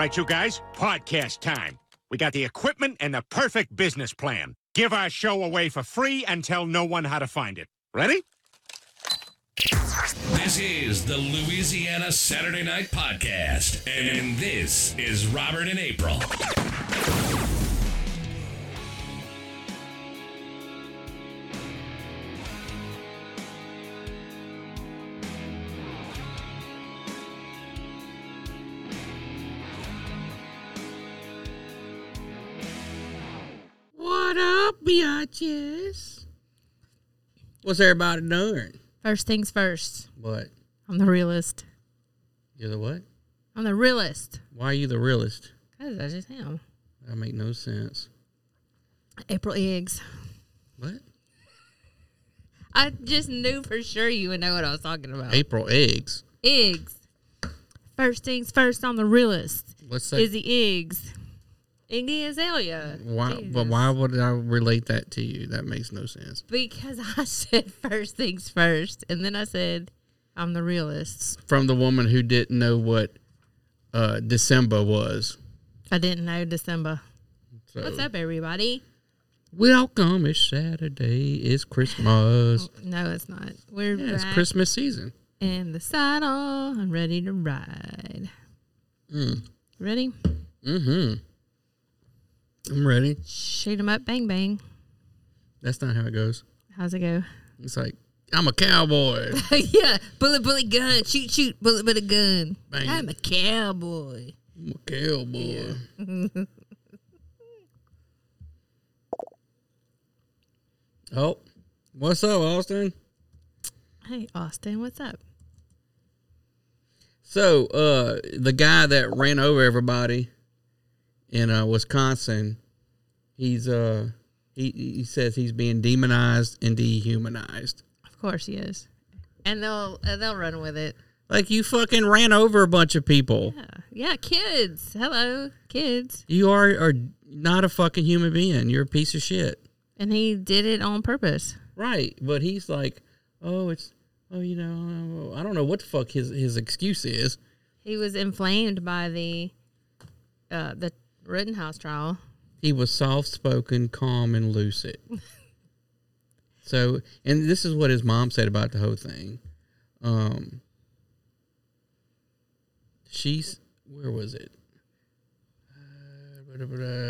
right, you guys, podcast time. We got the equipment and the perfect business plan. Give our show away for free and tell no one how to find it. Ready? This is the Louisiana Saturday Night Podcast, and this is Robert and April. Bitches? What's everybody doing? First things first. What? I'm the realist. You're the what? I'm the realist. Why are you the realist? Because I just am. That make no sense. April eggs. What? I just knew for sure you would know what I was talking about. April eggs. Eggs. First things first, I'm the realist. What's that? Is the eggs. Iggy Azalea. why? But why would I relate that to you? That makes no sense. Because I said first things first, and then I said I'm the realist. From the woman who didn't know what uh, December was. I didn't know December. So, What's up, everybody? Welcome. It's Saturday. It's Christmas. No, it's not. We're Yeah, it's Christmas season. in the saddle I'm ready to ride. Mm. Ready? Mm-hmm. I'm ready. Shoot 'em up, bang bang. That's not how it goes. How's it go? It's like I'm a cowboy. yeah, bullet, bullet, gun. Shoot, shoot, bullet, bullet, gun. Bang. I'm a cowboy. I'm a cowboy. oh, what's up, Austin? Hey, Austin, what's up? So, uh, the guy that ran over everybody in uh, Wisconsin, he's uh, he he says he's being demonized and dehumanized. Of course he is, and they'll uh, they'll run with it. Like you fucking ran over a bunch of people. Yeah, yeah, kids. Hello, kids. You are are not a fucking human being. You're a piece of shit. And he did it on purpose. Right, but he's like, oh, it's oh, you know, I don't know what the fuck his his excuse is. He was inflamed by the uh, the Rittenhouse trial. He was soft spoken, calm, and lucid. so, and this is what his mom said about the whole thing. Um, she's where was it? Uh,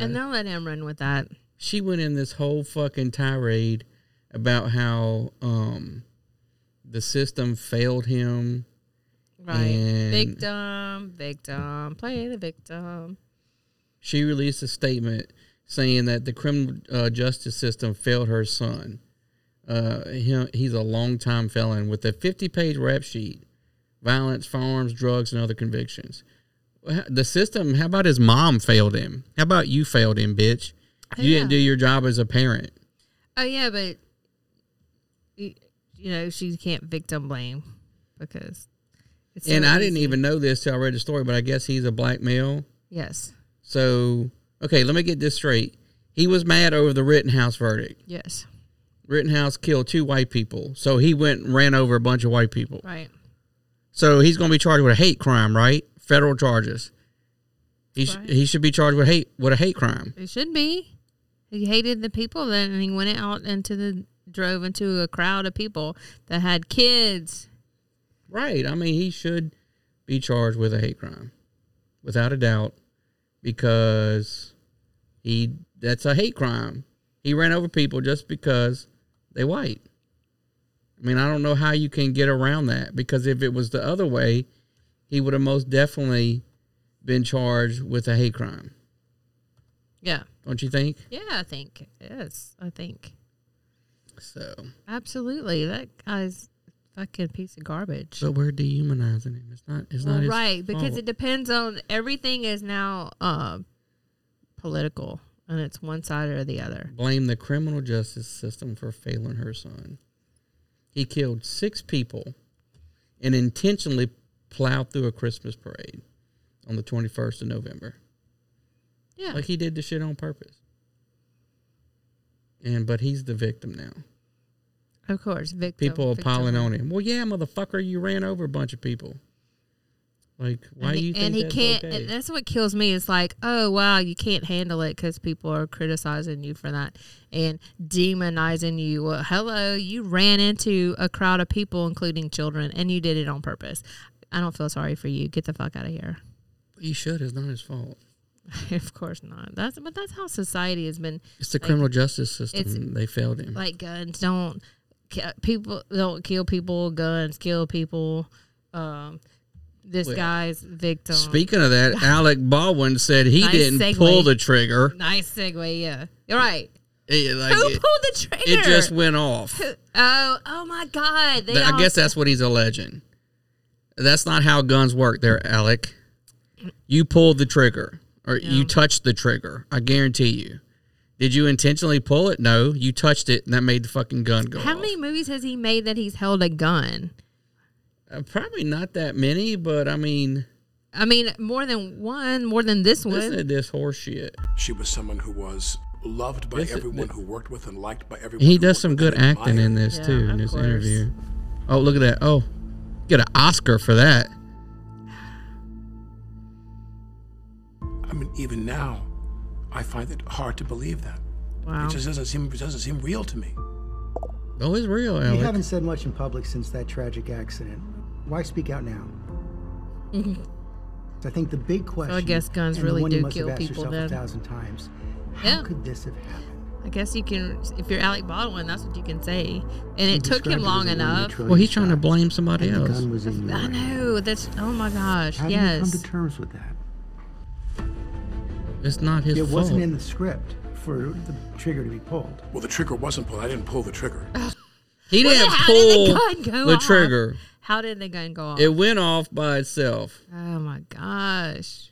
And they'll let him run with that. she went in this whole fucking tirade about how um the system failed him Right. Victim, victim, play the victim. She released a statement saying that the criminal uh, justice system failed her son. Uh, he, he's a longtime felon with a 50 page rap sheet, violence, firearms, drugs, and other convictions. The system, how about his mom failed him? How about you failed him, bitch? Oh, You didn't do your job as a parent. Oh yeah, but you, know she can't victim blame because. It's so and I didn't even know this till I read the story, but I guess he's a black male. Yes. So, okay, let me get this straight. He was mad over the Rittenhouse verdict. Yes. Rittenhouse killed two white people. So he went and ran over a bunch of white people. Right. So he's going to be charged with a hate crime, right? Federal charges. He, sh- Right. he should be charged with hate with a hate crime. It should be. He hated the people then, and he went out into the drove into a crowd of people that had kids. Right. I mean, he should be charged with a hate crime. Without a doubt because he that's a hate crime. He ran over people just because they white. I mean, I don't know how you can get around that because if it was the other way, he would have most definitely been charged with a hate crime. Yeah. Don't you think? Yeah, I think. Yes, I think. So, Absolutely. That guy's fucking piece of garbage. but we're dehumanizing him. It's not. It's Well, not right, because fault. it depends on everything is now uh, political and it's one side or the other. blame the criminal justice system for failing her son. He killed six people and intentionally plowed through a Christmas parade on the 21st of November. Yeah. Like he did the shit on purpose. And but he's the victim now. Of course. Victim, People are victim. piling on him. Well, yeah, motherfucker, you ran over a bunch of people. Like, why and he, you think and he that's can't. okay? and That's what kills me. It's like, oh wow, you can't handle it because people are criticizing you for that and demonizing you. Well, hello, you ran into a crowd of people, including children, and you did it on purpose. I don't feel sorry for you. Get the fuck out of here. He should. It's not his fault. of course not. That's but that's how society has been. It's the criminal justice system. They failed him. Like guns don't people don't kill people. Guns kill people. Um, this Well, guy's victim. Speaking of that, Alec Baldwin said he Nice didn't segue. pull the trigger. nice segue. Yeah, you're right. It, like, Who it, pulled the trigger? it just went off. Oh, oh my God! They I all- guess that's what he's alleging. That's not how guns work, there, Alec. You pulled the trigger, or you touched the trigger. I guarantee you. Did you intentionally pull it? No, you touched it, and that made the fucking gun go How off. many movies has he made that he's held a gun? Uh, probably not that many, but I mean, I mean, more than one, more than this listen to one. this horse shit. She was someone who was loved by This is- everyone who worked with and liked by everyone. He does some good and acting in this Yeah, too, in of this course. interview. Oh, look at that! Oh, get an Oscar for that. I mean, even now, I find it hard to believe that. Wow. It just doesn't seem it doesn't seem real to me. No, it's real, You haven't said much in public since that tragic accident. Why speak out now? I think the big question. I guess guns and the really one you do must have kill asked people yourself then. A thousand times. How Yeah. could this have happened? I guess you can, if you're Alec Baldwin, that's what you can say. And You it took him long as a one-way enough. Well, he's trying to blame somebody else. gun was in I know. That's, oh my gosh. How do you come to terms with that? It's not his It fault. wasn't in the script for the trigger to be pulled. Well, the trigger wasn't pulled. I didn't pull the trigger. he Well, didn't then how pull did the gun go the off? trigger. How did the gun go off? It went off by itself. oh my gosh.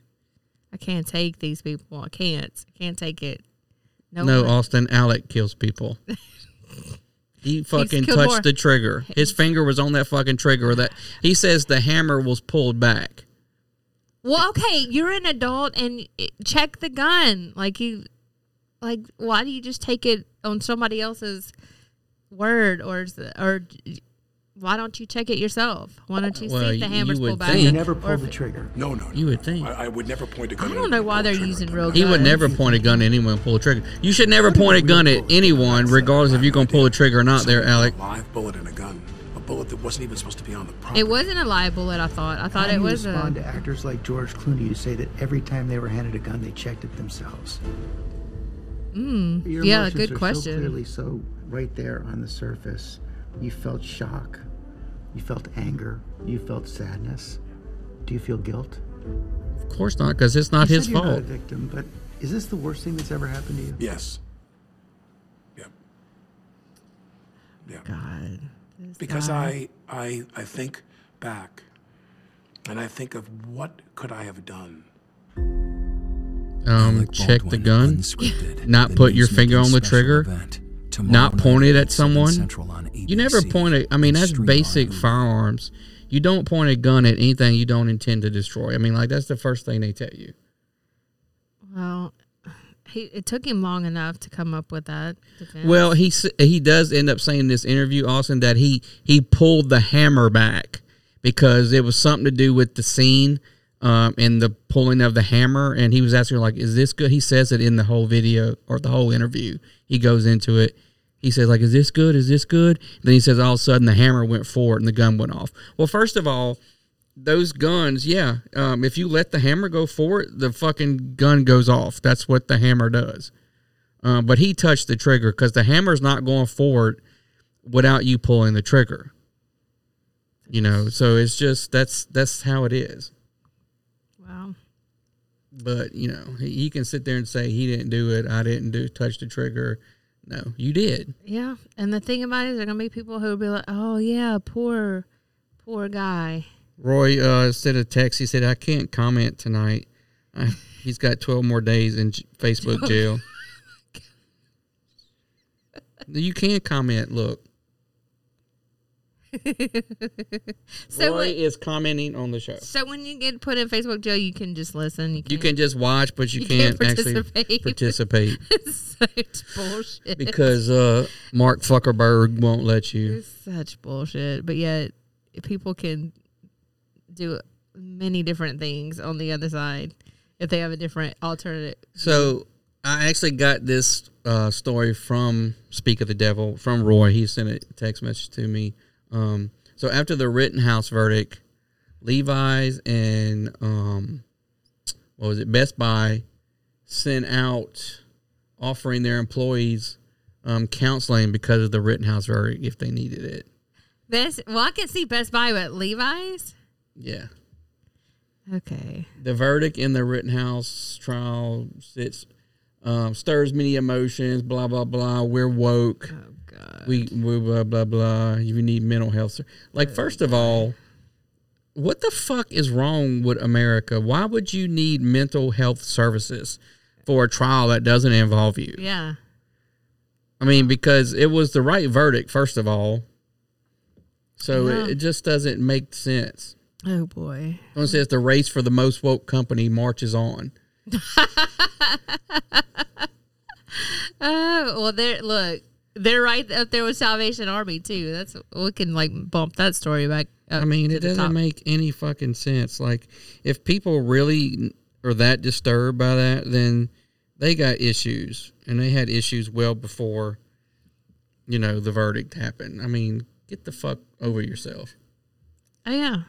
I can't take these people. I can't. I can't take it. No, No, one- Austin Alec kills people. He fucking touched more. the trigger. His finger was on that fucking trigger. That he says the hammer was pulled back. Well, okay, you're an adult and check the gun. Like you, like why do you just take it on somebody else's word or or why don't you check it yourself? Why don't you Well, see if the you hammer's would pulled back? You never pull the trigger. No, no, no. You would think. I, I would never point a gun. I don't know why they're trigger. using real no. He would never point a gun at anyone and pull a trigger. You should never point a gun at anyone, regardless if you're gonna pull a trigger or not. There, Someone Alec. put live bullet in a gun. A bullet that wasn't even supposed to be on the property. It wasn't a live bullet. I thought. I thought How it do you was respond a. to actors like George Clooney who say that every time they were handed a gun, they checked it themselves? Mm, Your yeah, good are question. So clearly, so right there on the surface, you felt shock, you felt anger, you felt sadness. Do you feel guilt? Of course not, because it's not you his said you're not a fault. victim, but is this the worst thing that's ever happened to you? Yes. Yep. Yeah. God. Because I, I, I think back, and I think of what could I have done. Um, Alec check the gun. unscripted, Not the put your finger on the trigger, event, Not night point it at someone. You never point it. I mean, that's basic firearms. You don't point a gun at anything you don't intend to destroy. I mean, like that's the first thing they tell you. Well, he it took him long enough to come up with that. Defense. Well, he he does end up saying in this interview, Austin, that he he pulled the hammer back because it was something to do with the scene um, and the pulling of the hammer. And he was asking like, "Is this good?" He says it in the whole video or the whole interview. He goes into it. He says like, "Is this good? Is this good?" then he says all of a sudden the hammer went forward and the gun went off. Well, first of all, those guns, yeah. Um, if you let the hammer go forward, the fucking gun goes off. That's what the hammer does. Um, but he touched the trigger because the hammer's not going forward without you pulling the trigger. You know, so it's just that's that's how it is. wow. But you know, he, he can sit there and say he didn't do it. I didn't do touch the trigger. No, you did. Yeah, and the thing about it is, there are gonna be people who will be like, "Oh yeah, poor, poor guy." Roy uh, sent a text. He said, "I can't comment tonight. I, he's got twelve more days in j- Facebook jail." you can comment. Look, So Roy when, is commenting on the show. so when you get put in Facebook jail, you can just listen. You, You can't- just watch, but you, You can't, can't actually participate. participate It's such bullshit. because uh, Mark Zuckerberg won't let you. It's such bullshit. But yet, people can do many different things on the other side if they have a different alternative. So I actually got this uh, story from Speak of the Devil from Roy. He sent a text message to me. Um, so after the Rittenhouse verdict, Levi's and um, what was it? Best Buy sent out offering their employees um, counseling because of the Rittenhouse verdict if they needed it. Best well, I can see Best Buy, but Levi's. Yeah. Okay. The verdict in the Rittenhouse trial sits um, stirs many emotions. Blah blah blah. We're woke. Oh God. We, we blah blah blah. You need mental health. Like first of all, what the fuck is wrong with America? Why would you need mental health services for a trial that doesn't involve you? Yeah. I mean, because it was the right verdict. First of all, so Yeah. it, it just doesn't make sense. Oh boy. It says the race for the most woke company marches on. Oh well, there. Look, they're right up there with Salvation Army too. That's we can like bump that story back. Up I mean, it doesn't top. make any fucking sense. Like, if people really are that disturbed by that, then they got issues, and they had issues well before, you know, the verdict happened. I mean, get the fuck over yourself. Oh yeah.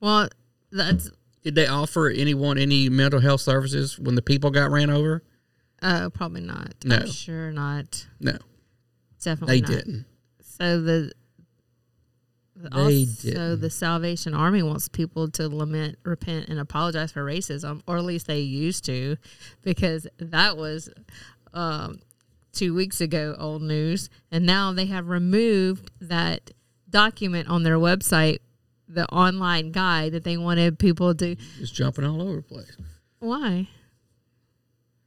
Well, that's Did they offer anyone any mental health services when the people got ran over? uh probably not. No. I'm sure not. No, Definitely they not. didn't. So the They also didn't. the Salvation Army wants people to lament, repent, and apologize for racism, or at least they used to, because that was um, two weeks ago old news, and now they have removed that document on their website, the online guide that they wanted people to. Just jumping all over the place. Why?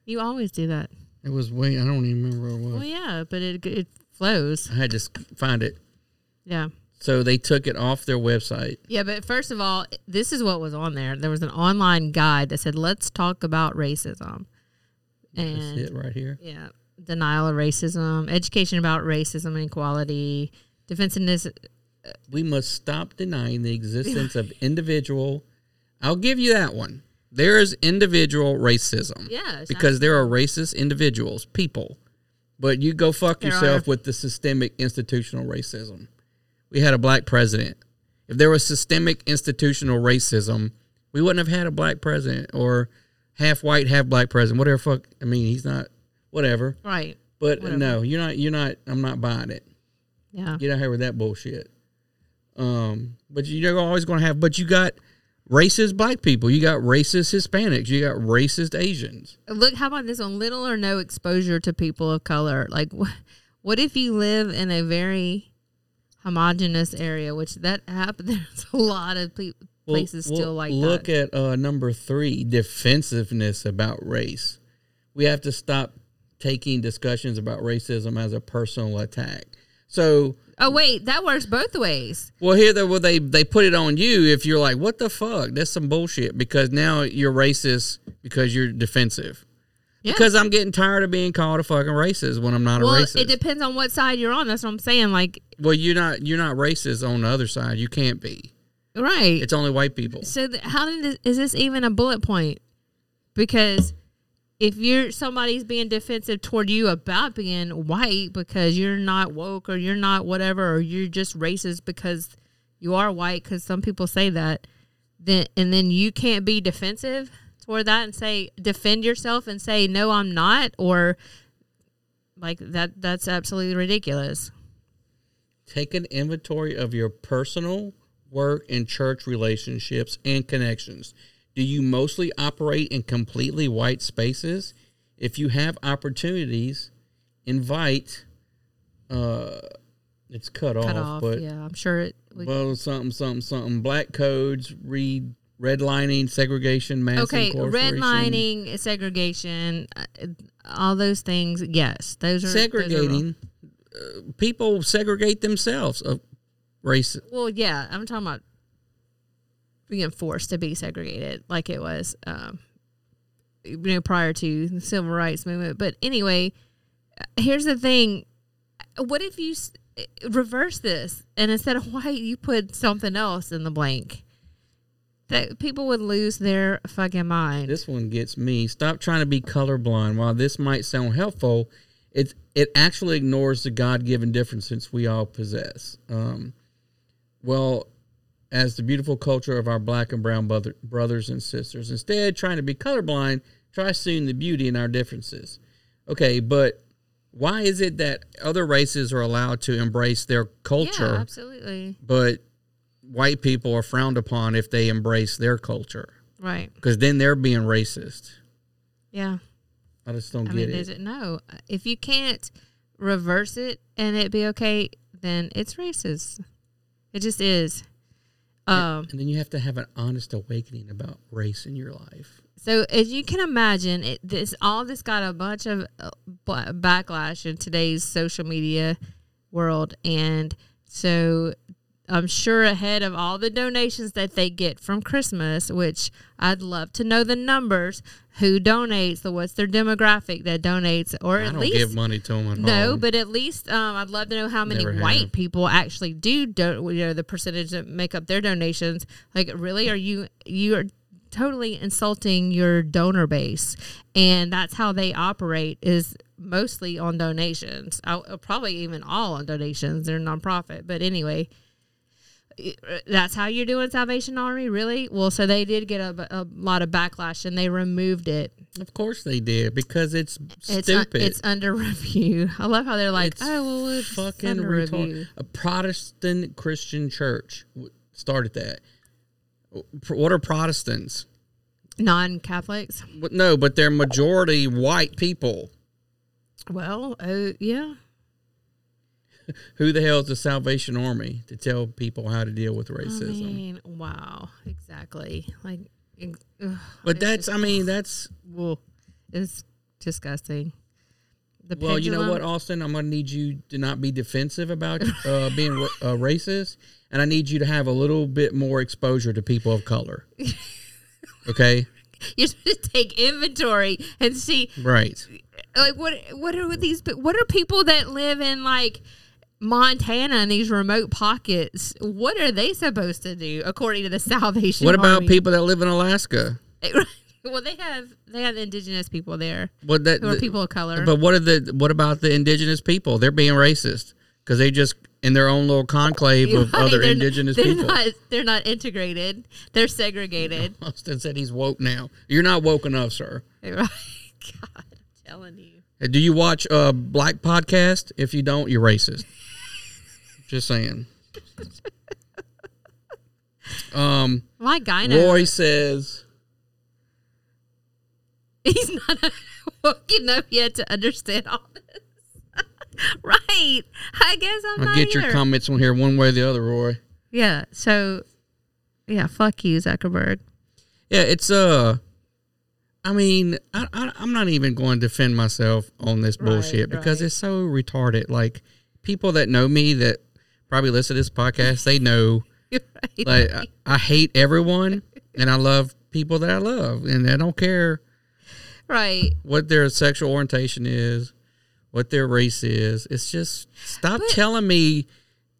You always do that. It was way. I don't even remember where it was. Well, yeah, but it it flows. I had to find it. Yeah. So they took it off their website. Yeah, but first of all, this is what was on there. There was an online guide that said, "Let's talk about racism," And That's it right here. yeah, denial of racism, education about racism and equality, defensiveness. We must stop denying the existence of individual. I'll give you that one. There is individual racism. Yes, Because there are racist individuals, people. But you go fuck There yourself are. with the systemic institutional racism. We had a black president. If there was systemic institutional racism, we wouldn't have had a black president or half white, half black president. Whatever fuck I mean, he's not whatever. Right. But uh, Whatever. no, you're not you're not I'm not buying it. Yeah. Get out here with that bullshit. Um, but you're always going to have. But you got racist black people. You got racist Hispanics. You got racist Asians. Look, how about this one? Little or no exposure to people of color. Like, wh- what if you live in a very homogenous area, which that happen? There's a lot of pe- places well, still like look that. at uh, number three: defensiveness about race. We have to stop taking discussions about racism as a personal attack. So, Oh wait, that works both ways. well, here they well, they they put it on you if you're like, what the fuck? That's some bullshit because now you're racist because you're defensive. Yeah. Because I'm getting tired of being called a fucking racist when I'm not a well, racist. it depends on what side you're on. That's what I'm saying. Like, well, you're not you're not racist on the other side. You can't be. right. It's only white people. So th- how did this, is this even a bullet point? Because if you're somebody's being defensive toward you about being white because you're not woke or you're not whatever or you're just racist because you are white because some people say that, then and then you can't be defensive toward that and say defend yourself and say no I'm not or like that that's absolutely ridiculous. Take an inventory of your personal, work, and church relationships and connections. Do you mostly operate in completely white spaces? If you have opportunities, invite. Uh, it's cut, Cut off, off, but yeah, I'm sure it. We, well, something, something, something. Black codes, read redlining, segregation, mass okay, redlining, segregation, uh, all those things. Yes, those are those are segregating. uh, people segregate themselves of race. well, yeah, I'm talking about being forced to be segregated, like it was, um, you know, prior to the civil rights movement. But anyway, here's the thing: what if you reverse this, and instead of white, you put something else in the blank? that people would lose their fucking mind. This one gets me. Stop trying to be colorblind. While this might sound helpful, it it actually ignores the God given differences we all possess. Um, well, as the beautiful culture of our black and brown brother, brothers and sisters. Instead, trying to be colorblind, try seeing the beauty in our differences. Okay, but why is it that other races are allowed to embrace their culture, yeah, absolutely. but white people are frowned upon if they embrace their culture? Right. Because then they're being racist. Yeah. I just don't I get mean, it. is it no? If you can't reverse it and it be okay, then it's racist. It just is. Um. and then you have to have an honest awakening about race in your life. So as you can imagine, it, this all this got a bunch of uh, backlash in today's social media world, and so I'm sure ahead of all the donations that they get from Christmas, which I'd love to know the numbers, who donates, the what's their demographic that donates, or I at don't least give money to them no, all. but at least um, I'd love to know how many Never white have. people actually do, do you know the percentage that make up their donations. Like, really, are you you are totally insulting your donor base, and that's how they operate is mostly on donations. I, probably even all on donations. They're nonprofit, but anyway. That's how you're doing Salvation Army, really? Well, so they did get a, a lot of backlash, and they removed it of course they did because it's, it's un- stupid. it's under review. I love how they're like, It's oh well, it's fucking retarded. review. A Protestant Christian church started that. What are Protestants? Non-Catholics. No, but they're majority white people. Well, uh, yeah, Who the hell is the Salvation Army to tell people how to deal with racism? I mean, wow, exactly. Like, ex- ugh, but that's, just- I mean, that's well, it's disgusting. The Well, you know what, Austin? I'm going to need you to not be defensive about uh, being uh, racist, and I need you to have a little bit more exposure to people of color. Okay, You're supposed take inventory and see, right? like, what what are these? What are people that live in like? Montana and these remote pockets, what are they supposed to do according to the Salvation What about Army? people that live in Alaska? well, they have they have indigenous people there What that? who are people of color. But what are the? What about the indigenous people? They're being racist because they just in their own little conclave of right, other they're indigenous they're people. Not, they're not integrated. They're segregated. Austin said he's woke now. You're not woke enough, sir. Right? God, I'm telling you. Do you watch uh Black podcast? If you don't, you're racist. Just saying. Um, My guy. Roy says, He's not woke enough yet to understand all this. right. I guess I'm "I'll not get your either. comments on here one way or the other, Roy." Yeah. So, yeah. Fuck you, Zuckerberg. Yeah, it's uh, I mean, I, I I'm not even going to defend myself on this Right, bullshit because right. it's so retarded. Like people that know me that probably listen to this podcast, they know right. like I, I hate everyone and I love people that I love, and I don't care right. what their sexual orientation is, what their race is. It's just stop But- telling me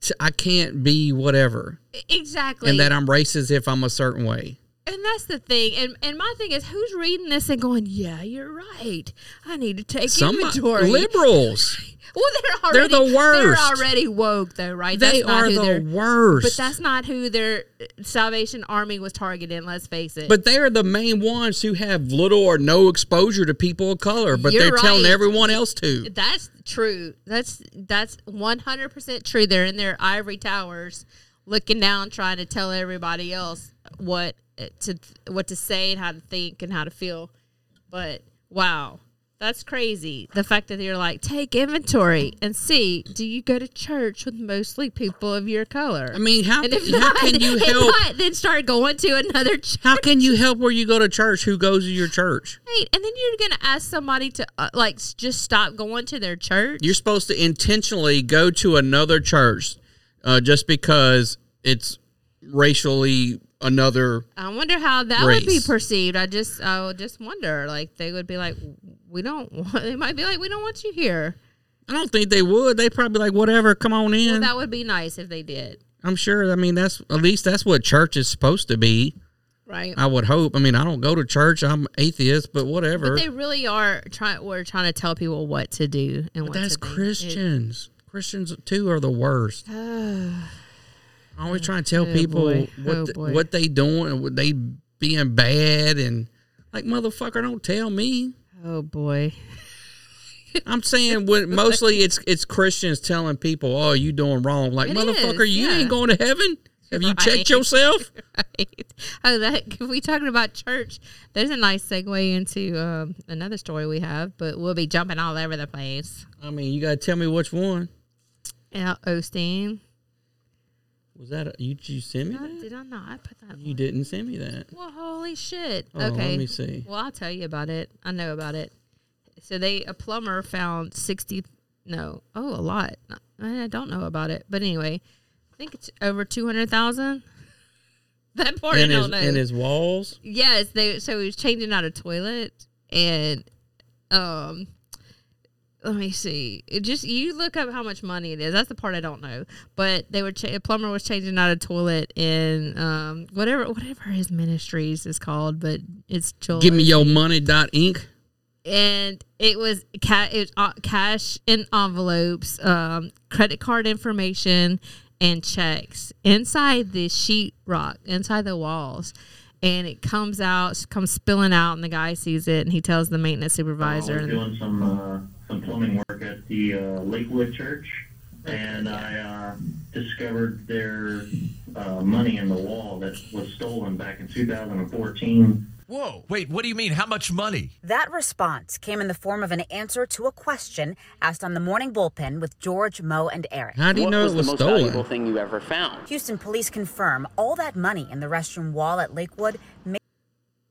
t- I can't be whatever Exactly. and that I'm racist if I'm a certain way. And that's the thing. And and my thing is, who's reading this and going, "Yeah, you're right. I need to take Some uh, inventory." liberals, well, they're already They're the worst. They're already woke, though, right? they That's are the worst. But that's not who their uh, Salvation Army was targeting. Let's face it. But they are the main ones who have little or no exposure to people of color, but You're they're telling everyone else to. that's true. That's that's one hundred percent true. They're in their ivory towers, looking down, trying to tell everybody else what uh, to what to say and how to think and how to feel. But wow, that's crazy. The fact that you're like, take inventory and see, do you go to church with mostly people of your color? I mean, how, and if how not, can you help? not, then start going to another church. How can you help where you go to church? Who goes to your church? Right, and then you're gonna ask somebody to uh, like just stop going to their church. You're supposed to intentionally go to another church uh, just because it's racially another. I wonder how that would be perceived. I just, I would just wonder. Like they would be like, we don't. Want, they might be like, we don't want you here. I don't think they would. They probably like whatever. Come on in. Well, that would be nice if they did. I'm sure. I mean, that's at least that's what church is supposed to be. Right. I would hope. I mean, I don't go to church. I'm atheist, but whatever. But they really are trying. We're trying to tell people what to do and But what that's to think. It- Christians. Christians too are the worst. I always try to tell Oh, people boy. what Oh, the- what they doing and what they being bad and like motherfucker, don't tell me. oh boy. I'm saying mostly it's it's Christians telling people, "Oh, you doing wrong." Like It motherfucker, is, you yeah. ain't going to heaven. Have you Right. checked yourself? right. Oh, that if we talking about church, there's a nice segue into um, another story we have, but we'll be jumping all over the place. I mean, you got to tell me which one. Yeah, Osteen. Was that a, you? You send me that? did I not? I put that. You one. didn't send me that. Well, holy shit. Oh, let okay. me see. Well, I'll tell you about it. I know about it. So they a plumber found sixty. No, oh, a lot. I don't know about it, but anyway, I think it's over two hundred thousand. That part In I his don't know. in his walls. Yes, they so he was changing out a toilet and um let me see. It just you look up how much money it is. That's the part I don't know. But they were cha- a plumber was changing out a toilet in um whatever whatever his ministries is called, but it's Joel Give me your money. Dot Inc. and it was ca- it was uh, cash in envelopes, um, credit card information, and checks inside the sheetrock, inside the walls. And it comes out, comes spilling out, and the guy sees it, and he tells the maintenance supervisor. I was and, doing some uh, some plumbing work at the uh, Lakewood Church, and I uh, discovered their uh, money in the wall that was stolen back in 2014. Whoa, wait, what do you mean? How much money? That response came in the form of an answer to a question asked on the morning bullpen with George, Mo, and Eric. How do you what know was it was the most stolen? valuable thing you ever found? Houston police confirm all that money in the restroom wall at Lakewood may,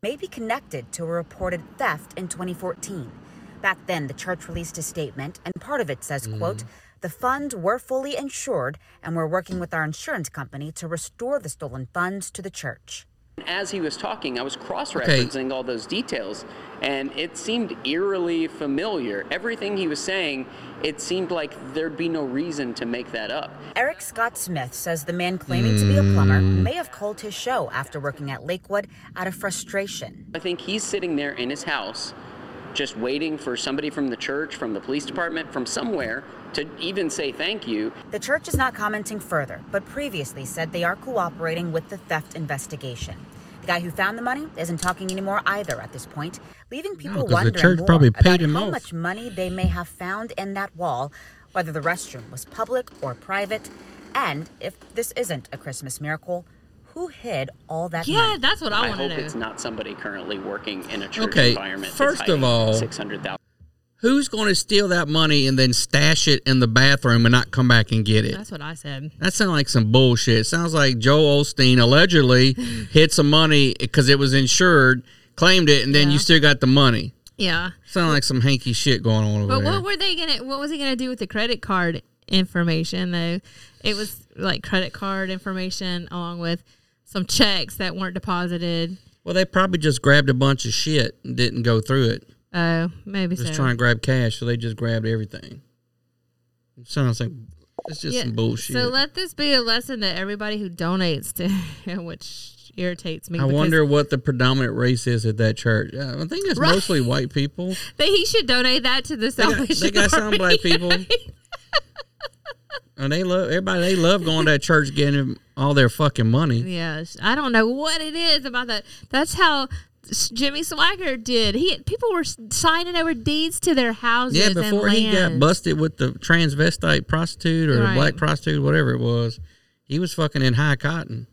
may be connected to a reported theft in 2014. Back then, the church released a statement, and part of it says, hmm. quote, the funds were fully insured, and we're working with our insurance company to restore the stolen funds to the church. As he was talking, I was cross-referencing all those details, and it seemed eerily familiar. Everything he was saying, it seemed like there'd be no reason to make that up. Eric Scott Smith says the man claiming to be a plumber hmm. may have called his show after working at Lakewood out of frustration. I think he's sitting there in his house, just waiting for somebody from the church, from the police department, from somewhere to even say thank you. The church is not commenting further, but previously said they are cooperating with the theft investigation. The guy who found the money isn't talking anymore either at this point, leaving people the wondering church more probably paid about him how off. much money they may have found in that wall, whether the restroom was public or private, and if this isn't a Christmas miracle, who hid all that yeah, money? that's what I, I want to know. I hope it's not somebody currently working in a church Okay, environment. first of all- six hundred thousand. Who's going to steal that money and then stash it in the bathroom and not come back and get it? That's what I said. That sounds like some bullshit. It sounds like Joe Osteen allegedly hid some money because it was insured, claimed it, and then Yeah. you still got the money. Yeah. Sound like some hanky shit going on over But there. what were they gonna? What was he gonna do with the credit card information? Though it was like credit card information along with some checks that weren't deposited. well, they probably just grabbed a bunch of shit and didn't go through it. Oh, maybe so. Just so. trying to grab cash, so they just grabbed everything. It sounds like it's just some bullshit. So let this be a lesson to everybody who donates to, which irritates me. I wonder what the predominant race is at that church. Uh, I think it's Right. mostly white people. that he should donate that to the They got, Salvation they got some black people? and they love everybody. They love going to that church, getting all their fucking money. Yes, I don't know what it is about that. That's how Jimmy Swaggart did. He people were signing over deeds to their houses. Yeah, before he got busted with the transvestite prostitute or Right. black prostitute, whatever it was, he was fucking in high cotton.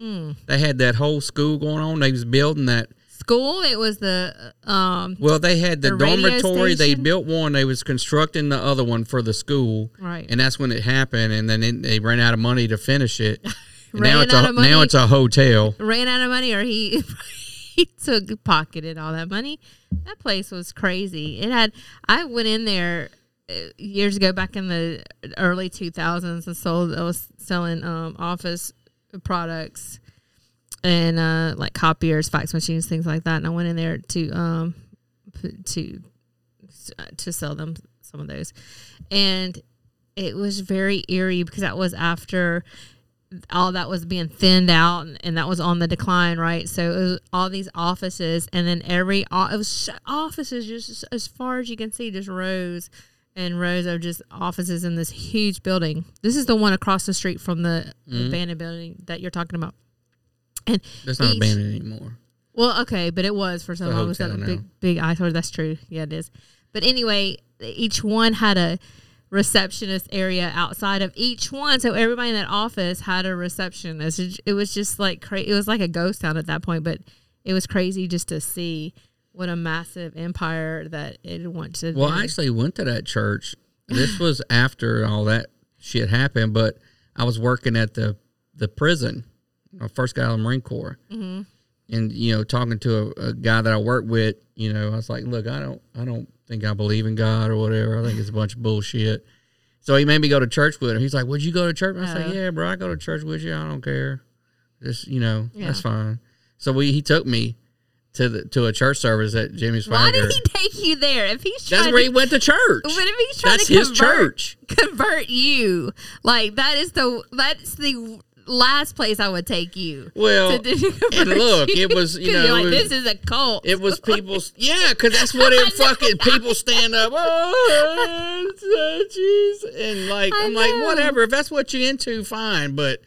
Mm. They had that whole school going on. They was building that. School. It was the um Well, they had the, The dormitory. They built one. They was constructing the other one for the school. Right. And that's when it happened. And then it, they ran out of money to finish it. Now it's a money? now it's a hotel. ran out of money, or he he took pocketed all that money. That place was crazy. It had. I went in there uh, years ago, back in the early two thousands, and sold. I was selling um, office products and uh, like copiers, fax machines, things like that. And I went in there to um to to sell them some of those, and it was very eerie because that was after all that was being thinned out and, and that was on the decline, right? So it was all these offices, and then every it was offices just as far as you can see, just rows and rows of just offices in this huge building. This is the one across the street from the Mhm. abandoned building that you're talking about. And That's not each- abandoned anymore. well, okay, but it was for so long. It was that big, big eyesore. That's true. Yeah, it is. But anyway, each one had a receptionist area outside of each one, so everybody in that office had a receptionist. It, it was just like crazy. it was like a ghost town at that point, but it was crazy just to see what a massive empire that it once had Well, been. I actually went to that church. This was after all that shit happened, but I was working at the the prison. I first out of the Marine Corps, Mhm. and you know, talking to a, a guy that I worked with, you know, I was like, "Look, I don't, I don't think I believe in God or whatever. I think it's a bunch of bullshit." So he made me go to church with him. He's like, "Would you go to church?" I said, Oh. "Yeah, bro, I go to church with you. I don't care. Just you know, that's fine." So we he took me to the to a church service at Jimmy's Why Swaggart. did he take you there? If he's trying That's where to, he went to church. But if he's trying That's to his convert, church. convert you, like that is the that's the last place I would take you. Well, to and look, it was you know like this is a cult. it was people's yeah, because that's what it fucking people stand up. Oh, uh, jeez, and like I I'm like whatever if that's what you're into, fine. But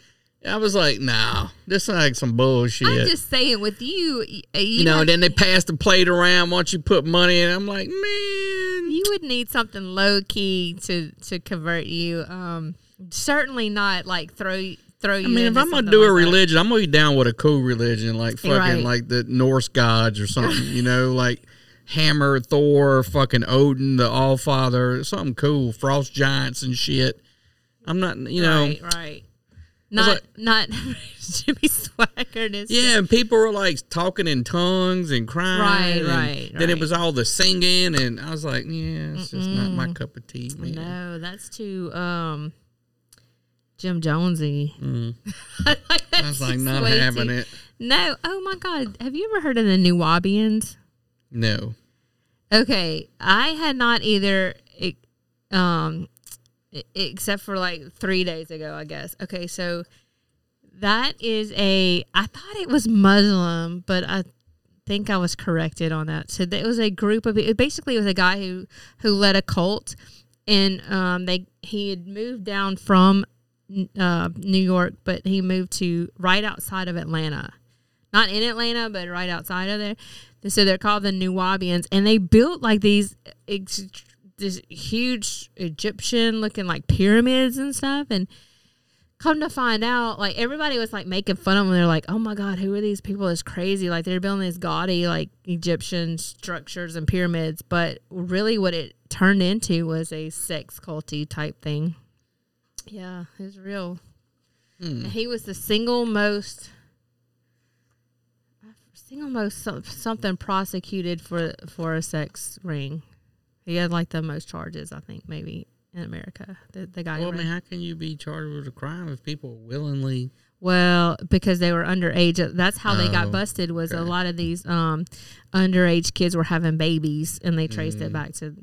I was like, nah, this is like some bullshit. I'm just saying, with you, you, you know, then they pass the plate around once you put money in. I'm like, man, you would need something low key to to convert you. Um, certainly not like throw throw you. I mean, if I'm gonna do a like that. religion, I'm gonna be down with a cool religion, like fucking Right. like the Norse gods or something. you know, like Hammer, Thor, fucking Odin, the All Father, something cool, Frost giants and shit. I'm not, you know, right, right. Not not Jimmy Swaggart. and his- yeah. And people were like talking in tongues and crying. Right, and right, Then it was all the singing, and I was like, yeah, it's just not my cup of tea, man. No, that's too um Jim Jonesy. Mm. I I was like, not having it. No. Oh my God. Have you ever heard of the Nuwaubians? No. Okay, I had not either. Um, except for like three days ago, I guess. Okay, so that is a. I thought it was Muslim, but I think I was corrected on that. So it was a group of. It basically was a guy who who led a cult, and um, they he had moved down from uh, New York, but he moved to right outside of Atlanta not in Atlanta, but right outside of there. So they're called the Nuwaubians, and they built like these ex- this huge Egyptian looking like pyramids and stuff. And come to find out, like everybody was like making fun of them. They're like, "Oh my god, who are these people? It's crazy!" Like they're building these gaudy like Egyptian structures and pyramids, but really, what it turned into was a sex culty type thing. Yeah, it was real. Hmm. And he was the single most single most something prosecuted for for a sex ring. He had like the most charges, I think, maybe in America. The, the guy. Well, I mean, how can you be charged with a crime if people willingly? Well, because they were underage. That's how they Oh, got busted. Was a lot of these um, underage kids were having babies, and they traced Mm. it back to.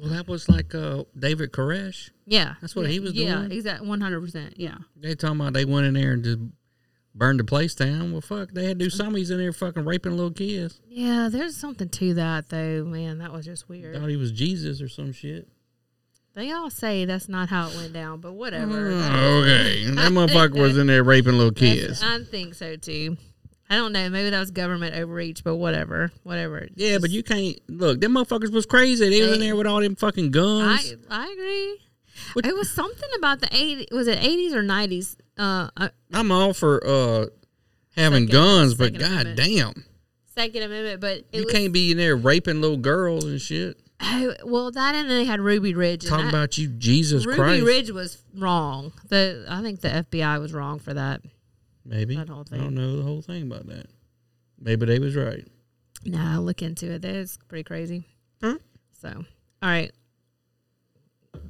Well, that was like uh, David Koresh. Yeah, That's what yeah, he was Yeah, doing? Yeah, exactly, one hundred percent. Yeah. They talking about they went in there and just burned the place down. Well, fuck, they had to do somebody's in there fucking raping little kids. Yeah, there's something to that though, man. That was just weird. Thought he was Jesus or some shit. They all say that's not how it went down, but whatever. Oh, okay, that motherfucker was in there raping little kids. I think so too. I don't know. Maybe that was government overreach, but whatever. Whatever. Yeah, but you can't look. Them motherfuckers was crazy. They was in there with all them fucking guns. I I agree. it was something about the 80s. Was it 80s or 90s? Uh, uh, I'm all for uh having Second- guns, but Second god Amendment. damn, Second Amendment, but it you was, can't be in there raping little girls and shit. Oh, well, that and they had Ruby Ridge. Talking about you, Jesus Ruby Christ. Ruby Ridge was wrong. The I think the FBI was wrong for that. Maybe That whole I don't know the whole thing about that. Maybe they was right. Nah, I'll look into it. That's pretty crazy. Huh? So, all right, we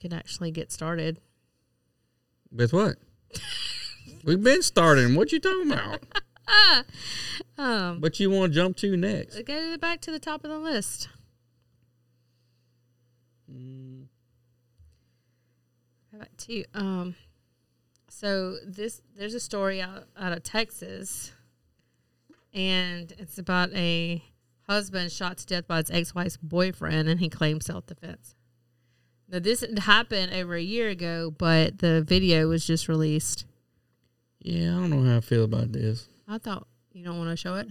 can actually get started. With what? We've been starting. What you talking about? Um, what you want to jump to next? go back to the top of the list. How about two? Um, So this there's a story out, out of Texas, and it's about a husband shot to death by his ex-wife's boyfriend, and he claimed self-defense. Now this happened over a year ago, but the video was just released. Yeah, I don't know how I feel about this. I thought you don't want to show it.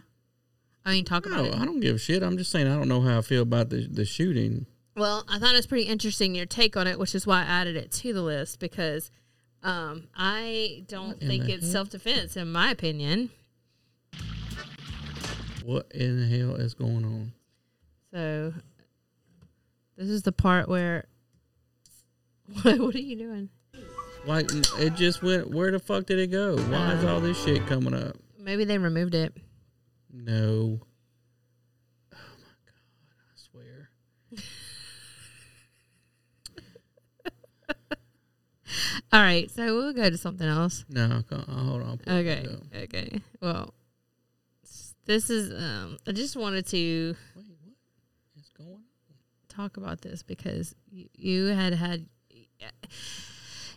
I mean, talk about No, it. I don't give a shit. I'm just saying I don't know how I feel about the the shooting. Well, I thought it was pretty interesting your take on it, which is why I added it to the list because um, I don't in think it's self defense, in my opinion. What in the hell is going on? So this is the part where. What, what are you doing? Like it just went. Where the fuck did it go? Why is all this shit coming up? Maybe they removed it. No. Oh my god! I swear. All right, so we'll go to something else. No, go- uh, hold on. Okay, okay. Well, this is. Um, I just wanted to Wait, what is going? on? talk about this because you, you had had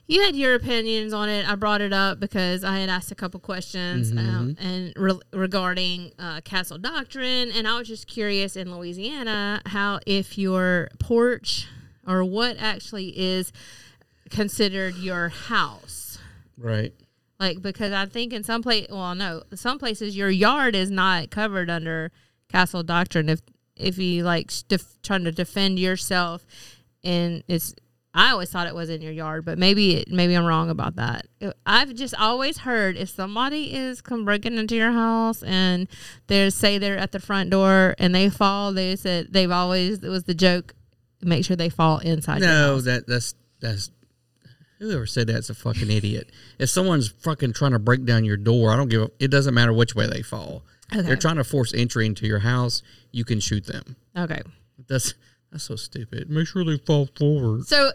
you had your opinions on it. I brought it up because I had asked a couple questions um, and re- regarding uh, castle doctrine, and I was just curious in Louisiana how if your porch or what actually is considered your house. Right. Like because I think in some place, well, no, some places your yard is not covered under castle doctrine. If if you like def- trying to defend yourself, and it's, I always thought it was in your yard, but maybe it, maybe I'm wrong about that. I've just always heard if somebody is come breaking into your house and they say they're at the front door and they fall, they said they've always it was the joke, make sure they fall inside. No, that that's that's whoever said that's a fucking idiot. If someone's fucking trying to break down your door, I don't give a. It doesn't matter which way they fall. Okay. They're trying to force entry into your house. You can shoot them. okay. That's that's so stupid. Make sure they fall forward. So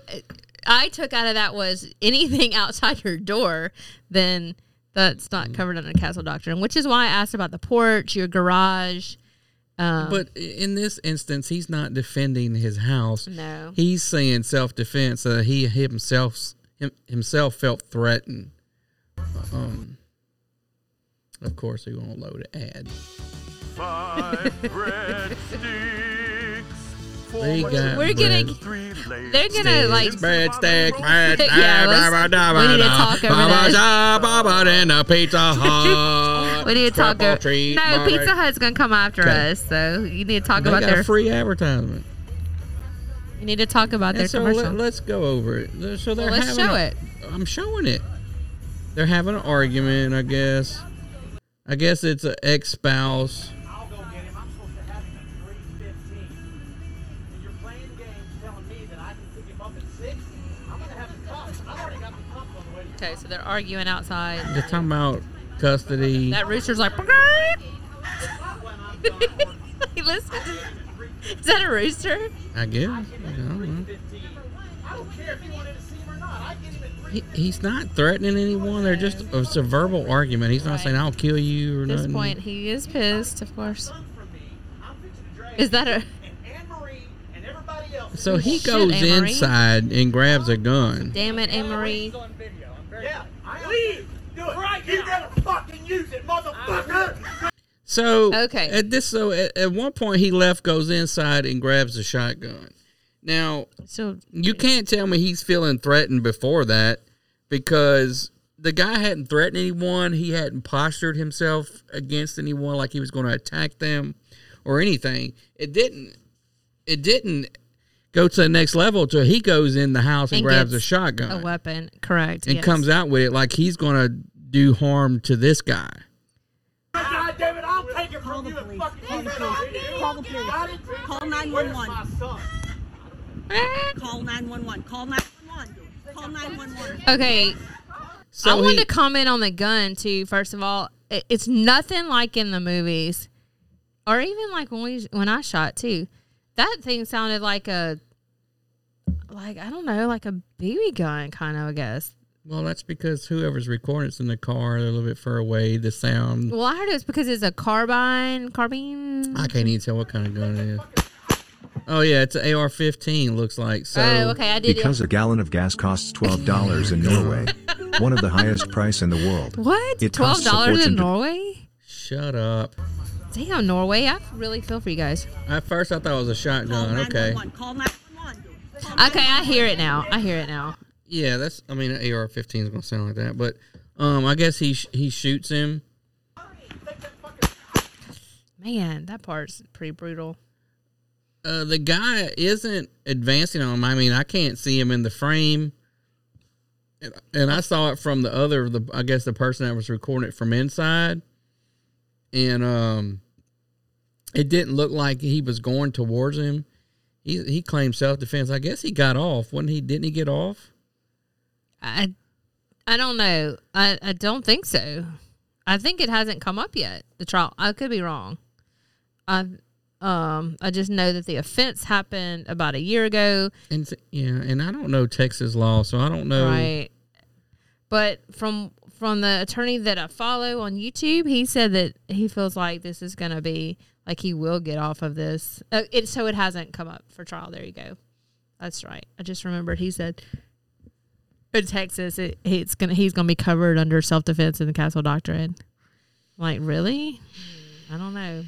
I took out of that was anything outside your door, then that's not covered under castle doctrine, which is why I asked about the porch, your garage. Um, But in this instance, he's not defending his house. No. he's saying self defense. Uh, he himself him, himself felt threatened. Um, of course, he won't load an ad. Five breadsticks. They got We're bread gonna- they're gonna like bread stick, bread stick, Yeah, let's- we need to talk over that. Baba in a Pizza Hut. we need to talk. Triple Over, treat, no, Barbie. Pizza Hut's gonna come after Okay. us, so you need to talk They about got their. free advertisement. You need to talk about their so commercial. let, us go over it. So they're Well, let's show a- it. I'm showing it. They're having an argument, I guess. I guess it's an ex spouse. I'll go get him. I'm supposed to have him at 3.15. And you're playing games telling me that I can pick him up at 6? I'm going to have the cuffs. I've already got the cuffs on the way to okay, so they're arguing outside. They're talking about custody. That rooster's like. Listen, is that a rooster? I guess. I don't know. I don't care if you wanted to see him or not. I get him at 3. He, he's not threatening anyone. They're just it's a verbal argument. He's not Right. saying I'll kill you or nothing. At this nothing. point, he is pissed, of course. Run from me. I'm fixing to drag Is that a? and Anne Marie and everybody else. So he Shit, goes Anne-Marie. inside and grabs a gun. Damn it, Anne Marie. on. I'm yeah, I leave. Do it right You never fucking use it, motherfucker. So Okay. at this so at, at one point he left, goes inside and grabs a shotgun. Now So you can't tell me he's feeling threatened before that because the guy hadn't threatened anyone. He hadn't postured himself against anyone like he was going to attack them or anything. It didn't. It didn't go to the next level until he goes in the house and, And grabs a shotgun a weapon, correct? and yes. comes out with it like he's going to do harm to this guy. God damn it, I'll take it from you and Call the police. Call the police. Got it? Call Where's 911. Call 911. Call 911. Call 911. Okay, So I wanted he- to comment on the gun too. First of all, It- it's nothing like in the movies, or even like when we when I shot too. That thing sounded like a, like I don't know, like a BB gun kind of. I guess. Well, that's because whoever's recording it's in the car, they're a little bit far away. The sound, Well, I heard it's because it's a carbine, carbine. I can't even tell what kind of gun it is. Oh yeah, it's an AR-15. Looks like so. Oh, okay, I did it. Because a gallon of gas costs $12 in Norway. one of the highest price in the world. What? It Twelve costs a dollars in Norway? Shut up. Damn, Norway. I really feel for you guys. At first, I thought it was a shotgun. Okay. Call Okay, I hear it now. I hear it now. Yeah, that's. I mean, an AR-15 is gonna sound like that, but um, I guess he sh- he shoots him. Man, that part's pretty brutal. Uh, the guy isn't advancing on him. I mean, I can't see him in the frame, and, and I saw it from the other. The I guess the person that was recording it from inside, and um, it didn't look like he was going towards him. He he claimed self defense. I guess he got off. Wasn't he? Didn't he get off? I I don't know. I, I don't think so. I think it hasn't come up yet. The trial. I could be wrong. I um I just know that the offense happened about a year ago. And yeah, and I don't know Texas law, so I don't know. Right. But from from the attorney that I follow on YouTube, he said that he feels like this is going to be like he will get off of this. Uh, it so it hasn't come up for trial. There you go. That's right. I just remembered he said in Texas it, it's gonna he's gonna be covered under self defense in the Castle Doctrine. Like really? I don't know.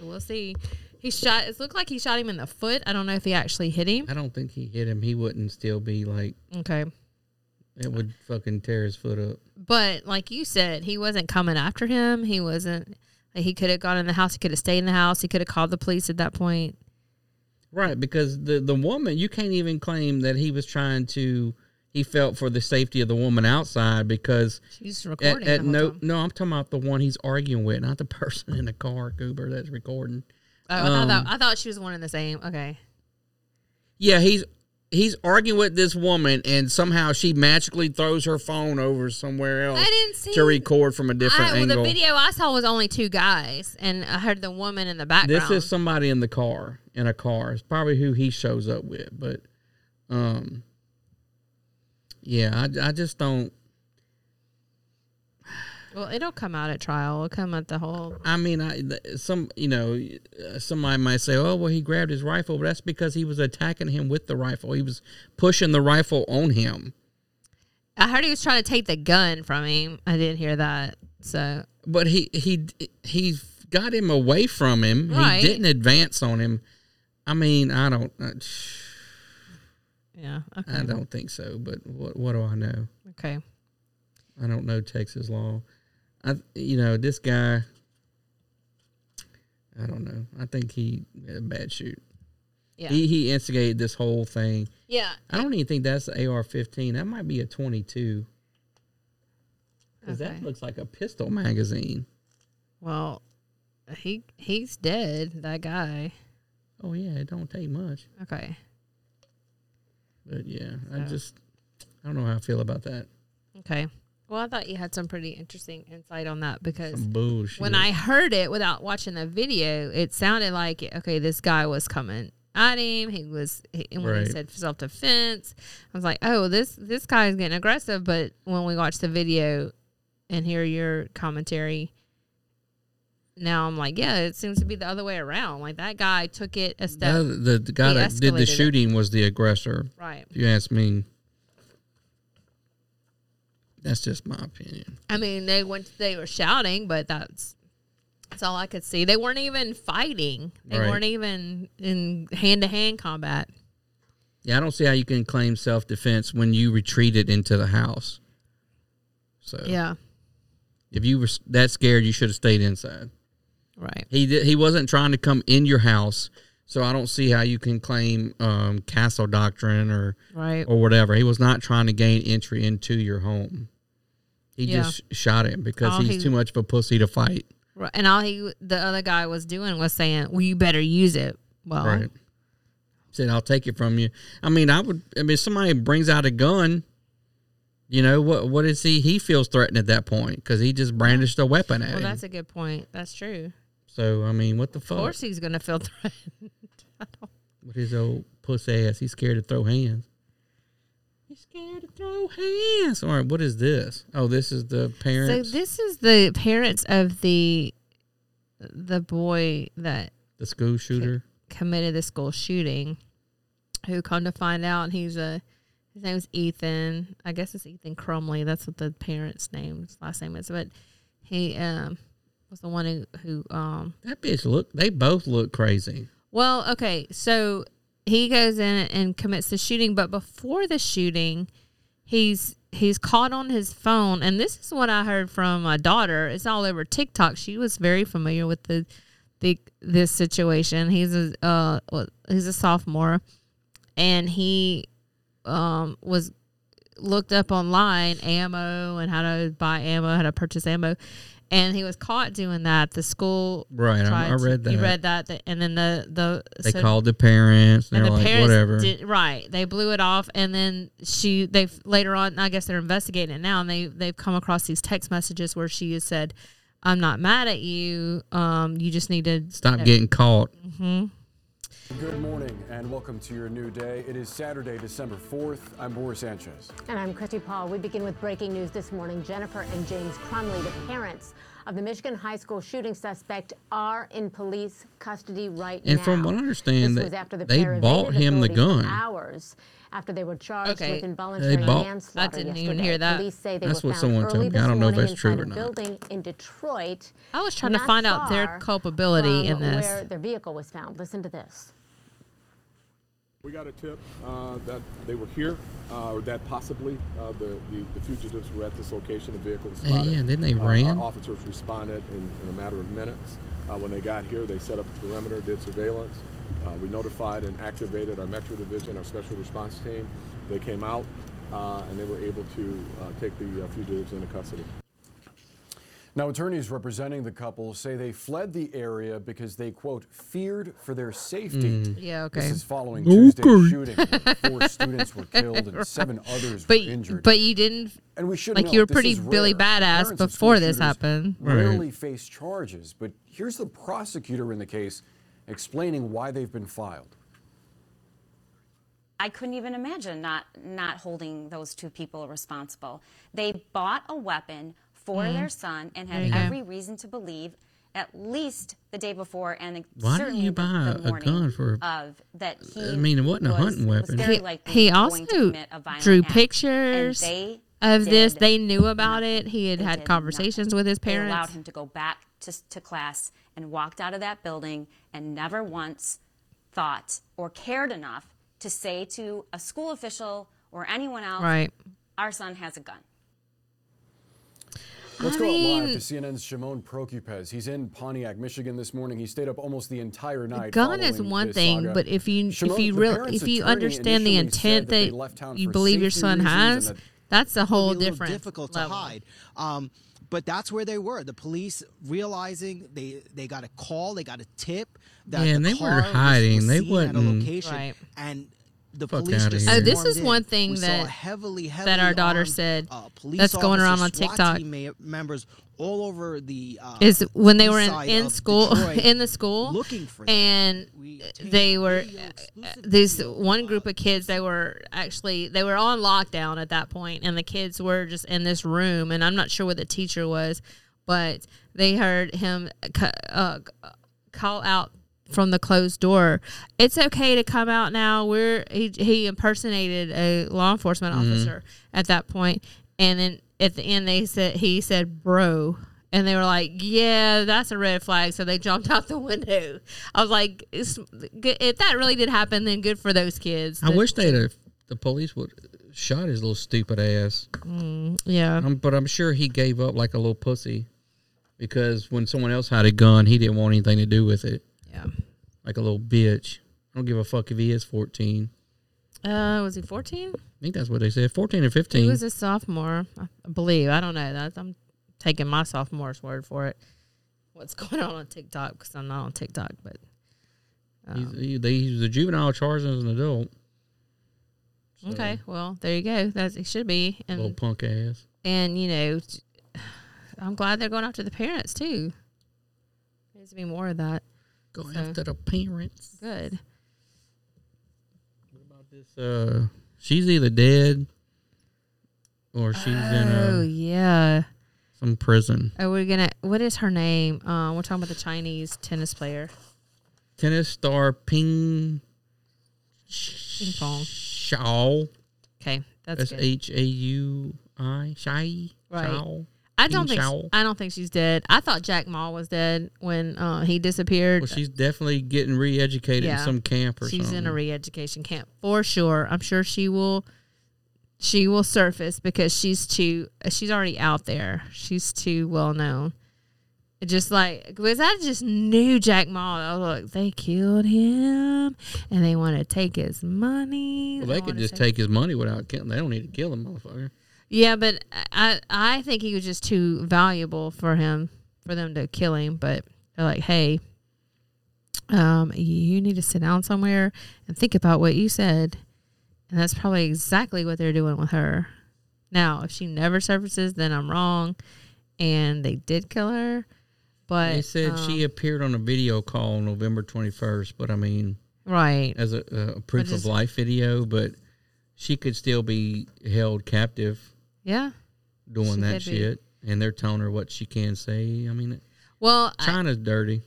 We'll see. He shot. It looked like he shot him in the foot. I don't know if he actually hit him. I don't think he hit him. He wouldn't still be like Okay. it would fucking tear his foot up. But like you said, he wasn't coming after him. He wasn't. Like he could have gone in the house. He could have stayed in the house. He could have called the police at that point. Right, because the the woman you can't even claim that he was trying to he felt for the safety of the woman outside because She's at, recording. at whole no time. no I'm talking about the one he's arguing with, not the person in the car, Goober, that's recording. Oh, I thought that, Um, I thought she was one and the same. Okay. Yeah, he's he's arguing with this woman and somehow she magically throws her phone over somewhere else I didn't see to record from a different I, well, angle. the video I saw was only two guys, and I heard the woman in the background. This is somebody in the car, in a car. It's probably who he shows up with, but um yeah, I, I just don't well, it'll come out at trial. It'll come at the whole. I mean, I some you know, somebody might say, "Oh, well, he grabbed his rifle," but that's because he was attacking him with the rifle. He was pushing the rifle on him. I heard he was trying to take the gun from him. I didn't hear that. So But he he he got him away from him. Right. He didn't advance on him. I mean, I don't. Uh, yeah. Okay. I don't think so. But what what do I know? Okay. I don't know Texas law. I you know this guy. I don't know. I think he had a bad shoot. Yeah. He he instigated this whole thing. Yeah. I don't even think that's the AR-15. That might be a 22. Because Okay. that looks like a pistol magazine. Well, he he's dead. That guy. Oh yeah, it don't take much. Okay. But yeah, I just I don't know how I feel about that. Okay. Well, I thought you had some pretty interesting insight on that because when I heard it without watching the video, it sounded like okay, this guy was coming at him. He was, he, and when Right. he said self defense, I was like, oh, this this guy is getting aggressive. But when we watch the video and hear your commentary, now I'm like, yeah, it seems to be the other way around. Like that guy took it a step. the, the, the guy that did the it. shooting was the aggressor. Right. If you ask me. That's just my opinion. I mean, they went, they were shouting, but that's that's all I could see. They weren't even fighting. They Right. weren't even in hand to hand combat. Yeah, I don't see how you can claim self defense when you retreated into the house. So Yeah. if you were that scared, you should have stayed inside. Right. He did, he wasn't trying to come in your house, so I don't see how you can claim um, castle doctrine or Right. or whatever. He was not trying to gain entry into your home. He Yeah. just shot him because All he's he- too much of a pussy to fight. Right. And all he, the other guy was doing was saying, well, you better use it. Well, Right. Said I'll take it from you. I mean, I would. I mean, somebody brings out a gun. You know what? What is he? He feels threatened at that point because he just brandished a weapon at well, him. that's a good point. That's true. So I mean, what the fuck? Of course he's going to feel threatened. With his old puss ass, he's scared to throw hands. He's scared to throw hands. All right, what is this? Oh, this is the parents, So this is the parents of the the boy that the school shooter. committed the school shooting who come to find out he's a his name's Ethan. I guess it's Ethan Crumbley. That's what the parents' name, his last name is. But he um, was the one who, who um, That bitch look. They both look crazy. well, okay, so he goes in and commits the shooting, but before the shooting, he's he's caught on his phone, and this is what I heard from my daughter. It's all over TikTok. She was very familiar with the the this situation. He's a uh he's a sophomore, and he um was looked up online ammo and how to buy ammo, how to purchase ammo. And he was caught doing that. The school Right, I- I read You that. read that, that- and then the the They so- called the parents. And and the like, parents whatever. did right. They blew it off, and then she they later on. I guess they're investigating it now, and they they've come across these text messages where she has said, "I'm not mad at you. Um, you just need to Stop getting caught. hmm Good morning and welcome to your new day. It is Saturday, December 4th. I'm Boris Sanchez. And I'm Christi Paul. We begin with breaking news this morning. Jennifer and James Crumbley, the parents of the Michigan high school shooting suspect, are in police custody right And now. And from what I understand, this they- after the they bought him the gun. Hours after they were charged Okay. with involuntary They bought- manslaughter I didn't yesterday. even hear that. Police say they That's were what found someone early told me. I don't know if that's true inside or a not. Building in Detroit. I was trying to find out their culpability in this. Where their vehicle was found. Listen to this. We got a tip uh, that they were here, uh, or that possibly uh, the, the, the fugitives were at this location. The vehicle was spotted. yeah, didn't they Uh, ran? Officers responded in, in a matter of minutes. Uh, when they got here, they set up a perimeter, did surveillance. Uh, we notified and activated our Metro Division, our special response team. They came out uh, and they were able to uh, take the uh, fugitives into custody. Now, attorneys representing the couple say they fled the area because they, quote, feared for their safety. Mm. Yeah, okay. This is following Okay. Tuesday's shooting. where Four students were killed and seven others But were injured. but you didn't. And we should like note, you were pretty Billy rare. badass Parents of before school this shooters happened. Rarely face charges, but here's the prosecutor in the case explaining why they've been filed. I couldn't even imagine not not holding those two people responsible. They bought a weapon for Mm-hmm. Mhm. their son and had every reason to believe, at least the day before and Why certainly you the, buy the a morning gun for- of that he I mean, it wasn't a hunting weapon. He, he also a drew act. pictures of this. They knew about it. He had had did conversations with his They allowed him to go back to, to class and walked out of that building and never once thought or cared enough to say to a school official or anyone else, Right. our son has a gun. Let's I go out live to CNN's Shimon Prokupecz. He's in Pontiac, Michigan this morning. He stayed up almost the entire night. gun is one thing, saga. but if you Shimon, if you the real parents' if you understand the intent that, town you believe your son has, that- that's a whole a different difficult level. to hide. Um, but that's where they were. The police realizing they they got a call, they got a tip that Yeah, the and they car was- hiding. was They seen at a location, Right. and the Fuck police outta just here. Oh, this swarmed is in. one thing we saw that- heavily, heavily that our daughter armed, said uh, police that's going around on SWAT TikTok. team ma- members all over the uh, is when they were east in, side in of school Detroit in the school looking for them. and they were this one group of kids they were actually they were on lockdown at that point and the kids were just in this room and i'm not sure what the teacher was but they heard him ca- uh, call out from the closed door it's okay to come out now we're he, he impersonated a law enforcement Mhm. officer at that point and then at the end they said he said bro and they were like yeah that's a red flag so they jumped out the window i was like it's, if that really did happen then good for those kids I wish they'd have, the police would shot his little stupid ass. Mm, yeah Um, but I'm sure he gave up like a little pussy because when someone else had a gun, he didn't want anything to do with it. Yeah. Like a little bitch. I don't give a fuck if he is 14. uh was he 14 I think that's what they said. 14 or 15. he was a sophomore i believe i don't know that i'm taking my sophomore's word for it what's going on on tiktok because i'm not on tiktok but He's, he, they, he a juvenile charged as an adult. So, okay well there you go that's it should be and Little punk ass. And you know, I'm glad they're going after the parents too. There needs to be more of that. Going So, after the parents. Good. What about this? Uh, she's either dead or she's in Oh uh, yeah. some prison. Oh, we're gonna. What is her name? Uh, we're talking about the Chinese tennis player. Tennis star Ping Ping pong. Shaw. Okay, that's That's good. H A U I. Shai. Right. Shao? I don't think? I don't think she's dead. I thought Jack Ma was dead when uh, he disappeared. Well, she's definitely getting re-educated in some camp or something. she's something. in a re-education camp for sure. I'm sure she will. She will surface because she's too. She's already out there. She's too well known. Just like because I just knew Jack Ma. I was like, they killed him, and they want to take his money. well, they could wanna just take his money without killing. They don't need to kill him, motherfucker. Yeah, but I I think he was just too valuable for him for them to kill him. But they're like, hey, um, you need to sit down somewhere and think about what you said, and that's probably exactly what they're doing with her. Now, if she never surfaces, then I'm wrong, and they did kill her. But they said um, she appeared on a video call November 21st, but I mean, right as a, a proof just- of life video, but she could still be held captive yeah. doing She that could be. shit, and they're telling her what she can say. I mean, Well, I- China's dirty.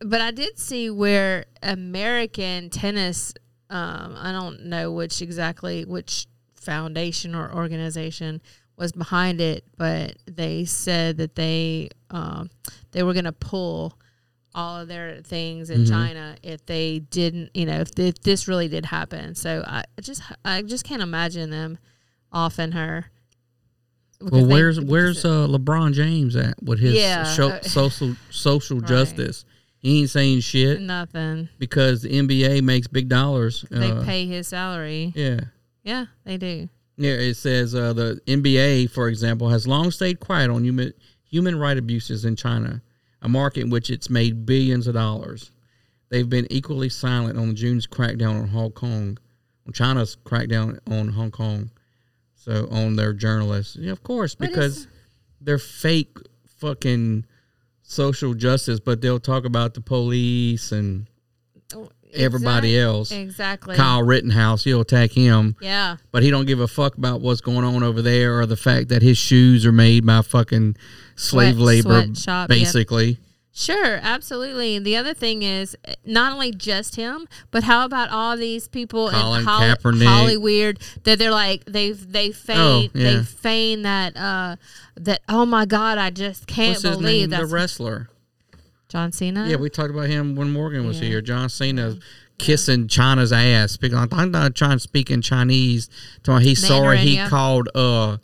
but I did see where American tennis, um, I don't know which exactly which foundation or organization was behind it, but they said that they um, they were going to pull all of their things in Mhm. China if they didn't, you know, if, if this really did happen. So I just I just can't imagine them offing her. Well, because they- where's where's uh, LeBron James at with his Yeah, sho- social social right. justice? He ain't saying shit nothing? because the NBA makes big dollars. They uh, pay his salary. Yeah. Yeah, they do. Yeah, it says uh, the NBA, for example, has long stayed quiet on human human right abuses in China, a market in which it's made billions of dollars. They've been equally silent on June's crackdown on Hong Kong, on China's crackdown on Hong Kong, so on their journalists. Yeah, of course, But because they're fake fucking social justice, but they'll talk about the police and oh, everybody Exact- else. Exactly. Kyle Rittenhouse, he'll attack him. Yeah. But he don't give a fuck about what's going on over there or the fact that his shoes are made by fucking slave Sweat- labor, basically. yeah. Sure, absolutely. And the other thing is eh, not only just him, but how about all these people Colin in Holly, Kaepernick. Hollywood that they're like they've they feign Oh, yeah. they feign that uh that oh my god I just can't What's believe name? The wrestler. John Cena. Yeah, we talked about him when Morgan was Yeah. here. John Cena kissing China's ass. Speaking, like, I'm not trying to speak in Chinese. He's sorry he yeah. called uh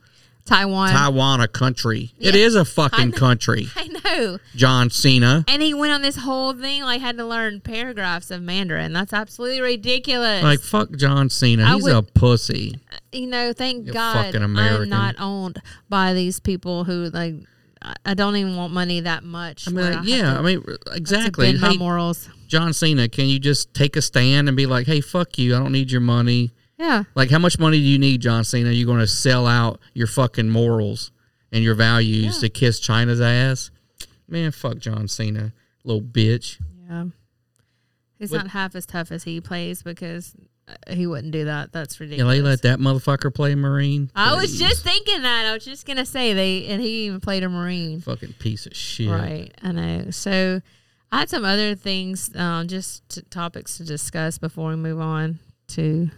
Taiwan. Taiwan a country. It Yeah. is a fucking country. I know. John Cena. And he went on this whole thing like had to learn paragraphs of Mandarin. That's absolutely ridiculous. Like fuck John Cena. I He's would- a pussy. Uh, you know, thank You God. I'm not owned by these people who like. I- I don't even want money that much. I mean, have yeah, to- I mean, exactly. bend my morals. John Cena, can you just take a stand and be like, "Hey, fuck you. I don't need your money." Yeah. Like, how much money do you need, John Cena? Are You're going to sell out your fucking morals and your values to kiss China's ass? Man, fuck John Cena, little bitch. Yeah. He's What- not half as tough as he plays because uh, he wouldn't do that. That's Yeah, ridiculous. they let that motherfucker play Marine. I was Please. just thinking that. I was just gonna say they, and he even played a Marine. fucking piece of shit. Right, I know. So I had some other things, um, just t- topics to discuss before we move on to.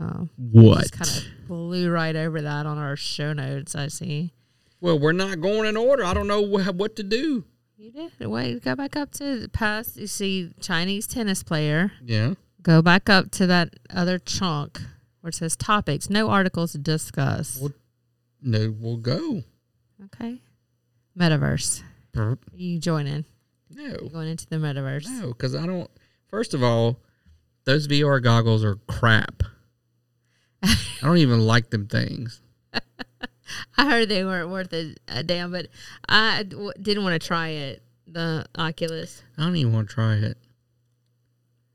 Uh, What? Just kind of blew right over that on our show notes. I see. Well, we're not going in order. I don't know wh- what to do. You did. Wait, go back up to the past. You see Chinese tennis player. Yeah. Go back up to that other chunk where it says topics. No articles to discuss. No, we'll go. Okay. Metaverse. Are you joining? No. You going into the metaverse? No, because I don't. First of all, those VR goggles are crap. I don't even like them things. I heard they weren't worth a, a damn, but I d- didn't want to try it. The Oculus. I don't even want to try it.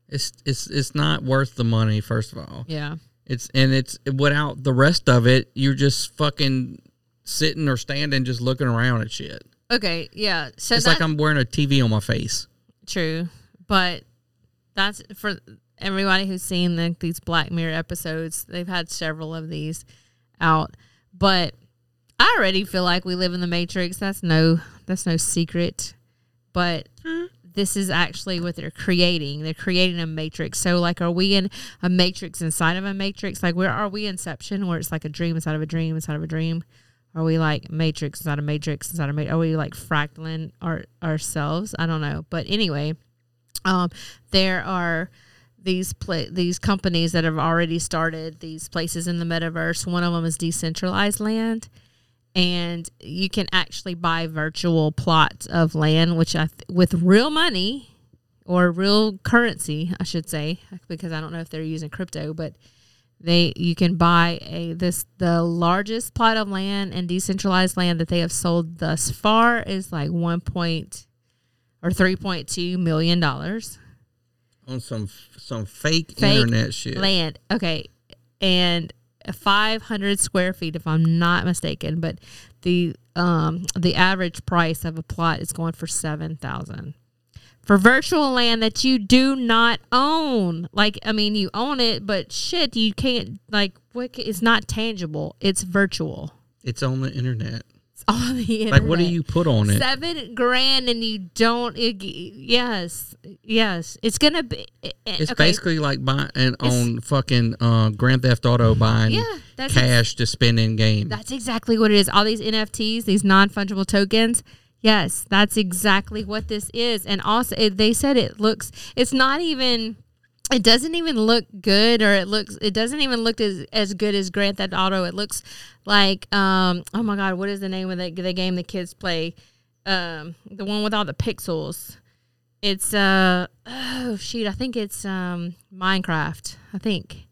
It's it's it's not worth the money. First of all, Yeah. It's and it's without the rest of it, you're just fucking sitting or standing, just looking around at shit. Okay. Yeah. So it's like I'm wearing a TV on my face. True, but that's for everybody who's seen the, these Black Mirror episodes. They've had several of these out, but I already feel like we live in the Matrix. That's no, that's no secret. But this is actually what they're creating. They're creating a matrix. So like are we in a matrix inside of a matrix? Like where are we inception where it's like a dream inside of a dream inside of a dream? Are we like matrix inside a matrix inside a matrix? Are we like fractaling our ourselves? I don't know. But anyway, um there are these these companies that have already started these places in the metaverse. One of them is decentralized land and you can actually buy virtual plots of land which I th- with real money or real currency I should say because I don't know if they're using crypto but they you can buy a this the largest plot of land and decentralized land that they have sold thus far is like 1 point or 3.2 million dollars. On some some fake, fake internet shit. land. Okay. And 500 square feet if i'm not mistaken but the um the average price of a plot is going for 7000 for virtual land that you do not own like i mean you own it but shit you can't like what it's not tangible it's virtual It's on the internet. on the internet Like, what do you put on it? seven grand and you don't it, yes yes it's gonna be eh, eh, It's okay. basically like buying and on fucking uh, Grand Theft Auto buying Yeah, that's cash to spend in game. That's exactly what it is. All these NFTs, these non fungible tokens. Yes, that's exactly what this is. And also, it, they said it looks. It's not even. It doesn't even look good, or it looks. It doesn't even look as as good as Grand Theft Auto. It looks like. Um. Oh my God, what is the name of the the game the kids play? Um. The one with all the pixels. It's uh. Oh shoot, I think it's um Minecraft. I think.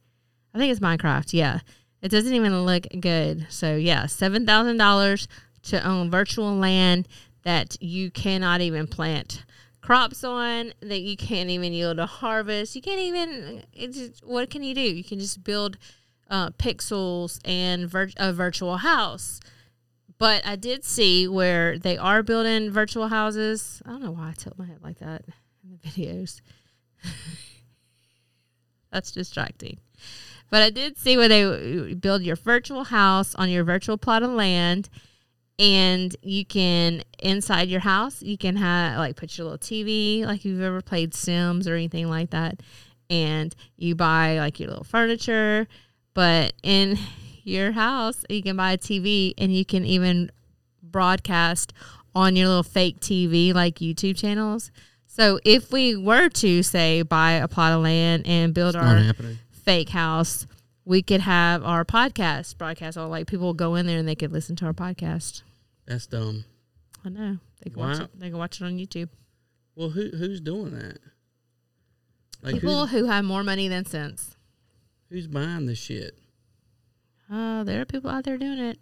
I think it's Minecraft. Yeah. It doesn't even look good. So yeah, seven thousand dollars to own virtual land that you cannot even plant crops on, that you can't even yield a harvest. You can't even. It's what can you do? You can just build uh, pixels and vir- a virtual house. But I did see where they are building virtual houses. I don't know why I tilt my head like that in the videos. That's distracting. But I did see where they build your virtual house on your virtual plot of land, and you can inside your house you can have like put your little TV, like you've ever played Sims or anything like that, and you buy like your little furniture. But in your house, you can buy a TV, and you can even broadcast on your little fake TV, like YouTube channels. So if we were to say buy a plot of land and build It's our fake house, we could have our podcast broadcast on. Like people go in there and they could listen to our podcast. That's dumb. I know they can watch it. They can watch it on YouTube. Well, who who's doing that? Like people who have more money than sense. who's buying this shit? Uh, there are people out there doing it.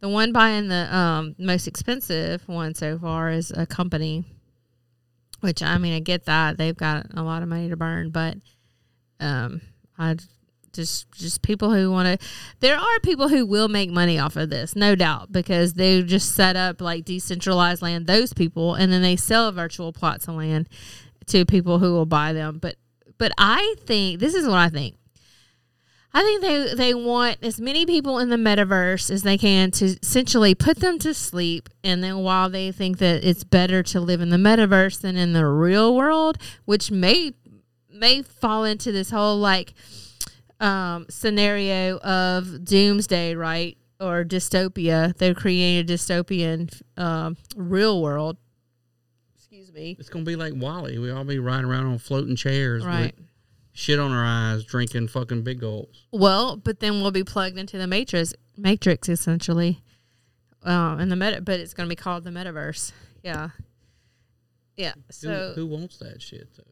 The one buying the um, most expensive one so far is a company, which I mean I get that they've got a lot of money to burn, but um, I just just people who want to. There are people who will make money off of this, no doubt, because they just set up like decentralized land. Those people, and then they sell virtual plots of land to people who will buy them. But but I think this is what I think. I think they they want as many people in the metaverse as they can to essentially put them to sleep, and then while they think that it's better to live in the metaverse than in the real world, which may may fall into this whole like um, scenario of doomsday, right, or dystopia. They're creating a dystopian um, real world. Excuse me. It's gonna be like WALL-E. We all be riding around on floating chairs, Right. with shit on our eyes, drinking fucking big gulps. Well, but then we'll be plugged into the matrix, matrix essentially, um, in the meta. But it's going to be called the metaverse. Yeah, yeah. So who, who wants that shit though?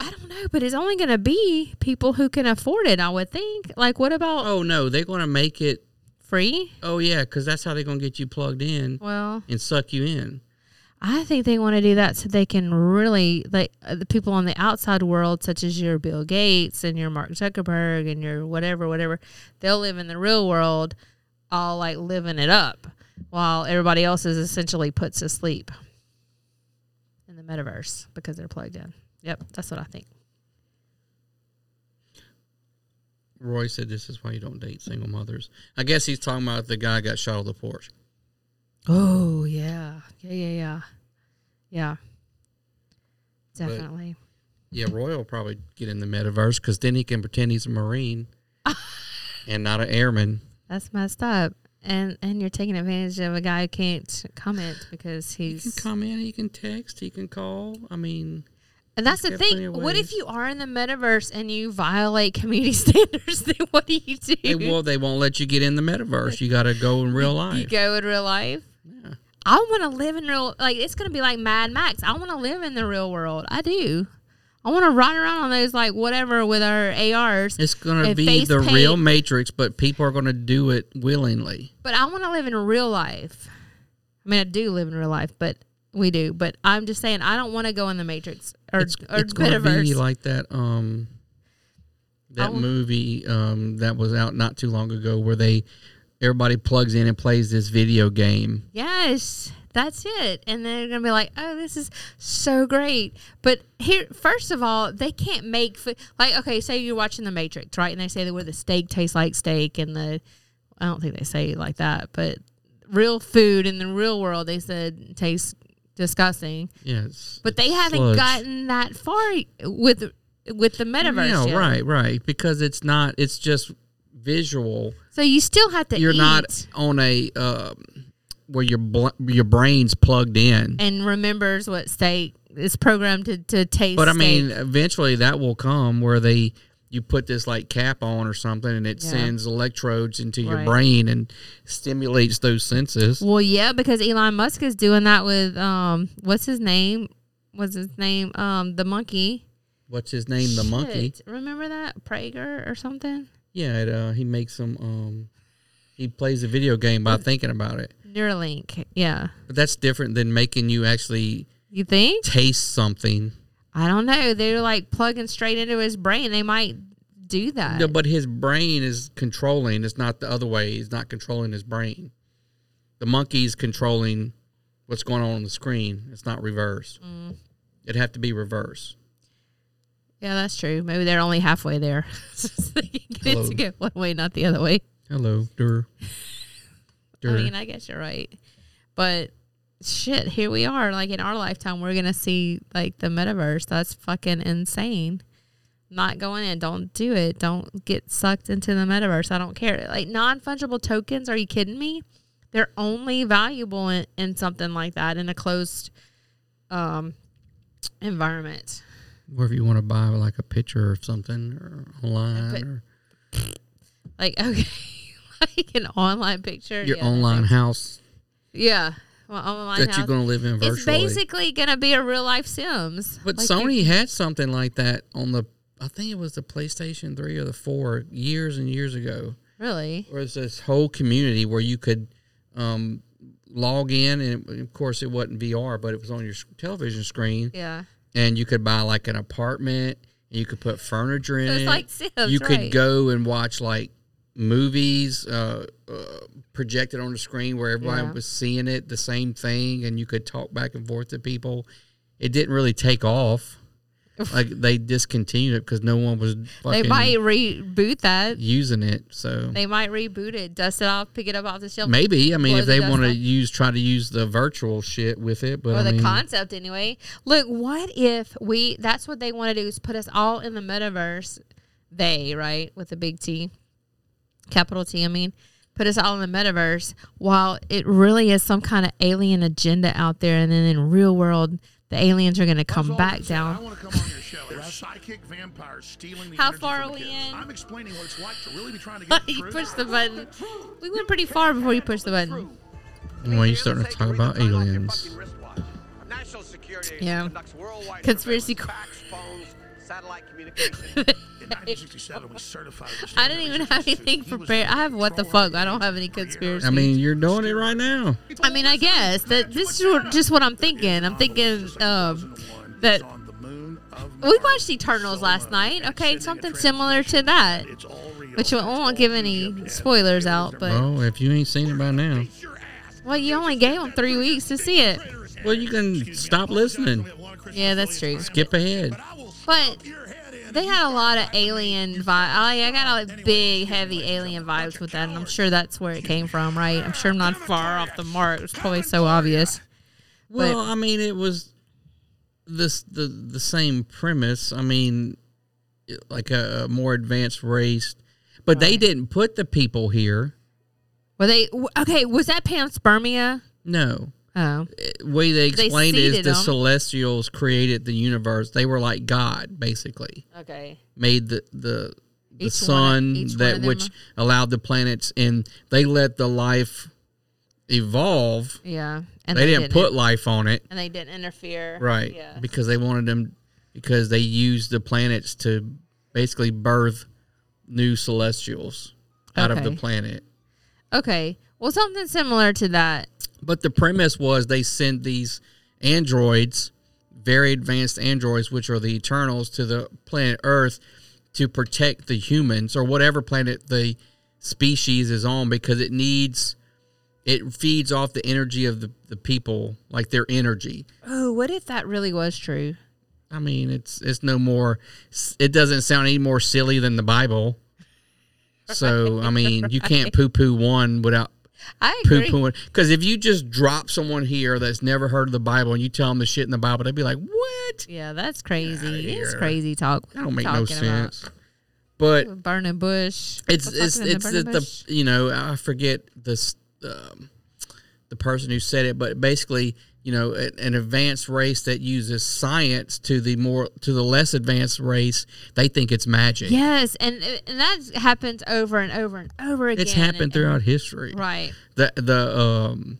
I don't know, but it's only going to be people who can afford it. I would think. Like, what about Oh no, they're gonna make it free? Oh yeah, because that's how they're gonna get you plugged in. Well- and suck you in. I think they want to do that so they can really like uh, the people on the outside world, such as your Bill Gates and your Mark Zuckerberg and your whatever, whatever. They'll live in the real world, all like living it up, while everybody else is essentially put to sleep in the metaverse because they're plugged in. Yep, that's what I think. Roy said this is why you don't date single mothers. I guess he's talking about the guy got shot on the porch. Oh yeah, yeah, yeah, yeah, yeah. But, Definitely. yeah, Roy will probably get in the metaverse because then he can pretend he's a Marine and not an airman. That's messed up. And and you're taking advantage of a guy who can't comment because He he's can comment, he can text, he can call. I mean, And that's the thing. What if you are in the metaverse and you violate community standards? Then what do you do? Hey, well, they won't let you get in the metaverse. You got to go in real life. you go in real life. Yeah. I want to live in real. Like it's gonna be like Mad Max. I want to live in the real world. I do. I want to ride around on those like whatever with our ARs. It's going to be the paint, real Matrix, but people are going to do it willingly. But I want to live in real life. I mean, I do live in real life, but we do. But I'm just saying, I don't want to go in the Matrix or it's or it's going to be like that um that movie um that was out not too long ago where they everybody plugs in and plays this video game. Yes, that's it. And they're gonna be like, "Oh, this is so great." But here, first of all, they can't make food. Like, okay, say you're watching The Matrix, right? And they say that where the steak tastes like steak, and the I don't think they say it like that, but real food in the real world, they said tastes disgusting. Yes. But they haven't sludge. gotten that far with with the metaverse. Yeah, right, right. Because it's not it's just visual. So you still have to. You're eat not on a um where your bl- your brain's plugged in. and remembers what steak is programmed to, to taste. But I steak. mean, eventually that will come where they you put this like cap on or something, and it Yeah. sends electrodes into your Right. brain and stimulates those senses. Well, yeah, because Elon Musk is doing that with um, what's his name? What's his name? Um, the monkey. What's his name? The monkey. Remember that Pager or something? Yeah, it, uh, he makes some. Um, he plays a video game by thinking about it, Neuralink. Yeah. but that's different than making you actually You think? taste something. I don't know. They're like plugging straight into his brain. They might do that. No, but his brain is controlling. It's not the other way. He's not controlling his brain. The monkey's controlling what's going on on the screen. It's not reverse. Mm. It'd have to be reverse. Yeah, that's true. Maybe they're only halfway there. So they can get it to go one way, not the other way. Hello, Dur. I mean, I guess you're right. But shit, here we are. Like in our lifetime, we're gonna see like the metaverse. That's fucking insane. Not going in. Don't do it. Don't get sucked into the metaverse. I don't care. Like non fungible tokens. Are you kidding me? They're only valuable in, in something like that in a closed um environment. Or if you want to buy like a picture or something or online But- or Like okay, like an online picture. your yeah, online house Yeah. Online that house. you're going to live in virtually. It's basically gonna be a real life Sims. But Like, Sony had something like that on the, I think it was the PlayStation 3 or the 4 years and years ago. Really? Where it's this whole community where you could um, log in, and of course it wasn't VR, but it was on your television screen. Yeah. And you could buy like an apartment, and you could put furniture in So it's it. like Sims, you could go and watch like movies uh, uh, projected on the screen where everybody Yeah. was seeing it, the same thing, and you could talk back and forth to people. It didn't really take off. like they discontinued it because no one was They might reboot that. using it. So They might reboot it, dust it off, pick it up off the shelf. maybe I mean if they want to use try to use the virtual shit with it, but or I the mean, concept anyway. Look, what if we? That's what they want to do is put us all in the metaverse. They right with the big T, capital T. I mean, put us all in the metaverse while it really is some kind of alien agenda out there, and then in real world, the aliens are going to come back down. want to come on your show. They're psychic vampires stealing the How far are we kids. in? I'm explaining what it's like to really be trying to get the you truth. push the button. We went pretty far before you pushed the button. Why are you're starting to talk about aliens. Yeah. conducts worldwide Conspiracy. Surveillance, fax, phones, satellite communication. In 1967, we certified I didn't even have anything prepared. I have what the fuck. I don't have any conspiracy. I mean, you're doing it right now. I mean, I guess that this is just what I'm thinking. I'm thinking um, that we watched Eternals last night. Okay, something similar to that. Which I won't give any spoilers out, but Well, if you ain't seen it by now, well, you only gave them three weeks to see it. well, you can stop listening, Yeah, that's true. skip ahead. But they had a lot of alien vibe. I, I got a big, heavy alien vibes with that, and I'm sure that's where it came from, right? I'm sure I'm not far off the mark. It was probably so obvious. Well, I mean, it was this the the same premise. I mean, like a, a more advanced race, but they didn't put the people here. Were they okay? Was that panspermia? No. Oh, way they They explained it is the the 'em. celestials created the universe. They were like God, basically. Okay. Made the the the Each sun one that them- which allowed the planets, and they let the life evolve. Yeah, and they, didn't, put life on it, and they didn't interfere. right? Yeah. Because they wanted them, because they used the planets to basically birth new celestials out of the planet. Okay. Well, something similar to that. But the premise was they sent these androids, very advanced androids, which are the Eternals, to the planet Earth to protect the humans or whatever planet the species is on because it needs, it feeds off the energy of the, the people, like their energy. Oh, what if that really was true? I mean, it's it's no more. It doesn't sound any more silly than the Bible. So I mean, you can't poo poo one without I agree. Because if you just drop someone here that's never heard of the Bible and you tell them the shit in the Bible, they'd be like, "What? Yeah, that's crazy. It's crazy talk. That don't make no talking about sense." But burning bush. it's What's it's it's the, the you know I forget this um, the person who said it, but basically you know an, an advanced race that uses science to the more to the less advanced race, they think it's magic. Yes, and and that happens over and over and over again. It's happened and- throughout history. Right. The the um,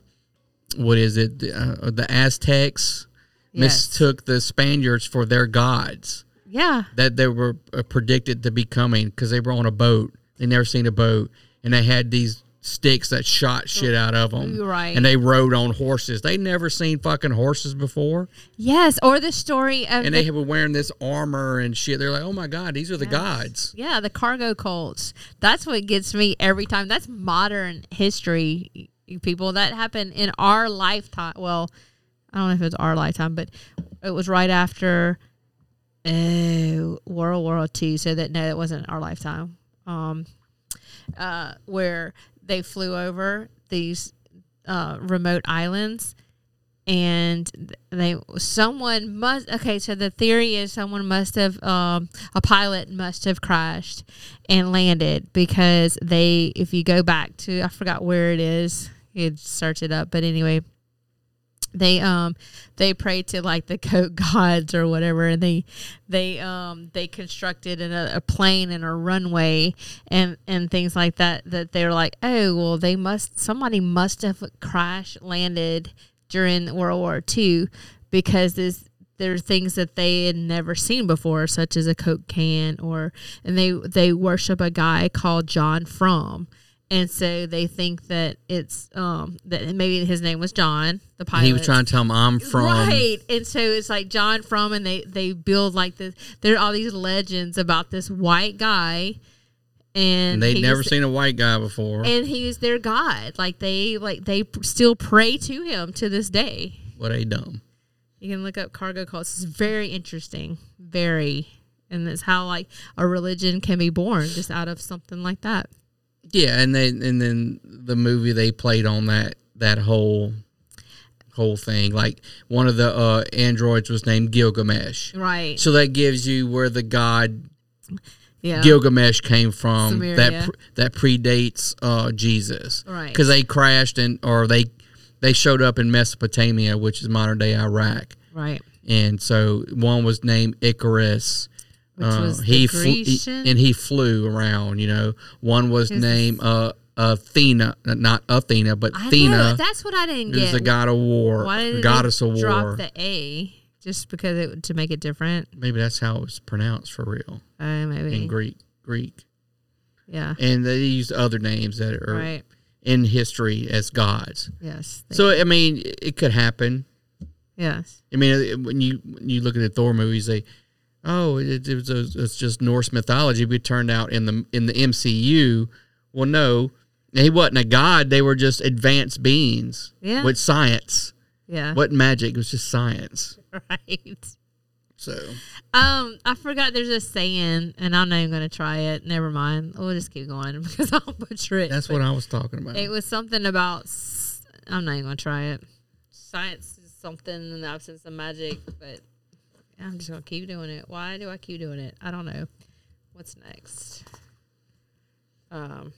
what is it? The, uh, the Aztecs Yes. mistook the Spaniards for their gods. Yeah. That they were uh, predicted to be coming because they were on a boat. They never seen a boat, and they had these sticks that shot shit out of them. Right. And they rode on horses. They never seen fucking horses before, Yes, or the story of and the, they were wearing this armor and shit. They're like, oh my god, these are the gods. yeah the cargo cults. That's what gets me every time. That's modern history, people. That happened in our lifetime. Well, I don't know if it was our lifetime, but it was right after uh, World War II. So that no, it wasn't our lifetime. Um, uh, where they flew over these uh, remote islands and they someone must okay so the theory is someone must have um, a pilot must have crashed and landed because they if you go back to i forgot where it is you'd search it up but anyway they um they prayed to like the coat gods or whatever and they they um they constructed a, plane and a runway and and things like that that they're like oh well they must somebody must have crash landed during world war ii because this there are things that they had never seen before such as a coke can or and they they worship a guy called john frum and so they think that it's um that maybe his name was John, the pilot. He was trying to tell them I'm from right, and so it's like John from, and they they build like this. There are all these legends about this white guy, and And they'd never was- seen a white guy before. and he was their god. Like they like they still pray to him to this day. what a dumb. You can look up cargo cults. It's very interesting, very, and it's how like a religion can be born just out of something like that. Yeah, and then and then the movie they played on that that whole whole thing. Like one of the uh, androids was named Gilgamesh. Right. So that gives you where the god Yeah. Gilgamesh came from. Sumeria. That pre- that predates uh, Jesus. Right. Because they crashed and or they they showed up in Mesopotamia, which is modern day Iraq. Right. And so one was named Icarus. Which Uh, was he flew, Grecian? and he flew around. You know, one was Who's named uh, Athena, not Athena, but I Athena. know, that's what I didn't get. the god of war, Why did goddess of war. drop the A just because it to make it different? Maybe that's how it was pronounced for real Uh, maybe in Greek. Greek. Yeah. And they used other names that are Right. in history as gods. Yes, So I mean, it could happen. Yes. I mean, when you when you look at the Thor movies, they, oh, it, it was a, it's just Norse mythology. We turned out in the in the MCU, well, no, he wasn't a god. They were just advanced beings. Yeah. With science. Yeah. What magic? It was just science. Right. So Um, I forgot there's a saying, and I'm not even gonna try it. Never mind. We'll just keep going because I'll butcher it. that's but what I was talking about. It was something about. I'm not even gonna try it. Science is something in the absence of magic, but I'm just gonna keep doing it. Why do I keep doing it? I don't know. What's next? Um.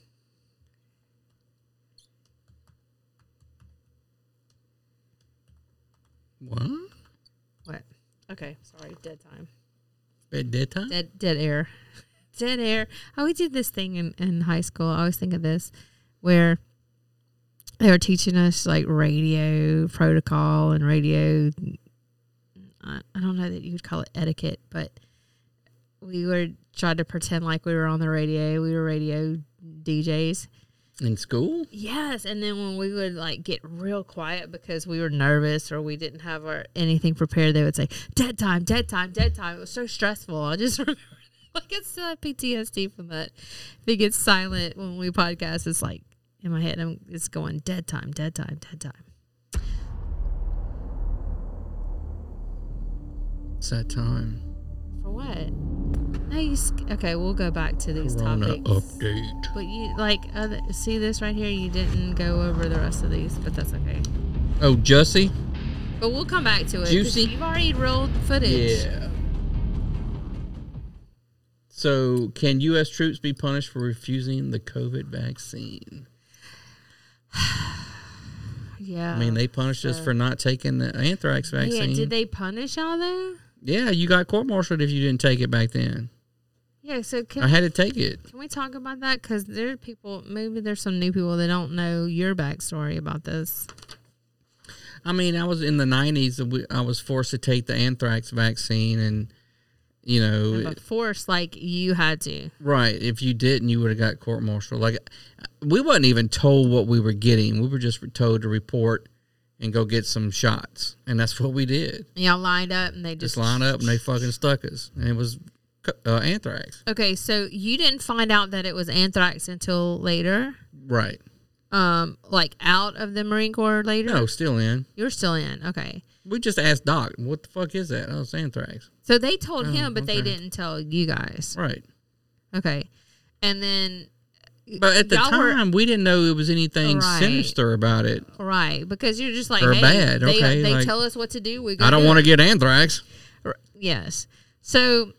What? What? Okay, sorry. Dead time. At dead time? Dead dead air. Dead air. Oh, we did this thing in, in high school. I always think of this where they were teaching us like radio protocol and radio I, don't know that you would call it etiquette, but we were trying to pretend like we were on the radio. We were radio DJs. In school? Yes, and then when we would like get real quiet because we were nervous or we didn't have our anything prepared, they would say "dead time, dead time, dead time." It was so stressful. I just remember, like, I still have PTSD from that. If it gets silent when we podcast, it's like in my head, I'm it's going dead time, dead time, dead time. It's that time. For what? No, you. sk- Okay, we'll go back to these Corona topics. update. But you like other, see this right here. You didn't go over the rest of these, but that's okay. Oh, Jussie? But we'll come back to it. 'cause Juicy? You've already rolled the footage. Yeah. So, can U.S. troops be punished for refusing the COVID vaccine? Yeah. I mean, they punished us for not taking the anthrax vaccine. Yeah, did they punish y'all though? Yeah, you got court-martialed if you didn't take it back then. Yeah. So can I had to take it. Can we talk about that? Because there are people. Maybe there's some new people that don't know your backstory about this. I mean, I was in the '90s. and I was forced to take the anthrax vaccine, and you know, And But force, like you had to. Right. If you didn't, you would have got court martial. Like we wasn't even told what we were getting. We were just told to report and go get some shots, and that's what we did. Y'all lined up and they Just just, line up and they fucking stuck us, and it was uh, anthrax. Okay, so you didn't find out that it was anthrax until later. Right. Um, like out of the Marine Corps later. No, still in. You're still in. Okay. We just asked Doc, "What the fuck is that?" Oh, it's anthrax. So they told Oh, him, but they didn't tell you guys. Right. Okay. And then But at the y'all were- time, we didn't know it was anything Right. sinister about it. Right, because you're just like, Or hey, bad, they, okay, they like, tell us what to do. We go I don't do want to get anthrax. Yes. So,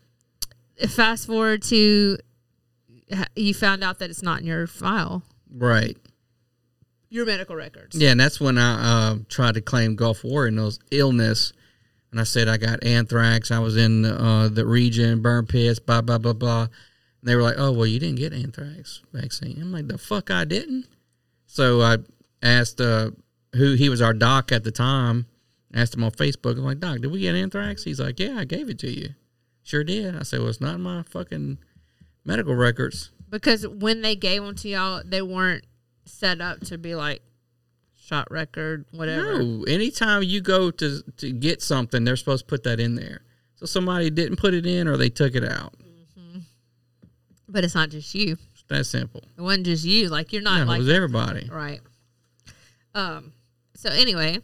fast forward to you found out that it's not in your file, Right. your medical records. Yeah, and that's when I uh, tried to claim Gulf War and those illness, and I said I got anthrax. I was in uh, the region, burn pits, blah blah blah blah. And they were like, "Oh, well, you didn't get anthrax vaccine." I'm like, "The fuck, I didn't." So I asked uh, who he was our doc at the time. Asked him on Facebook. I'm like, "Doc, did we get anthrax?" He's like, "Yeah, I gave it to you." Sure did. I said, "Well, it's not in my fucking medical records." Because when they gave them to y'all, they weren't set up to be like shot record, whatever. No, anytime you go to to get something, they're supposed to put that in there. So somebody didn't put it in, or they took it out. But it's not just you. It's that simple. It wasn't just you. Like you're not No, it was everybody. Right. Um. So anyway,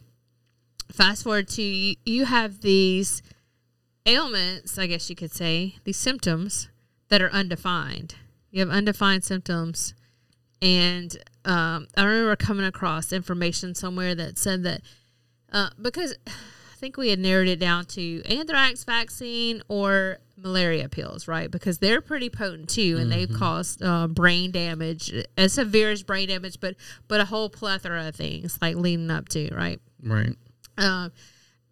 fast forward to you, you have these ailments, I guess you could say, these symptoms that are undefined. You have undefined symptoms, and um, I remember coming across information somewhere that said that uh, because I think we had narrowed it down to anthrax vaccine or malaria pills, right? Because they're pretty potent too, and they've Mhm. caused uh, brain damage, as severe as brain damage, but but a whole plethora of things like leading up to, right? Right. Um,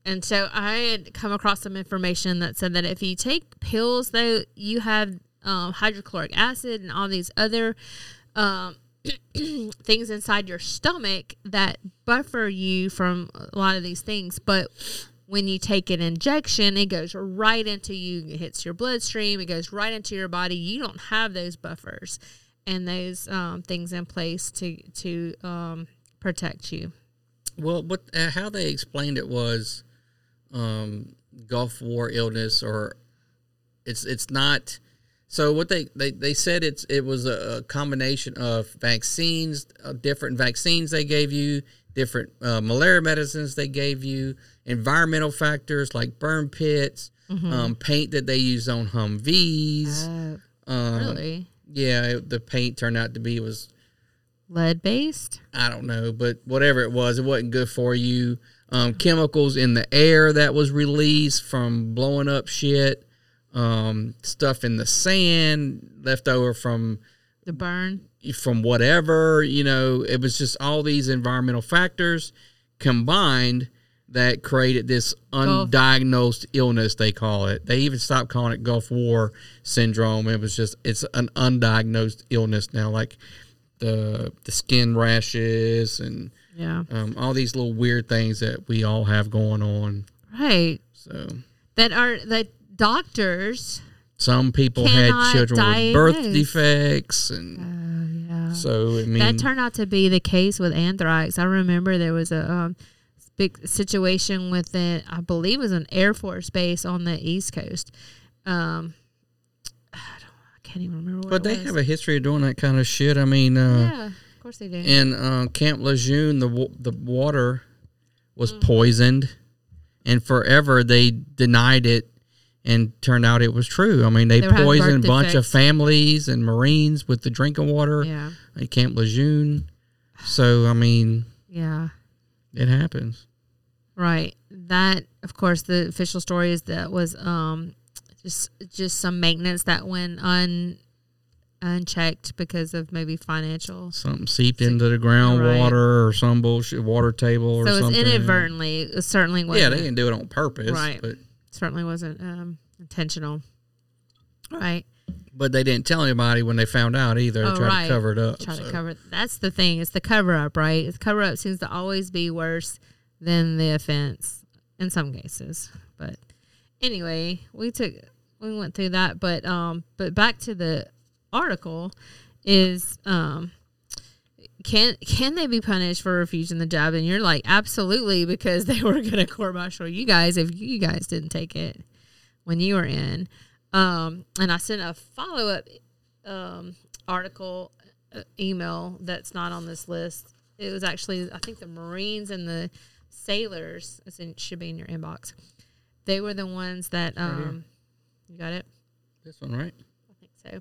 and so I had come across some information that said that if you take pills, though, you have um, hydrochloric acid and all these other um, things inside your stomach that buffer you from a lot of these things. But when you take an injection, it goes right into you, it hits your bloodstream, it goes right into your body. You don't have those buffers and those um, things in place to to um, protect you. Well, what uh, how they explained it was um, Gulf War illness, or it's it's not. So what they, they, they said it's it was a, combination of vaccines, uh, different vaccines they gave you, different uh, malaria medicines they gave you, environmental factors like burn pits, Mhm. um, paint that they use on Humvees. um, really? Yeah, it- the paint turned out to be was Lead based? I don't know, but whatever it was, it wasn't good for you. um, chemicals in the air that was released from blowing up shit, um, stuff in the sand left over from The burn. from whatever, you know, it was just all these environmental factors combined that created this undiagnosed illness they call it. They even stopped calling it Gulf War syndrome. It was just it's an undiagnosed illness now like the the skin rashes and Yeah. um, all these little weird things that we all have going on. Right. So That are that doctors. some people had children with birth defects and yeah. so I mean that turned out to be the case with anthrax. I remember there was a um, big situation with it. I believe it was an Air Force base on the East Coast. Um, I, don't, I can't even remember. What But they was. have a history of doing that kind of shit. I mean, uh, yeah, of course they do. in uh, Camp Lejeune, the the water was Mm. poisoned, and forever they denied it, and turned out it was true. I mean, they, They poisoned a bunch of families and Marines with the drinking water Yeah. at Camp Lejeune. So I mean, yeah. it happens. Right. That of course the official story is that was um just just some maintenance that went un unchecked because of maybe financial Something seeped into the groundwater or some bullshit water table or so something. it's inadvertently it certainly wasn't Yeah, they didn't do it on purpose, right but certainly wasn't um intentional right but they didn't tell anybody when they found out either. They Oh, tried right. to cover it up. Try so. to cover. That's the thing. It's the cover up, right? The cover up seems to always be worse than the offense in some cases. But anyway, we took we went through that. But um, but back to the article is um, can can they be punished for refusing the job? And you're like, absolutely, because they were going to court martial you guys if you guys didn't take it when you were in. Um, and I sent a follow up um, article uh, email that's not on this list. It was actually I think the Marines and the sailors. It's in, should be in your inbox. They were the ones that Right um, you got it. This one, right? I think so.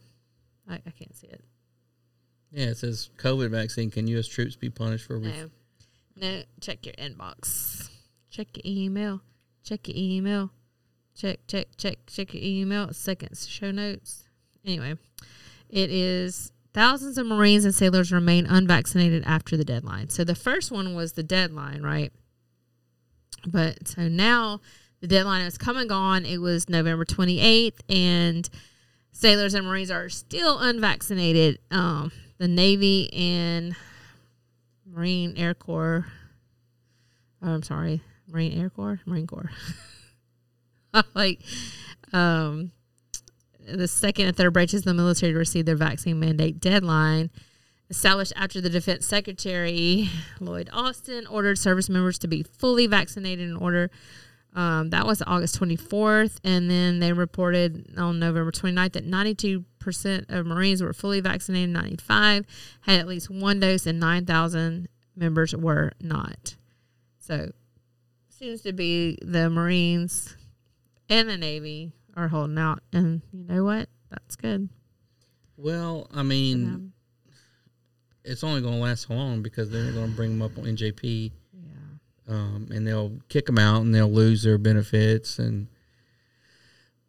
I, I can't see it. Yeah, it says COVID vaccine. Can U.S. troops be punished for? Ref- No, no. Check your inbox. Check your email. Check your email. Check, check, check, check your email. Seconds. Show notes. Anyway, it is thousands of Marines and sailors remain unvaccinated after the deadline. So the first one was the deadline, right? But so now the deadline has come and gone. It was November 28th, and sailors and Marines are still unvaccinated. Um, the Navy and Marine Air Corps. Oh, I'm sorry, Marine Air Corps, Marine Corps. like, um, the second and third branches of the military to receive their vaccine mandate deadline established after the defense secretary Lloyd Austin ordered service members to be fully vaccinated in order. Um, that was August 24th, and then they reported on November 29th that 92% of Marines were fully vaccinated, 95 had at least one dose, and 9,000 members were not. So, seems to be the Marines and the Navy are holding out, and you know what? That's good. Well, I mean, it's only going to last so long because they're going to bring them up on NJP. Yeah. Um, and they'll kick them out and they'll lose their benefits and.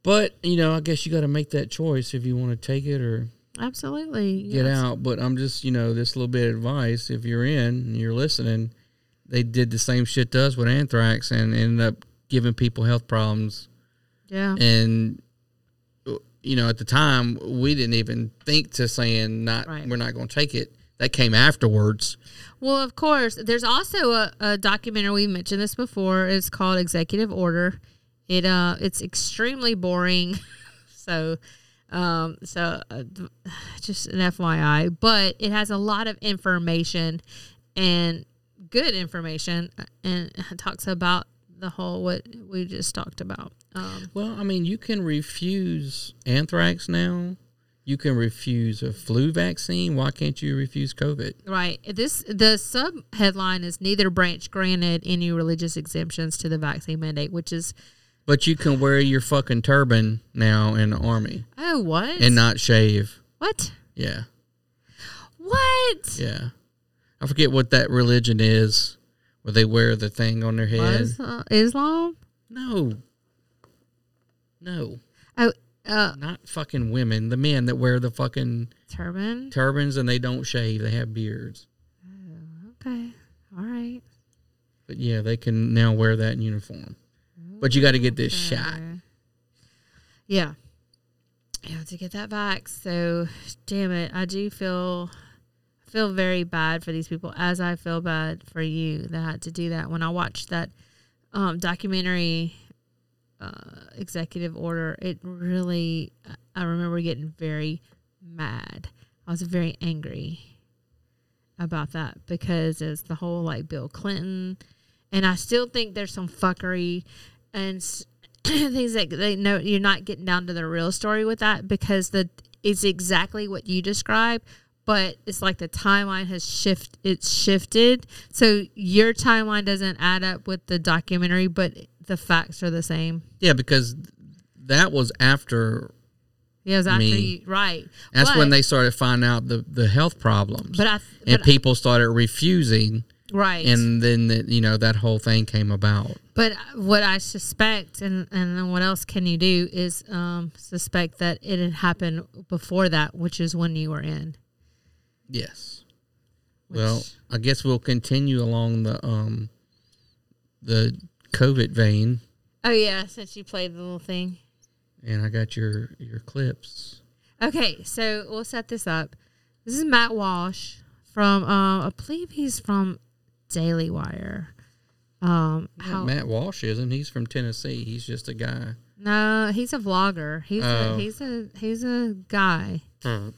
But you know, I guess you got to make that choice if you want to take it or Absolutely. get yes. out. But I'm just, you know, this little bit of advice. If you're in and you're listening, they did the same shit to us with anthrax and ended up giving people health problems. Yeah. And you know, at the time, we didn't even think to saying not Right. we're not going to take it. That came afterwards. Well, of course, there's also a, a documentary we mentioned this before. It's called Executive Order. It uh, it's extremely boring. so, um, so uh, just an FYI, but it has a lot of information and good information, uh, and it talks about the whole what we just talked about. Um, Well, I mean, you can refuse anthrax now. You can refuse a flu vaccine. Why can't you refuse COVID? Right. This the sub headline is neither branch granted any religious exemptions to the vaccine mandate, which is But you can wear your fucking turban now in the army oh what and not shave. what Yeah. what Yeah. I forget what that religion is where they wear the thing on their head. Islam? No. No. Oh, uh, Not fucking women. The men that wear the fucking turban. turbans and they don't shave. They have beards. Okay, all right. But yeah, they can now wear that in uniform. But you got to get this shot. Yeah. You have to get that back. So, damn it, I do feel feel very bad for these people, as I feel bad for you that had to do that. When I watched that um, documentary, uh, executive order, it really, I remember getting very mad. I was very angry about that because it's the whole like Bill Clinton, and I still think there's some fuckery and things that they know you're not getting down to the real story with that because the it's exactly what you describe but it's like the timeline has shift it's shifted, so your timeline doesn't add up with the documentary, but the facts are the same. Yeah, because that was after. Yeah, it was after me. you right. That's But- when they started finding out the, the health problems. But I- and but people started refusing. Right. And then the, you know that whole thing came about. But what I suspect, and and then what else can you do is um, suspect that it had happened before that, which is when you were in. Yes. well, I guess we'll continue along the um the COVID vein, Oh yeah, since you played the little thing. and I got your your clips. Okay, so we'll set this up. This is Matt Walsh from, uh, I believe he's from Daily Wire. Um, how, Matt Walsh isn't. He's from Tennessee. He's just a guy. no, he's a vlogger. He's Oh. a, he's a he's a guy. Hmm.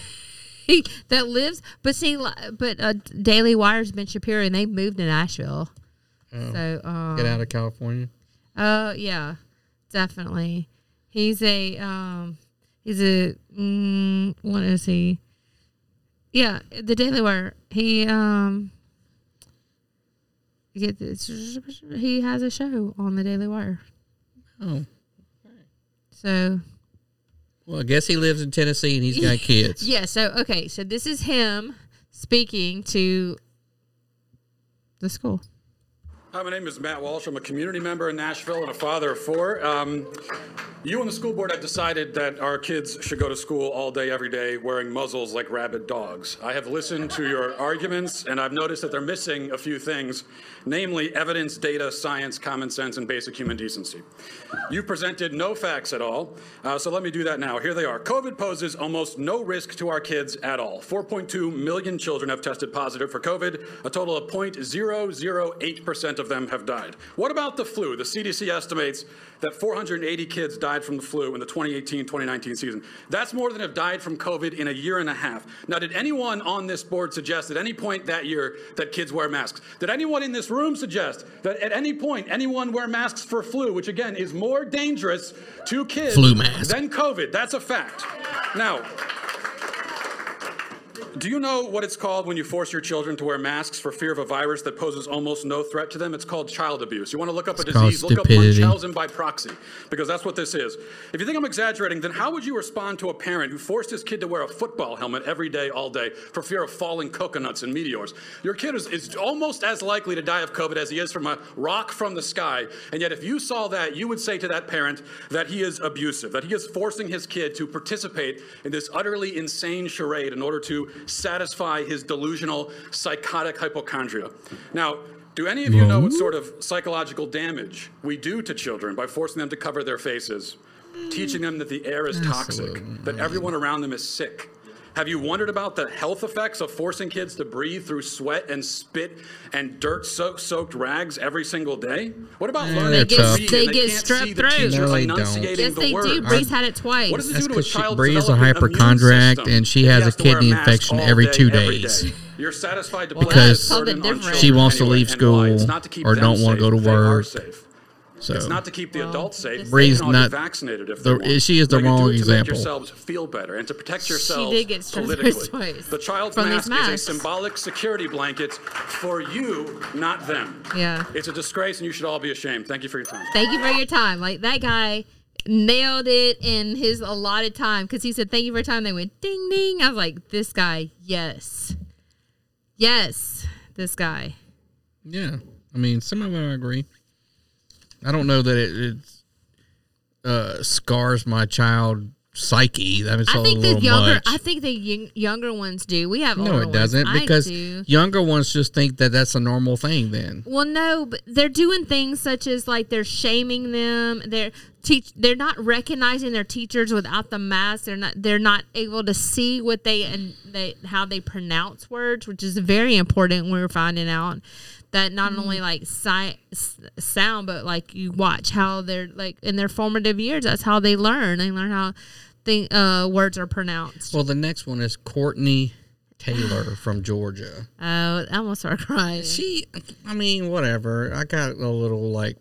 he that lives but see but uh, daily wire's ben shapiro and they moved to nashville Oh. so um, Get out of California. uh yeah definitely he's a um he's a mm, what is he yeah the daily wire he um get this, he has a show on the daily wire Oh. okay. so Well, I guess he lives in Tennessee and he's got kids. Yeah, so okay, so this is him speaking to the school. Hi, my name is Matt Walsh. I'm a community member in Nashville and a father of four. Um, you and the school board have decided that our kids should go to school all day, every day, wearing muzzles like rabid dogs. I have listened to your arguments, and I've noticed that they're missing a few things, namely evidence, data, science, common sense, and basic human decency. You've presented no facts at all, uh, so let me do that now. Here they are. COVID poses almost no risk to our kids at all. 4.2 million children have tested positive for COVID. A total of 0.008% of them have died. What about the flu? The CDC estimates that 480 kids died from the flu in the 2018-2019 season. That's more than have died from COVID in a year and a half. Now, did anyone on this board suggest at any point that year that kids wear masks? Did anyone in this room suggest that at any point anyone wear masks for flu, which again is more dangerous to kids than COVID? That's a fact. Now, do you know what it's called when you force your children to wear masks for fear of a virus that poses almost no threat to them? It's called child abuse. You want to look up a It's called disease, look up Munchausen by proxy, because that's what this is. If you think I'm exaggerating, then how would you respond to a parent who forced his kid to wear a football helmet every day, all day, for fear of falling coconuts and meteors? Your kid is, is almost as likely to die of COVID as he is from a rock from the sky. And yet, if you saw that, you would say to that parent that he is abusive, that he is forcing his kid to participate in this utterly insane charade in order to satisfy his delusional, psychotic hypochondria. Now, do any of you know what sort of psychological damage we do to children by forcing them to cover their faces, teaching them that the air is toxic, that everyone around them is sick? Have you wondered about the health effects of forcing kids to breathe through sweat and spit and dirt soaked rags every single day? What about Yeah, learning they're to tough. read They and get can't strep see the throat. No, they don't. Yes, the they do. words? Bree's had it twice. What does it That's do to a 'cause she- child's Bree's a developing hypochondriac, and she if has a kidney mask infection all every day, two days. day? You're satisfied to Well, put Because that burden she children wants to leave and why? It's school not to keep or don't want to go to They are work. Safe. So It's not to keep the adults safe. Bree's they can all not- vaccinated if the- they want. she is the But wrong it to example. Make yourselves feel better and to protect yourselves did get strep politically. twice The child's from mask is a symbolic security blanket for you, not them. Yeah. It's a disgrace, and you should all be ashamed. Thank you for your time. Thank you for your time. Like that guy nailed it in his allotted time because he said, Thank you for your time. They went ding ding. I was like, This guy, yes. Yes, this guy. Yeah, I mean, some of them I agree. I don't know that it, it uh, scars my child psyche. That was I think the younger, much. I think the young, younger ones do. We have no, it doesn't ones. Because do. younger ones just think that that's a normal thing. Then Well, no, but they're doing things such as like they're shaming them. They're teach. They're not recognizing their teachers without the mask. They're not. They're not able to see what they and they how they pronounce words, which is very important. We're finding out that not only like si- sound, but like you watch how they're like in their formative years. That's how they learn. They learn how the uh, words are pronounced. well, the next one is Courtney Taylor from Georgia. Oh, I almost started crying. She, I mean, whatever. I got a little like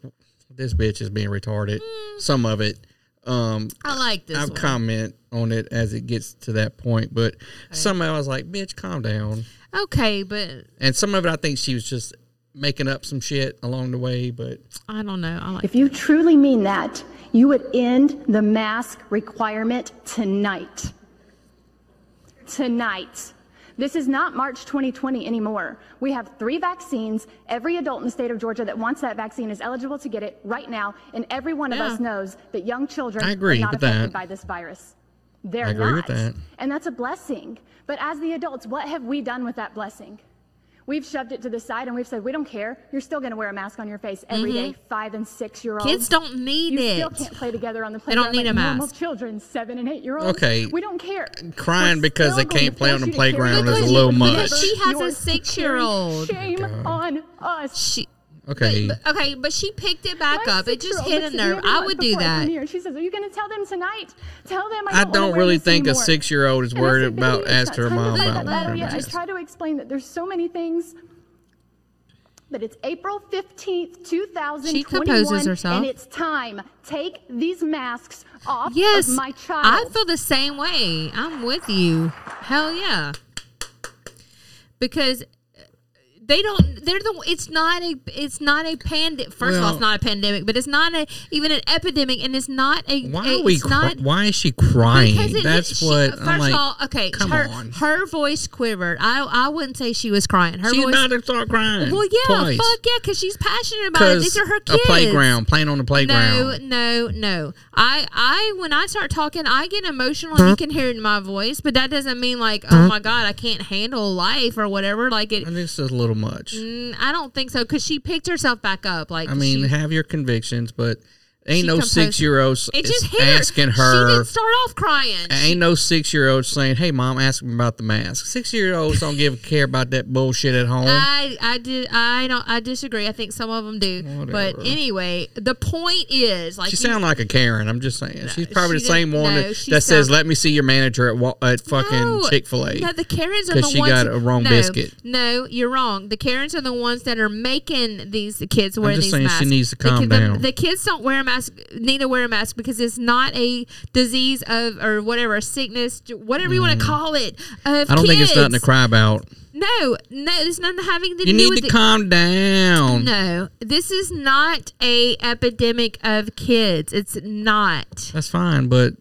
this bitch is being retarded. Some of it. Um, I like this I'll one. comment on it as it gets to that point, but some of it I was like, "Bitch, calm down." Okay, but And some of it I think she was just making up some shit along the way, but I don't know. I like If you truly mean that, you would end the mask requirement tonight. Tonight. This is not March 2020 anymore. We have three vaccines. Every adult in the state of Georgia that wants that vaccine is eligible to get it right now. And every one of us knows that young children I agree are not with affected that. by this virus. They're I agree with not. that. And that's a blessing. But as the adults, what have we done with that blessing? We've shoved it to the side and we've said, we don't care. You're still going to wear a mask on your face every day, Mhm. five and six year olds. Kids don't need you it. still can't play together on the playground. They don't need like a normal mask. children, seven and eight year olds. Okay. We don't care. crying because they can't play on the you to carry playground is a little you much. She has a yours to carry. six-year-old. Shame God. on us. She, Okay. But, but- okay, but she picked it back My up. It just hit a looks at me nerve. I would do before I come that. She says, "Are you going to tell them tonight? Tell them I I don't, don't really this think a six year old is worried said, about "Baby, it's her mom about let that wearing out a yet." I mask. try to explain that there's so many things. But it's April 15th, 2021. composes herself. And it's time. Take these masks off Yes, of my child. I feel the same way. I'm with you. Hell yeah. Because they don't. They're the. It's not a. It's not a pandemic. First of all, it's not a pandemic, but it's not a even an epidemic, and it's not a. Why a- are we? Not. why is she crying? It- That's she- what First I'm like. of all, okay, come her on. her voice quivered. I I wouldn't say she was crying. Her She's voice. about to start crying. Well, yeah, twice. fuck yeah, because she's passionate about it. These are her kids a playground, playing on the playground. No, no, no. I, I, when I start talking, I get emotional, and you can hear it in my voice. But that doesn't mean like, oh my god, I can't handle life or whatever. Like it. I think it's just a little much. Mm, I don't think so because she picked herself back up. Like I mean, she, have your convictions, but ain't she no composed- six year old hit her. She didn't start off crying. Ain't no six year old saying, "Hey, mom, ask me about the mask." Six year olds don't give a care about that bullshit at home. I I did I don't I disagree. I think some of them do. Whatever. But anyway, the point is like she you- sound like a Karen. I'm just saying. She's probably she the same one no, that, she that says, "Let me see your manager at at fucking No, Chick Fil A." No, the Karens are the she ones got a wrong no, biscuit. No, you're wrong. The Karens are the ones that are making these kids wear just these saying she masks. needs to The calm the- down. The, kids don't wear a mask. Need to wear a mask because it's not a disease of or whatever a sickness, whatever you want to call it. Of Mm. I don't think it's nothing to cry about. No, no, it's nothing having to You do need with to calm down. No, this is not a epidemic of kids. It's not. That's fine, but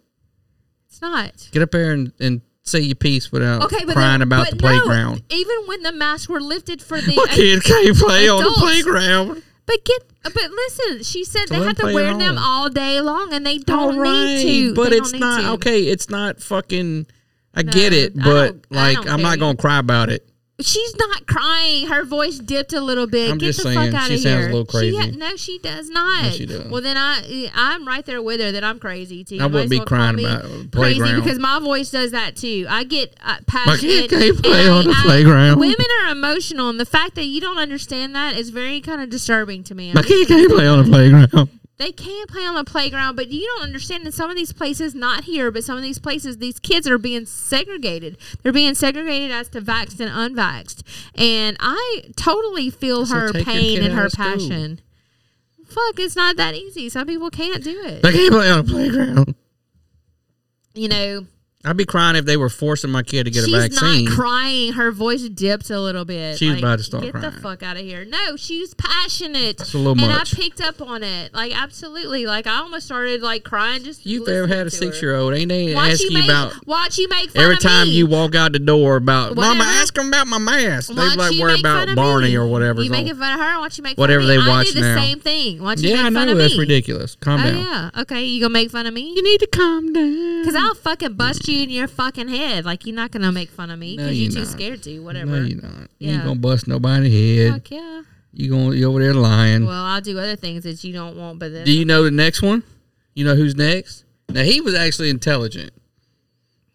It's not. get up there and, and say your piece without Okay, but crying then- about but the no, playground. even when the masks were lifted for the My kid can't play on the playground. But get, but listen, she said So they have to wear them all day long, and they don't right, need to. but it's don't to. okay. It's not fucking. I No, get it, but like I'm not gonna cry about it. She's not crying. Her voice dipped a little bit. I'm Get the saying, fuck out of here. she sounds a little She crazy. no, she does not. Yes, she does. Well, then I, I'm right there with her that I'm crazy too. I You wouldn't be well crying about crazy playground. because my voice does that too. I get uh, My passionate. kid can't play on the I- I- playground. Women are emotional, and the fact that you don't understand that is very kind of disturbing to me. My kid can't play on the playground. They can play on the playground, but you don't understand in some of these places, not here, but some of these places, these kids are being segregated. They're being segregated as to vaxxed and unvaxxed. And I totally feel So her pain and her passion. Fuck, it's not that easy. Some people can't do it. They can't play on the playground. You know, I'd be crying if they were forcing my kid to get she's a vaccine. not crying. Her voice dipped a little bit. She's Like, about to start Get the fuck out of here. No, she's passionate. It's a little and much. I picked up on it. Like absolutely. Like I almost started like crying just. You've ever had a to her. six year old? Ain't they Watch ask you you make, about watch you make fun every of time me. you walk out the door about Mama, Whatever. ask them about my mask. They Watch like you worry make fun about of Barney me. or whatever. You making fun of her? Watch you make Whatever fun of me. they I watch do the now. same thing. Watch you Yeah, make I fun know of that's me. ridiculous. Calm oh, down. yeah. Okay, you gonna make fun of me? You need to calm down. Cause I'll fucking bust you in your fucking head. Like you're not gonna make fun of me No, because you're you're too scared to. Whatever. No, you're not. You ain't gonna bust nobody in the head. Fuck yeah. You gonna you over there lying. Well, I'll do other things that you don't want, but then Do you know the next one? You know who's next? Now he was actually intelligent.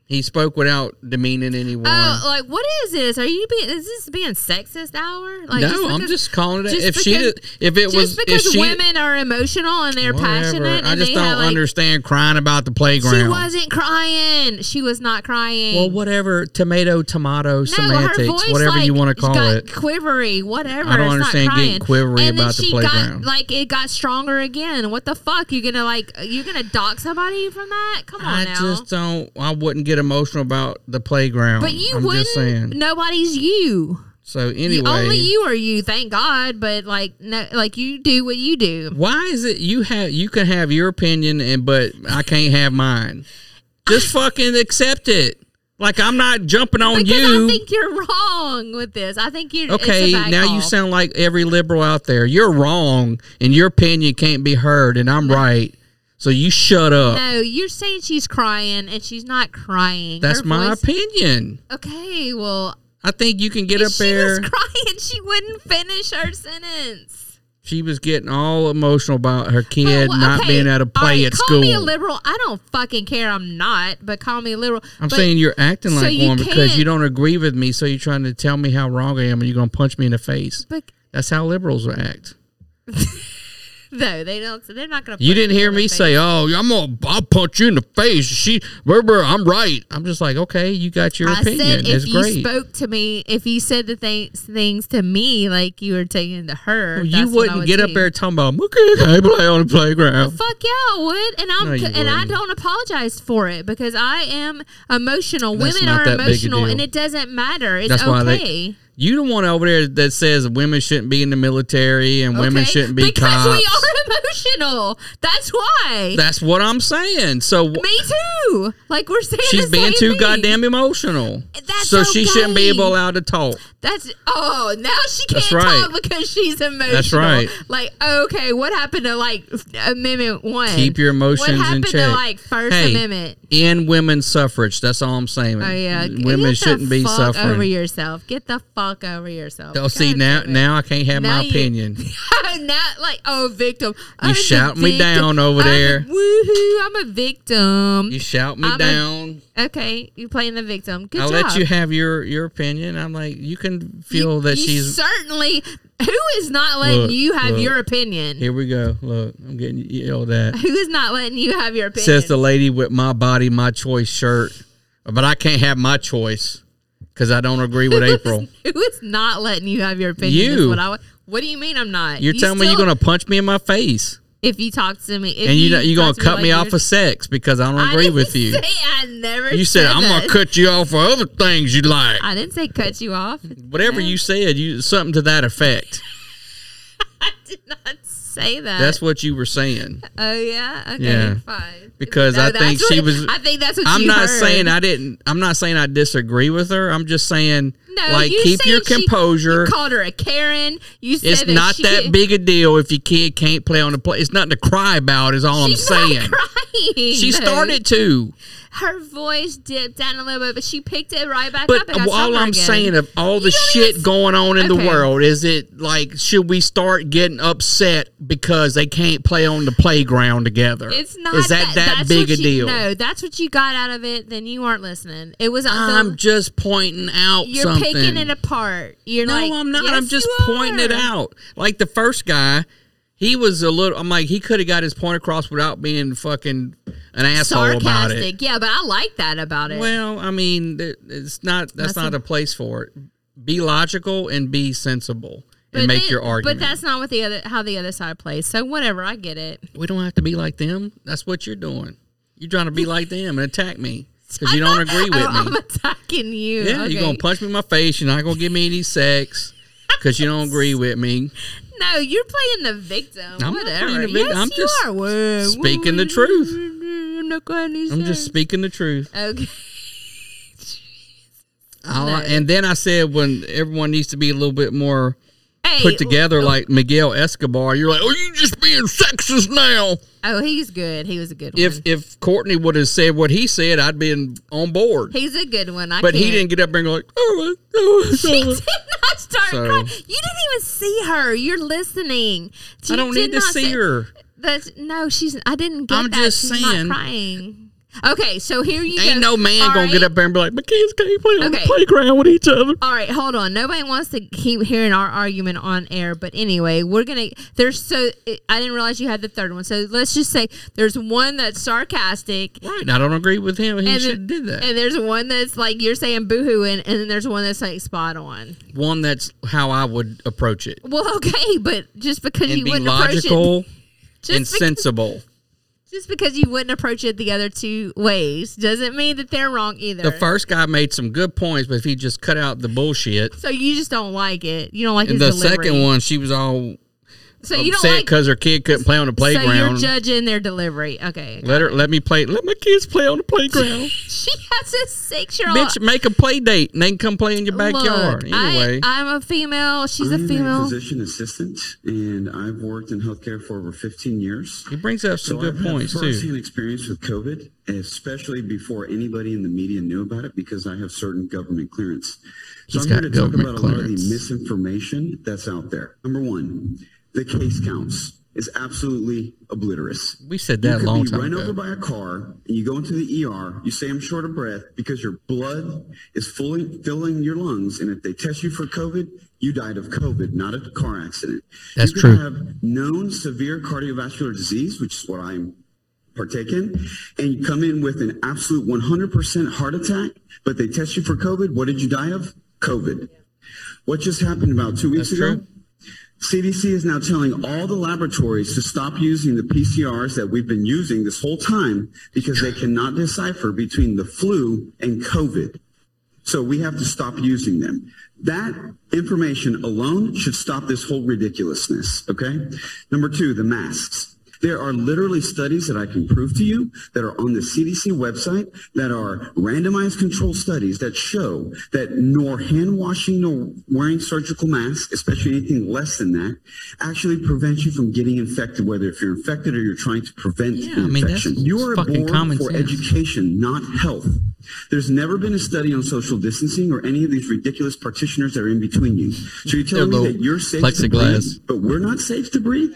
He spoke without demeaning anyone. Oh, like what is this? Are you being? Is this being sexist hour? Like, no, I'm just calling it. just If she, because- did- if it was just was, because she, women are emotional and they're whatever. passionate, I and just they don't have, like, understand crying about the playground. She wasn't crying. She was not crying. Well, whatever, tomato, tomato, no, semantics, voice, whatever you want to call got it. quivery, whatever. I don't understand getting quivery and then about the she playground. Got, like it got stronger again. What the fuck? You're gonna like you're gonna dock somebody from that? Come on I now. just don't. I wouldn't get emotional about the playground. but you I'm wouldn't. just saying. Nobody's you. So You- anyway, only you are you. Thank God. But like, no, like you do what you do. why is it you have you can have your opinion and but I can't have mine? Just fucking accept it. Like I'm not jumping on Because you. I think you're wrong with this. I think you're it's a Okay, now call. you sound like every liberal out there. You're wrong, and your opinion can't be heard, and I'm right. So you shut up. No, you're saying she's crying and she's not crying. That's Her my voice- opinion. Okay, well, I think you can get up she there. was crying. She wouldn't finish her sentence. She was getting all emotional about her kid Well, not okay, being able to all play right, at call school. me a liberal. I don't fucking care. I'm not, but call me a liberal. I'm But- saying you're acting so like you one because can't- you don't agree with me, so you're trying to tell me how wrong I am, and you're gonna punch me in the face. But- That's how liberals act. No, they don't. They're not to. You didn't hear me say, "Oh, I'm gonna, I'll punch you in the face." She, brr, I'm right. I'm just like, okay, you got your I opinion. said it's if you great. spoke to me, if you said the things things to me like you were taking to her, Well, you that's what I wouldn't would get up there talking about, okay, I play on the playground? Fuck yeah, I would, and I'm No, and I don't apologize for it because I am emotional. That's Women are that big a emotional, and it doesn't matter. It's That's okay. You the one over there that says women shouldn't be in the military and women shouldn't be because cops. we are emotional. That's why. That's what I'm saying. So me too. Like we're saying, she's being too thing. goddamn emotional. That's so she shouldn't be able allowed to talk. That's oh now she can't right. talk because she's emotional. That's right. Like okay, what happened to like Amendment One? Keep your emotions What happened in check. to like First hey, Amendment? In women's suffrage. That's all I'm saying. Oh yeah, Women shouldn't be fuck suffering. over yourself. Get the fuck over yourself. Oh, see God now, now I can't have Now my you- opinion. not like oh victim. I'm You the shout me victim. down over I'm a- there. woohoo! I'm a victim. You shout me I'm a- down. Okay, you playing the victim. Good I'll job. let you have your your opinion. I'm like, you can feel that you she's. certainly. Who is not letting Look, you have look. your opinion? Here we go. Look, I'm getting yelled at. Who is not letting you have your opinion? Says the lady with my body, my choice shirt. But I can't have my choice because I don't agree with April. Who is not letting you have your opinion? You. What, I, what do you mean I'm not? You're You telling me you're going to punch me in my face. If you talk to me, if and you, you're going talk to cut like me off you're- of sex because I don't I agree with you. I never. You said, I'm gonna cut you off for other things you like. I didn't say cut you off. Whatever you said, you something to that effect. I did not say that. That's what you were saying. Oh yeah. Okay. Yeah. Fine. Because No, I think she what- was. I think that's what I'm not heard. saying I didn't. I'm not saying I disagree with her. I'm just saying, No, like, you keep your saying she- composure. you called her a Karen. You said It's that not that big a deal if your kid can't play on the play. It's nothing to cry about. Is all She's I'm not saying. crying. She started to. Her voice dipped down a little bit, but she picked it right back But up. Got all I'm again. saying of all the shit going on in Okay. the world, is it like should we start getting upset because they can't play on the playground together? It's not. Is that that, that's big a you- deal? No, that's what you got out of it. Then you aren't listening. It was. I'm just pointing out You're something. picking it apart. You're no, like, I'm not. "Yes, I'm just pointing it out. Like the first guy, he was a little. I'm like, he could have got his point across without being fucking an asshole about it. Sarcastic. Yeah, but I like that about it. Well, I mean, it's not. That's, That's not a- a place for it. Be logical and be sensible and But make then- your argument. But that's not what the other how the other side plays. So whatever, I get it. we don't have to be like them. That's what you're doing. You're trying to be like them and attack me. because you don't agree with Oh, I'm attacking you. Yeah, okay. you're gonna punch me in my face. You're not gonna give me any sex because you don't agree with me. No, you're playing the victim. I'm not Whatever. playing the victim. Yes, I'm you just are. Whoa, Speaking the truth. I'm not going to I'm just speaking the truth. Okay. I- and then I said when everyone needs to be a little bit more Hey, put together, oh. like Miguel Escobar. You're like, oh, you just being sexist now. Oh, he's good. He was a good one. if if Courtney would have said what he said, I'd been on board. He's a good one. I but he can't- didn't get up there and go like, oh, oh, oh, oh. She did not start So- crying. You didn't even see her. You're listening. I don't need to see her. That's no. She's. I didn't get I'm that. just she's saying. Not crying. Okay, so here you Ain't go. no man All gonna right. get up there and be like, my kids can't play on Okay. the playground with each other. All right, hold on. Nobody wants to keep hearing our argument on air, but anyway, we're gonna. There's so I didn't realize you had the third one. So let's just say there's one that's sarcastic, Right. I don't agree with him. He should have did that. and there's one that's like you're saying boohooing, and then there's one that's like spot on. One that's how I would approach it. Well, okay, but just because And you be wouldn't logical approach it, just and because- sensible. Just because you wouldn't approach it the other two ways doesn't mean that they're wrong either. The first guy made some good points, but if he just cut out the bullshit. so you just don't like it. You don't like And his the delivery. second one, she was all So you don't upset like. because her kid couldn't play on the So you're playground. judging their delivery. Okay. let her, let me play. Let my kids play on the playground. she has a six year old. Bitch, make a play date and they can come play in your backyard. Look, anyway, I, I'm a female. She's a I'm female. physician assistant, and I've worked in healthcare for over 15 years. he brings up some so good I've points had too. firsthand experience with COVID, especially before anybody in the media knew about it, because I have certain government clearance. So He's I'm here to talk government about a lot of clearance. the misinformation that's out there. Number one, the case counts is absolutely obliterous. We said that a long time run ago. over by a car, and you go into the ER. You say, "I'm short of breath," because your blood is fully filling your lungs, and if they test you for COVID, you died of COVID, not a car accident. That's you true. could have known severe cardiovascular disease, which is what I'm partake in, and you come in with an absolute 100% heart attack, but they test you for COVID. What did you die of? COVID. What just happened about two weeks That's ago? true. CDC is now telling all the laboratories to stop using the PCRs that we've been using this whole time because they cannot decipher between the flu and COVID. So we have to stop using them. That information alone should stop this whole ridiculousness, okay? Number two, the masks. There are literally studies that I can prove to you that are on the CDC website that are randomized control studies that show that nor hand washing nor wearing surgical masks, especially anything less than that, actually prevents you from getting infected, whether if you're infected or you're trying to prevent Yeah, the I mean, infection. you are born for sense. education, not health. There's never been a study on social distancing or any of these ridiculous partitioners that are in between you. So you're telling They're me that you're safe to breathe, but we're not safe to breathe?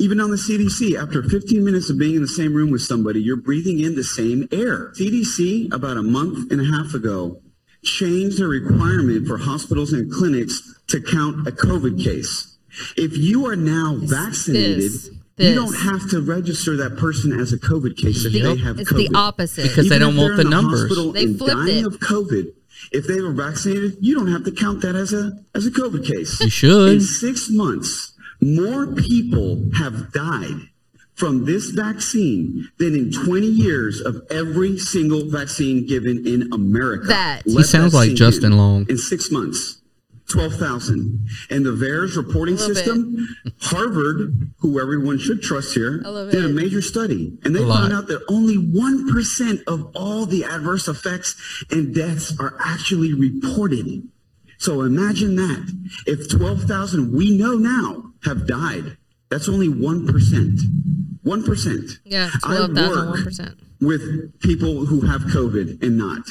Even on the CDC, after 15 minutes of being in the same room with somebody, you're breathing in the same air. CDC, about a month and a half ago, changed the requirement for hospitals and clinics to count a COVID case. If you are now vaccinated, this, you don't have to register that person as a COVID case if The- they have it's COVID. the opposite. Because they don't if want the in numbers. hospital They and flipped dying it. of COVID. If they were vaccinated, you don't have to count that as a as a COVID case. You should. In six months, more people have died from this vaccine than in 20 years of every single vaccine given in America. That- He sounds that like Justin in. Long. In six months. 12,000. And the VAERS reporting I love system, Harvard, who everyone should trust here, I did a major study. And they A lot. found out that only 1% of all the adverse effects and deaths are actually reported. So imagine that. If 12,000 we know now have died, that's only 1%. 1%. Yeah, I twelve thousand one percent. with people who have COVID and not.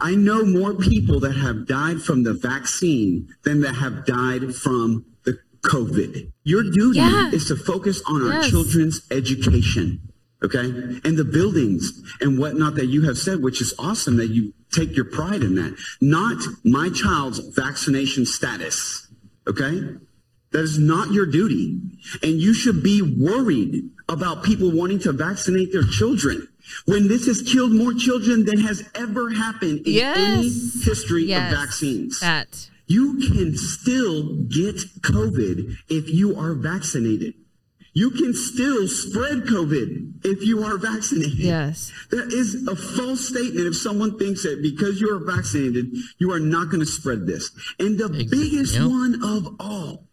I know more people that have died from the vaccine than that have died from the COVID. Your duty Yeah. is to focus on our Yes. children's education, okay? And the buildings and whatnot that you have said, which is awesome that you take your pride in that. Not my child's vaccination status, okay? That is not your duty. And you should be worried about people wanting to vaccinate their children when this has killed more children than has ever happened in any history Yes. of vaccines. That. You can still get COVID if you are vaccinated. You can still spread COVID if you are vaccinated. Yes. That is a false statement if someone thinks that because you are vaccinated, you are not going to spread this. And the biggest Yep. one of all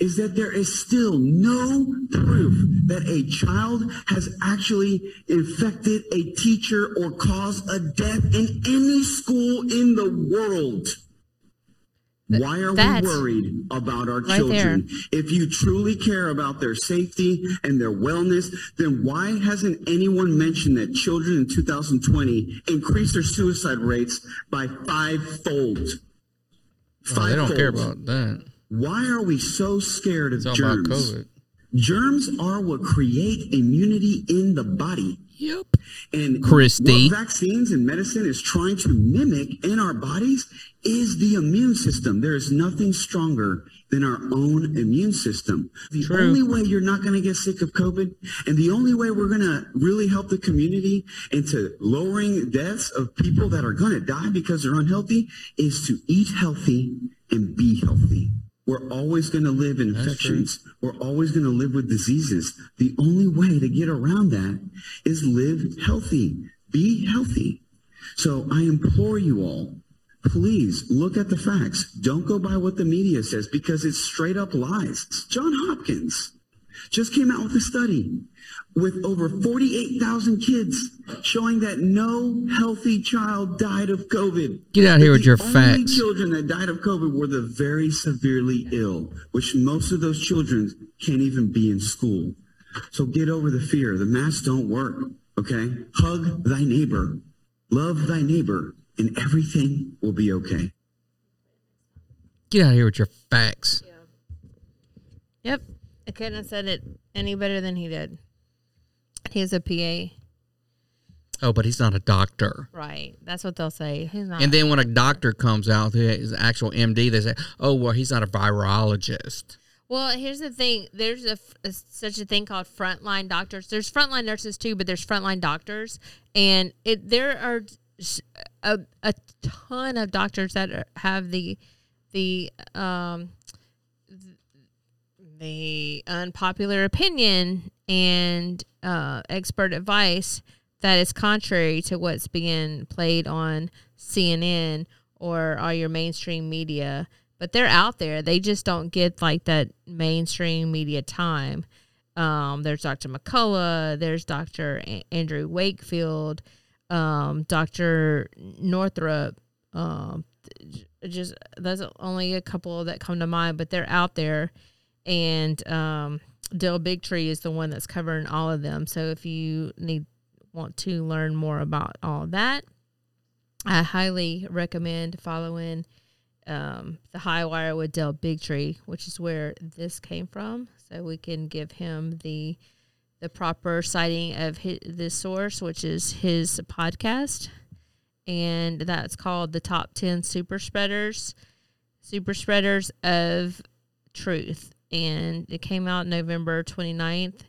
is that there is still no proof that a child has actually infected a teacher or caused a death in any school in the world. Why are we worried about our right children? If you truly care about their safety and their wellness, then why hasn't anyone mentioned that children in 2020 increased their suicide rates by fivefold? Oh, they don't care Fivefold. about that. Why are we so scared of It's all about germs? COVID. Germs are what create immunity in the body. Yep. And Christy. what vaccines and medicine is trying to mimic in our bodies is the immune system. There is nothing stronger than our own immune system. The True. only way you're not going to get sick of COVID and the only way we're going to really help the community into lowering deaths of people that are going to die because they're unhealthy is to eat healthy and be healthy. We're always going to live in infections. We're always going to live with diseases. The only way to get around that is live healthy. Be healthy. So I implore you all, please look at the facts. Don't go by what the media says because it's straight up lies. It's John Hopkins just came out with a study with over 48,000 kids showing that no healthy child died of COVID. Get out here with The your only facts. children that died of COVID were the very severely ill, which most of those children can't even be in school. So get over the fear. The masks don't work. Okay? Hug thy neighbor. Love thy neighbor and everything will be okay. Get out of here with your facts. Yep. I couldn't have said it any better than he did. He's a PA. Oh, but he's not a doctor. Right. That's what they'll say. He's not. And then when a doctor comes out who is an actual MD, they say, "Oh, well, he's not a virologist." Well, here's the thing. There's a, a- such a thing called frontline doctors. There's frontline nurses too, but there's frontline doctors, and it there are a ton of doctors that are, have the the um the unpopular opinion and uh, expert advice that is contrary to what's being played on CNN or all your mainstream media. But they're out there. They just don't get like that mainstream media time. Um, there's Dr. McCullough. There's Dr. A- Andrew Wakefield. Um, Dr. Northrup. Um, just that's only a couple that come to mind, but they're out there and um, Del Bigtree is the one that's covering all of them. So if you need want to learn more about all that, I highly recommend following um, the High Wire with Del Bigtree, which is where this came from. So we can give him the the proper citing of his, this source, which is his podcast, and that's called the Top Ten Super Spreaders, Super Spreaders of Truth and it came out November 29th.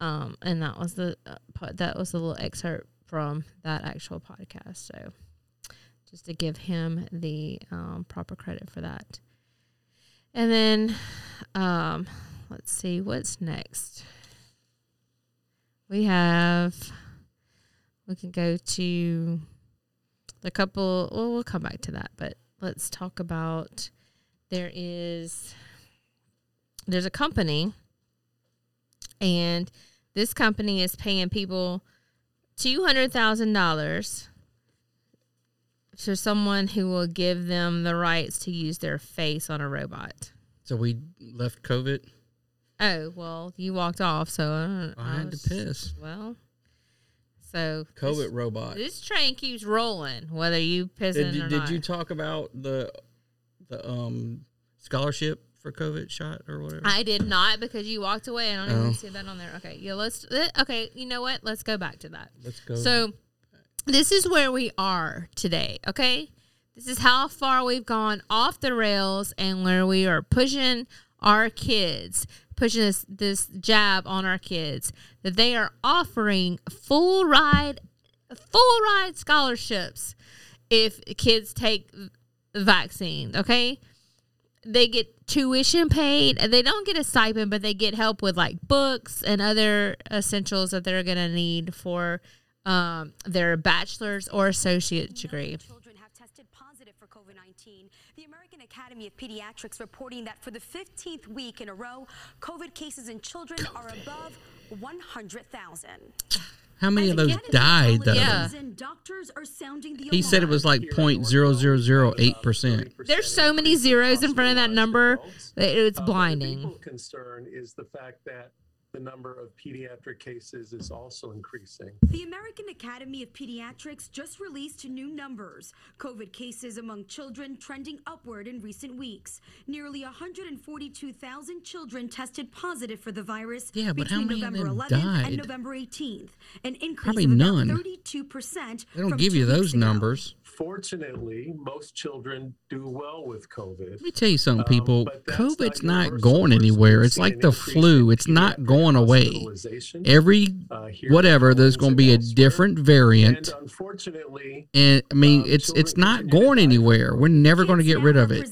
Um, and that was the uh, that was a little excerpt from that actual podcast. So, just to give him the um, proper credit for that. And then, um, let's see what's next. We have. We can go to the couple. Well, we'll come back to that, but let's talk about. There is there's a company and this company is paying people $200,000 to someone who will give them the rights to use their face on a robot. So we left COVID. Oh, well, you walked off, so I, don't, I had to piss. Well, so COVID this, robot. This train keeps rolling, whether you piss. Did, or did not. you talk about the the um scholarship for COVID shot or whatever? I did not because you walked away. I don't Oh. even see that on there. Okay, yeah, let's. Okay, you know what? Let's go back to that. Let's go. So, this is where we are today. Okay, this is how far we've gone off the rails and where we are pushing our kids, pushing this this jab on our kids that they are offering full ride, full ride scholarships if kids take the vaccine. Okay they get tuition paid. They don't get a stipend, but they get help with like books and other essentials that they're going to need for um, their bachelor's or associate degree. Children have tested positive for COVID 19. The American Academy of Pediatrics reporting that for the 15th week in a row, COVID cases in children are above 100,000. How many of those died though? Yeah. Doctors are sounding the He said it was like point zero zero zero eight percent. There's so many zeros in front of that number that it's Uh, blinding. The concern is the fact that the number of pediatric cases is also increasing. The American Academy of Pediatrics just released new numbers. COVID cases among children trending upward in recent weeks. Nearly 142,000 children tested positive for the virus Yeah, but how between many of November them 11th and? November 18th, an increase Probably of about none. 32%. They don't from give two you weeks those ago. numbers. Fortunately, most children do well with COVID. Let me tell you Um, something, people. COVID's not going anywhere. It's like the flu. It's not going away. Every Uh, whatever, there's going to be a different variant. And unfortunately, And I mean, it's it's not going anywhere. We're never going to get rid of it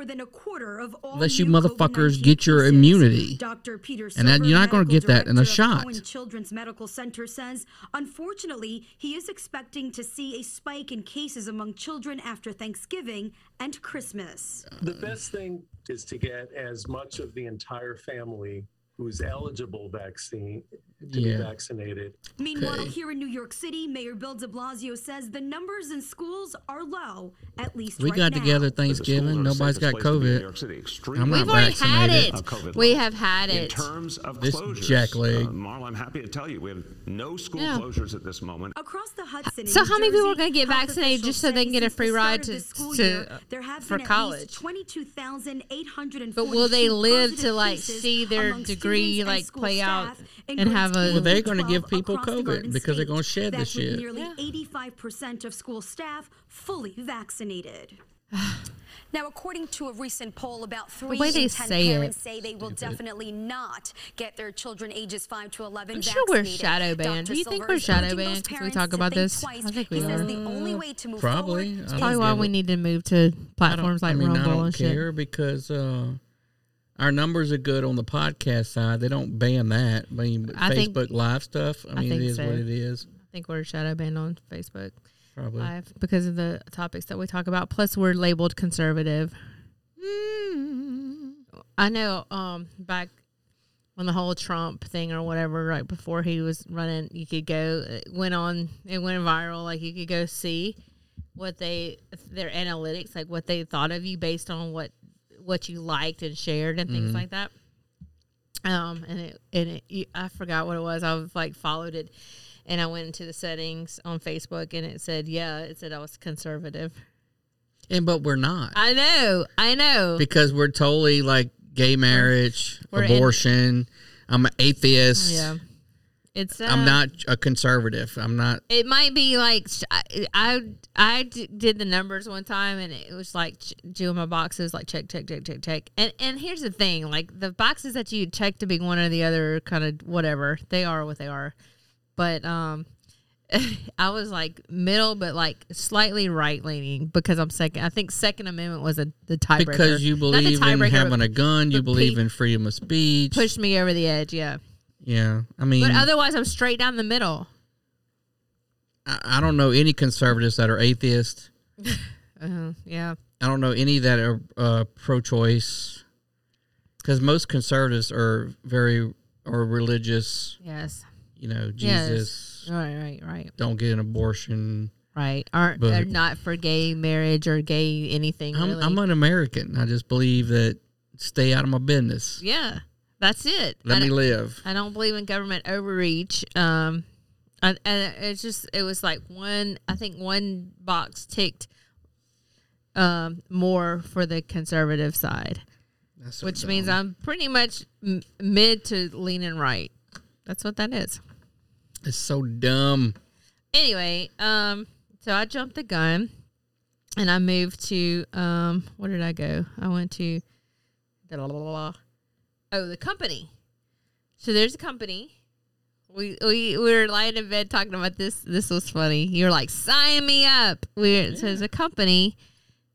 more than a quarter of all unless you motherfuckers get your immunity. Dr. Peter And that, you're not going to get that in a shot. Cohen Children's Medical Center says, unfortunately, he is expecting to see a spike in cases among children after Thanksgiving and Christmas. the best thing is to get as much of the entire family who's eligible vaccine to Yeah. be vaccinated. Meanwhile, here in New York City, Mayor Bill de Blasio says the numbers in schools are low, at least We right got now. together Thanksgiving. Nobody's got COVID. I'm We've not already had it. We have had In it. terms of This closures, jackleg. uh, Marla, I'm happy to tell you we have no school Yeah. closures at this moment. Across the Hudson. So how New many people are going to get vaccinated just so they can get a free ride of to, to year, there have for been college? least 22,842 But will they live to like see their degree like play out and grades have K a? Well, they're going to give people across the COVID Garden because they're going to shed That's this with shit. Nearly 85% of school staff fully vaccinated. Now, according to a recent poll, about three way they in ten say parents it. say they will definitely not get their children ages five to eleven I'm sure we're shadow banned. Dr. Do you think Silver we're shadow urging those banned because we talk about this? twice. I think we he are. the only way to move Probably. forward I That's don't probably why we need to move to I platforms like I mean, Rumble I don't and shit. because uh, our numbers are good on the podcast side. They don't ban that. I mean, I think- Facebook Live stuff. I I mean, it think is so. what it is. I think we're shadow banned on Facebook Probably. Live because of the topics that we talk about. Plus, we're labeled conservative. I know. Um, back when the whole Trump thing or whatever, right before he was running, you could go. It went on. It went viral. Like you could go see what they their analytics, like what they thought of you based on what what you liked and shared and things Mhm. like that. Um, and it and it, I forgot what it was. I was like followed it, and I went into the settings on Facebook, and it said, yeah, it said I was conservative. And but we're not I know, I know. because we're totally like gay marriage, We're in- abortion. I'm an atheist. yeah, it's. Uh, I'm not a conservative. I'm not. It might be like I I did the numbers one time, and it was like doing my boxes, like check, check, check, check, check. And and here's the thing, like the boxes that you check to be one or the other, kind of whatever they are, what they are. But um, I was like middle, but like slightly right leaning because I'm second. I think Second Amendment was a the tiebreaker Because you believe in having a gun, you believe in freedom of speech. pushed me over the edge. Yeah, Yeah, I mean, but otherwise I'm straight down the middle. I, I don't know any conservatives that are atheist. Uh, yeah. I don't know any that are uh, pro-choice, because most conservatives are very are religious. Yes. You know, Yes. Jesus. Right, right, right. Don't get an abortion. Right. Aren't But- are not for gay marriage or gay anything I'm, really. I'm an American. I just believe that stay out of my business. yeah. That's it. Let I me live. I don't believe in government overreach. Um and, it's just it was like one I think one box ticked um more for the conservative side. That's which means dumb. I'm pretty much m- mid to leaning right. That's what that is. It's so dumb. anyway, um, so I jumped the gun and I moved to um, where did I go? I went to oh the company. So there's a company. We we we were lying in bed talking about this. This was funny. You're like sign me up. We so there's a company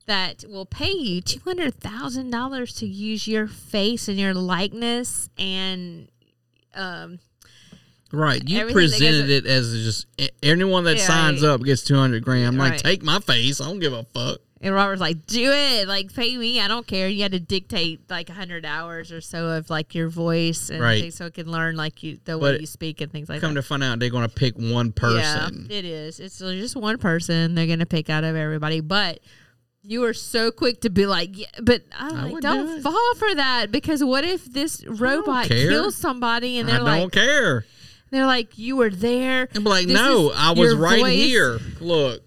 that will pay you two hundred thousand dollars to use your face and your likeness and um Right, you presented it as just anyone that Yeah, signs right. up gets two hundred grand. I'm like, take my face. I don't give a fuck. And Robert's like, do it, like pay me. I don't care. You had to dictate like hundred hours or so of like your voice and Right. so it can learn like you the way you speak and things like Come that. Come to find out, they're going to pick one person. Yeah, it is. It's just one person they're gonna pick out of everybody, but. You were so quick to be like, yeah, but I'm like, don't do fall for that because what if this robot kills somebody and they're like, I don't care. they're like, you were there. And be like, This no, I was right voice." here. Look,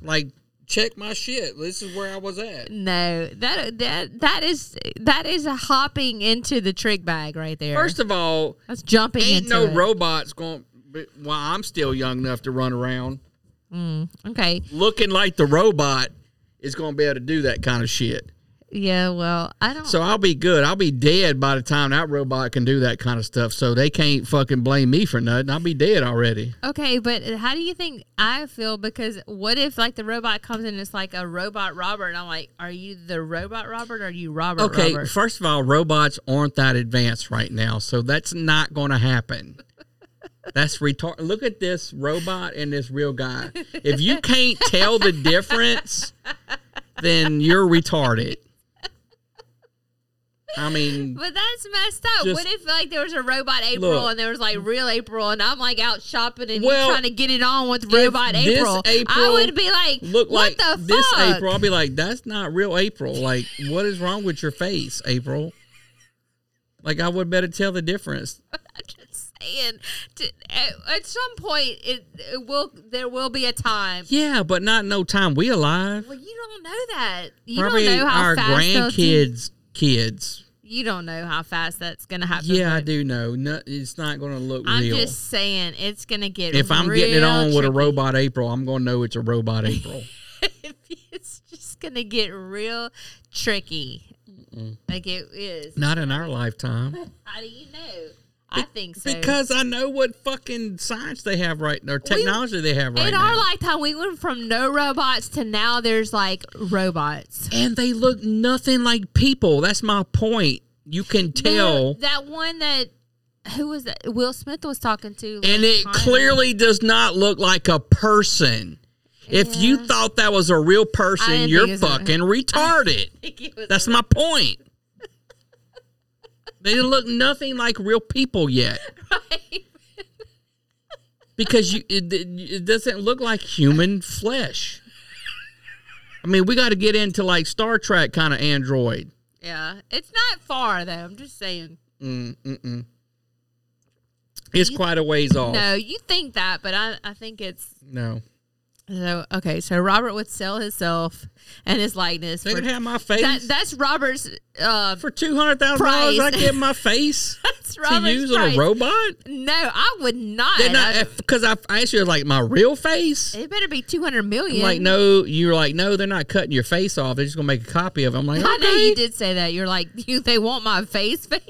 like, check my shit. This is where I was at. No, that that that is that is a hopping into the trick bag right there. First of all, that's jumping ain't into no it. robots going. Well, I'm still young enough to run around Mm, okay. looking like the robot is going to be able to do that kind of shit. Yeah. Well, I don't. So I'll be good. I'll be dead by the time that robot can do that kind of stuff. So they can't fucking blame me for nothing. I'll be dead already. Okay, but how do you think I feel? Because what if like the robot comes in, and it's like a robot Robert, and I'm like, are you the robot Robert? Or are you Robert? Okay, Robert? first of all, robots aren't that advanced right now, so that's not going to happen. That's retard. Look at this robot and this real guy. If you can't tell the difference, then you're retarded. I mean, But that's messed up. Just- what if like there was a robot April Look. and there was like real April and I'm like out shopping and Well, you're trying to get it on with robot this April, I would be like, look what like the this fuck? April, I'll be like, that's not real April. Like, what is wrong with your face, April? Like, I would better tell the difference. saying to, at, at some point it, it will there will be a time Yeah, but not no time we alive. well you don't know that you Probably don't know how our fast grandkids' kids. You don't know how fast that's gonna happen Yeah, I do know. No, it's not going to look i'm real. just saying it's gonna get if I'm getting it on with a robot April, I'm going to know it's a robot April. it's just gonna get real tricky like it is not in our lifetime. how do you know i think so Because I know what fucking science they have right or technology they have right in now. our lifetime we went from no robots to now there's like robots and they look nothing like people. That's my point. You can tell. No, that one that who was that? Will Smith was talking to, and it clearly does not look like a person. If you thought that was a real person, you're was a- fucking retarded. think it was That's my point. They look nothing like real people yet. Right. because you it, it doesn't look like human flesh. I mean, we got to get into like Star Trek kind of android. Yeah, it's not far though. I'm just saying. Mm, mm-mm. It's quite a ways off. No, you think that, but I I think it's No. So okay. So Robert would sell himself and his likeness. They for- would have my face. That, that's Robert's uh, for two hundred thousand dollars. I price. give my face that's to use on a robot. No, I would not. I- Because I, I asked you like my real face. it better be two hundred million. I'm like, no, you're like, no, they're not cutting your face off. They're just gonna make a copy of it. I'm like, I know you did say that. You're like, you they want my face face.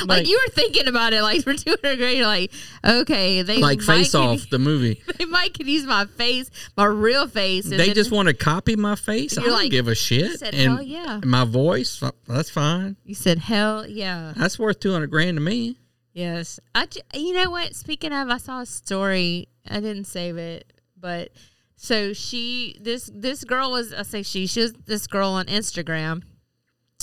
like, Like- you were thinking about it like for two hundred grand. You're like, okay, they like face could- off the movie. They might could use my face, my real face. They just want to copy my face. I don't like- give a you shit. said, and hell yeah. my voice, uh, that's fine. You said hell yeah. That's worth two hundred grand to me. Yes. I you know what? Speaking of, I saw a story. I didn't save it, but so she this this girl was I say she she was this girl on Instagram,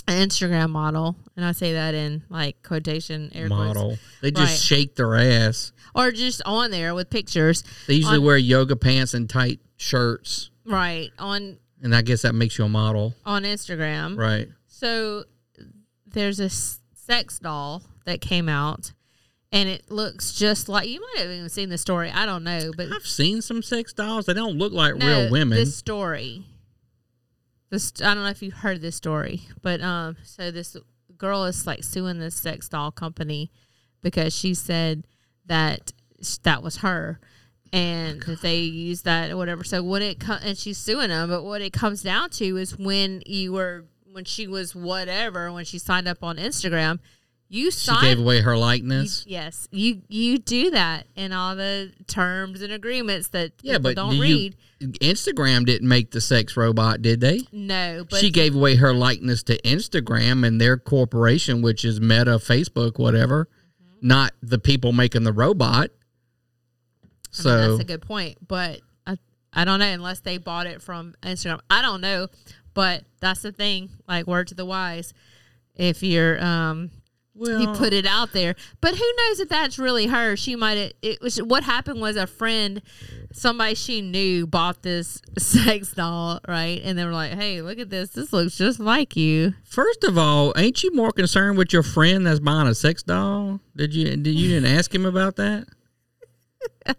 an Instagram model, and I say that in like quotation air quotes. Model. They just Right. shake their ass. or just on there with pictures. They usually on- wear yoga pants and tight shirts, right on and I guess that makes you a model, on Instagram. right? So there's a s- sex doll that came out, and it looks just like you might have even seen the story. I don't know, but I've seen some sex dolls. They don't look like no, real women. This story. This I don't know if you heard this story, but um, so this girl is like suing this sex doll company because she said that that was her and that they used that or whatever. So what it co- and she's suing them, but what it comes down to is when you were when she was whatever when she signed up on Instagram, You She gave away her you- likeness. yes, you you do that in all the terms and agreements that yeah, people but don't do read. you, Instagram didn't make the sex robot, did they? No, but she gave away her likeness to Instagram and their corporation, which is Meta, Facebook, whatever, Mm-hmm. not the people making the robot. I mean, So that's a good point, but I, I don't know unless they bought it from Instagram. I don't know, but that's the thing. Like word to the wise, if you're um, Well- put it out there, but who knows if that's really her? She might. It was what happened was a friend, somebody she knew bought this sex doll, right? And they were like, "Hey, look at this. This looks just like you." First of all, ain't you more concerned with your friend that's buying a sex doll? Did you did you didn't ask him about that?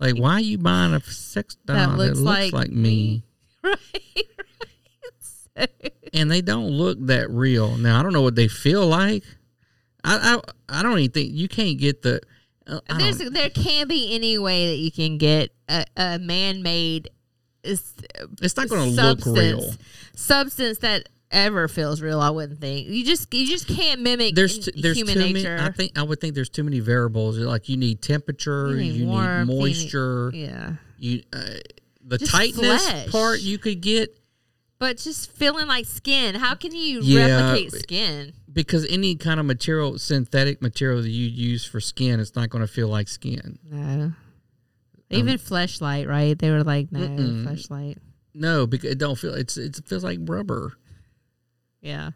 Like, why are you buying a sex doll That that looks looks, like like, me? and they don't look that real. Now I don't know what they feel like. I I, I don't even think you can't get the. Uh, There's there can't be any way that you can get a, a man-made. It's It's not gonna look real. Substance that ever feels real. I wouldn't think. You just you just can't mimic there's t- there's human too nature. many. I think I would think there's too many variables. Like you need temperature, You you need need, warmth, you need- moisture. yeah. You uh, the Just tightness flesh. part you could get but just feeling like skin. How can you Yeah, replicate skin? Because any kind of material, synthetic material that you use for skin, it's not going to feel like skin. No. Um, even fleshlight, right? They were like, no, Mm-mm. fleshlight. No, because it don't feel. It's it feels like rubber. Yeah.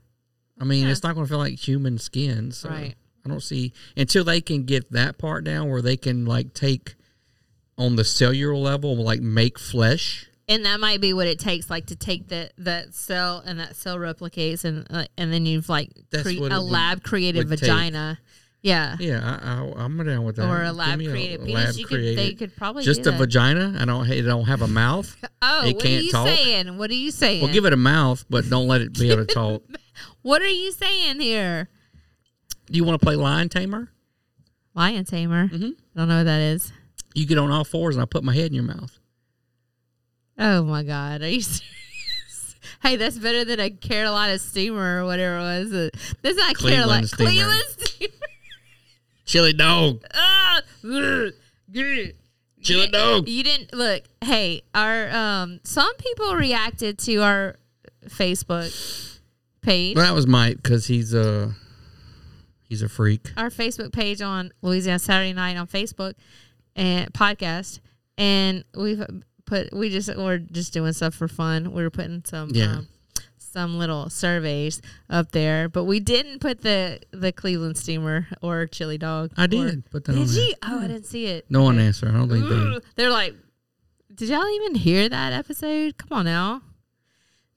I mean, Yeah. it's not going to feel like human skin. So Right. I don't see until they can get that part down where they can like take on the cellular level, like make flesh. And that might be what it takes like to take that that cell and that cell replicates and uh, and then you've like cre- a would- lab created would take. vagina yeah Yeah, I, I'm down with that. Or a lab created penis. You could- they could probably just a that. vagina. I don't. It don't have a mouth. oh it what can't are you talk. saying what are you saying Well, give it a mouth, but don't let it be able to talk. what are you saying here Do you want to play lion tamer? lion tamer Mm-hmm. i don't know what that is You get on all fours, and I put my head in your mouth. Oh my god are you serious hey that's better than a carolina steamer or whatever it was Uh, that's not Cleveland carolina steamer. cleveland steamer Chili dog. Ah. Chili dog. You didn't look. Hey, our um, some people reacted to our Facebook page, Well, that was Mike because he's a he's a freak. our Facebook page on Louisiana Saturday Night on Facebook and podcast, and we've put we just we're just doing stuff for fun. We were putting some Yeah. um, some little surveys up there, but we didn't put the the Cleveland steamer or chili dog. I or- did put that Did you? Oh, I didn't see it. No one answered. I don't think they. They're like, did y'all even hear that episode? Come on now.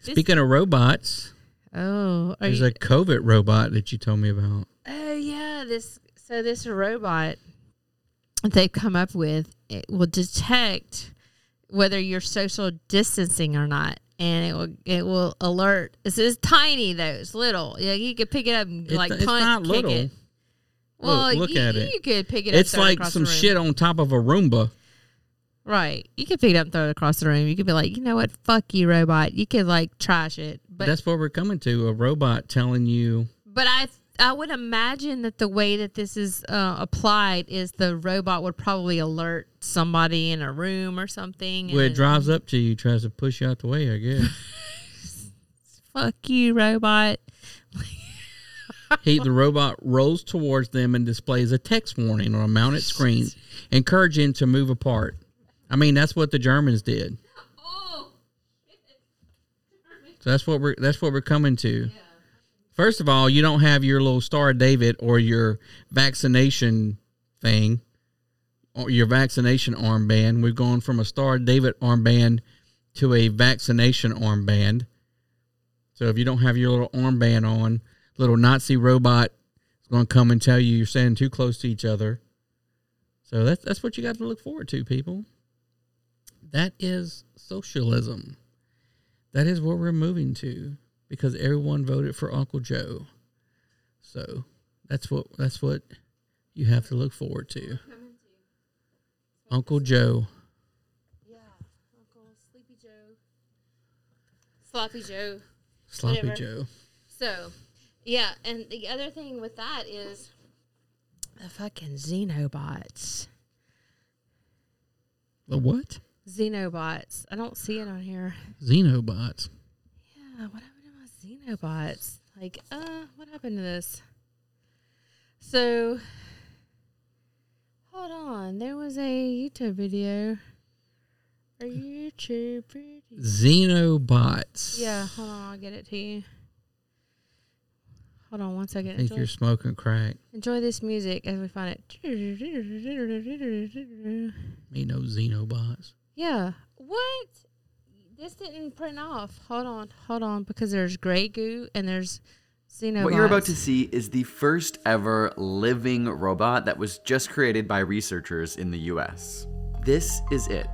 This- Speaking of robots, Oh, are there's you? a COVID robot that you told me about. oh yeah, this. So this robot they've come up with it will detect whether you're social distancing or not, and it will it will alert. This is tiny though. It's little. Yeah, you could pick it up and It- like it's punt, not kick little. it. Well, look, look you, at it. You could pick it up. It's it like some shit on top of a Roomba. Right. You could pick it up and throw it across the room. You could be like, you know what? Fuck you, robot. You could like trash it. But That's what we're coming to. A robot telling you. but I I would imagine that the way that this is uh, applied is the robot would probably alert somebody in a room or something. Well, it drives up to you, tries to push you out the way. I guess. Fuck you, robot. he the robot rolls towards them and displays a text warning on a mounted screen, encouraging to move apart. I mean, that's what the Germans did. Oh. So that's what we're that's what we're coming to. First of all, you don't have your little Star David or your vaccination thing or your vaccination armband. We've gone from a Star David armband to a vaccination armband. So if you don't have your little armband on, little Nazi robot is going to come and tell you you're standing too close to each other. So that's that's what you got to look forward to, people. That is socialism. That is what we're moving to because everyone voted for Uncle Joe. So that's what that's what you have to look forward to. Uncle Joe. Yeah, Uncle Sleepy Joe. Sloppy Joe. Sloppy Whatever. Joe. So, Yeah, and the other thing with that is the fucking Xenobots. The what? Xenobots. I don't see it on here. Xenobots. Yeah, what happened to my Xenobots? Like, uh, what happened to this? So, hold on. There was a YouTube video. A YouTube video. Xenobots. Yeah, hold on. I'll get it to you. Hold on one second. I think Enjoy, you're smoking crack. enjoy this music as we find it. Me no Xenobots. Yeah. What? This didn't print off. Hold on. Hold on. Because there's Grey Goo and there's Xenobots. What you're about to see is the first ever living robot that was just created by researchers in the US. This is it,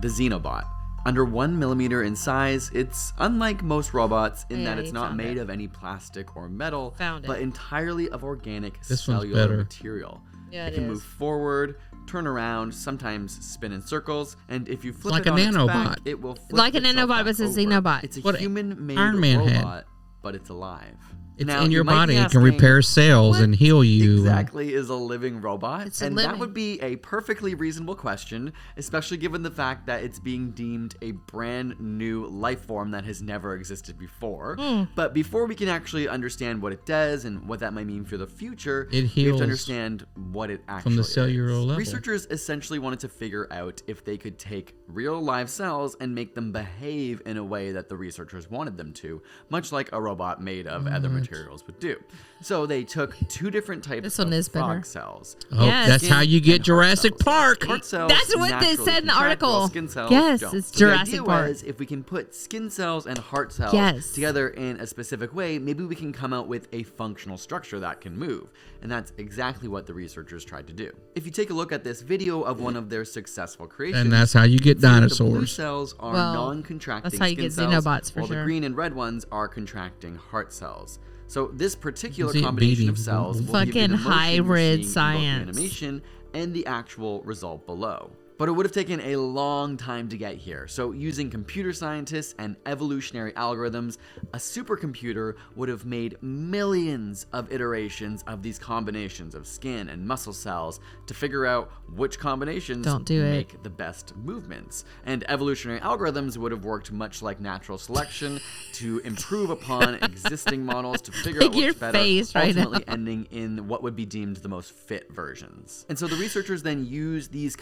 the Xenobot. Under one millimeter in size, it's unlike most robots in Yeah, that it's not made it. of any plastic or metal, Found but entirely of organic This cellular material. Yeah, it it can is. move forward, turn around, sometimes spin in circles, and if you flip like it a on its back, it will flip Like an itself nanobot, back but it's a. Xenobot. It's a What human-made Iron Man robot, but it's alive. It's Now, in your body. It can repair cells and heal you. exactly is a living robot? It's and that would be a perfectly reasonable question, especially given the fact that it's being deemed a brand new life form that has never existed before. Hmm. But before we can actually understand what it does and what that might mean for the future, It we have heals to understand what it actually from the is. cellular level. Researchers essentially wanted to figure out if they could take real live cells and make them behave in a way that the researchers wanted them to, much like a robot made of other materials would do. So they took two different types This one of is frog better. cells. Oh, Yes. that's how you get Jurassic cells. Park. Heart cells That's what they said in the article. Skin cells Yes, don't. it's So Jurassic the idea Park. was if we can put skin cells and heart cells Yes. together in a specific way, maybe we can come out with a functional structure that can move. And that's exactly what the researchers tried to do. If you take a look at this video of one of their successful creations, and that's how you get dinosaurs. that The blue cells are Well, non-contracting that's how you get cells, Xenobots for while sure. the green and red ones are contracting heart cells. So this particular combination of cells will give you Fucking the motion you're hybrid seeing in both the science. animation and the actual result below. But it would have taken a long time to get here. So, using computer scientists and evolutionary algorithms, a supercomputer would have made millions of iterations of these combinations of skin and muscle cells to figure out which combinations Don't do it. make the best movements. And evolutionary algorithms would have worked much like natural selection to improve upon existing models to figure Look out what's better, right now. ultimately ending in what would be deemed the most fit versions. And so the researchers then used these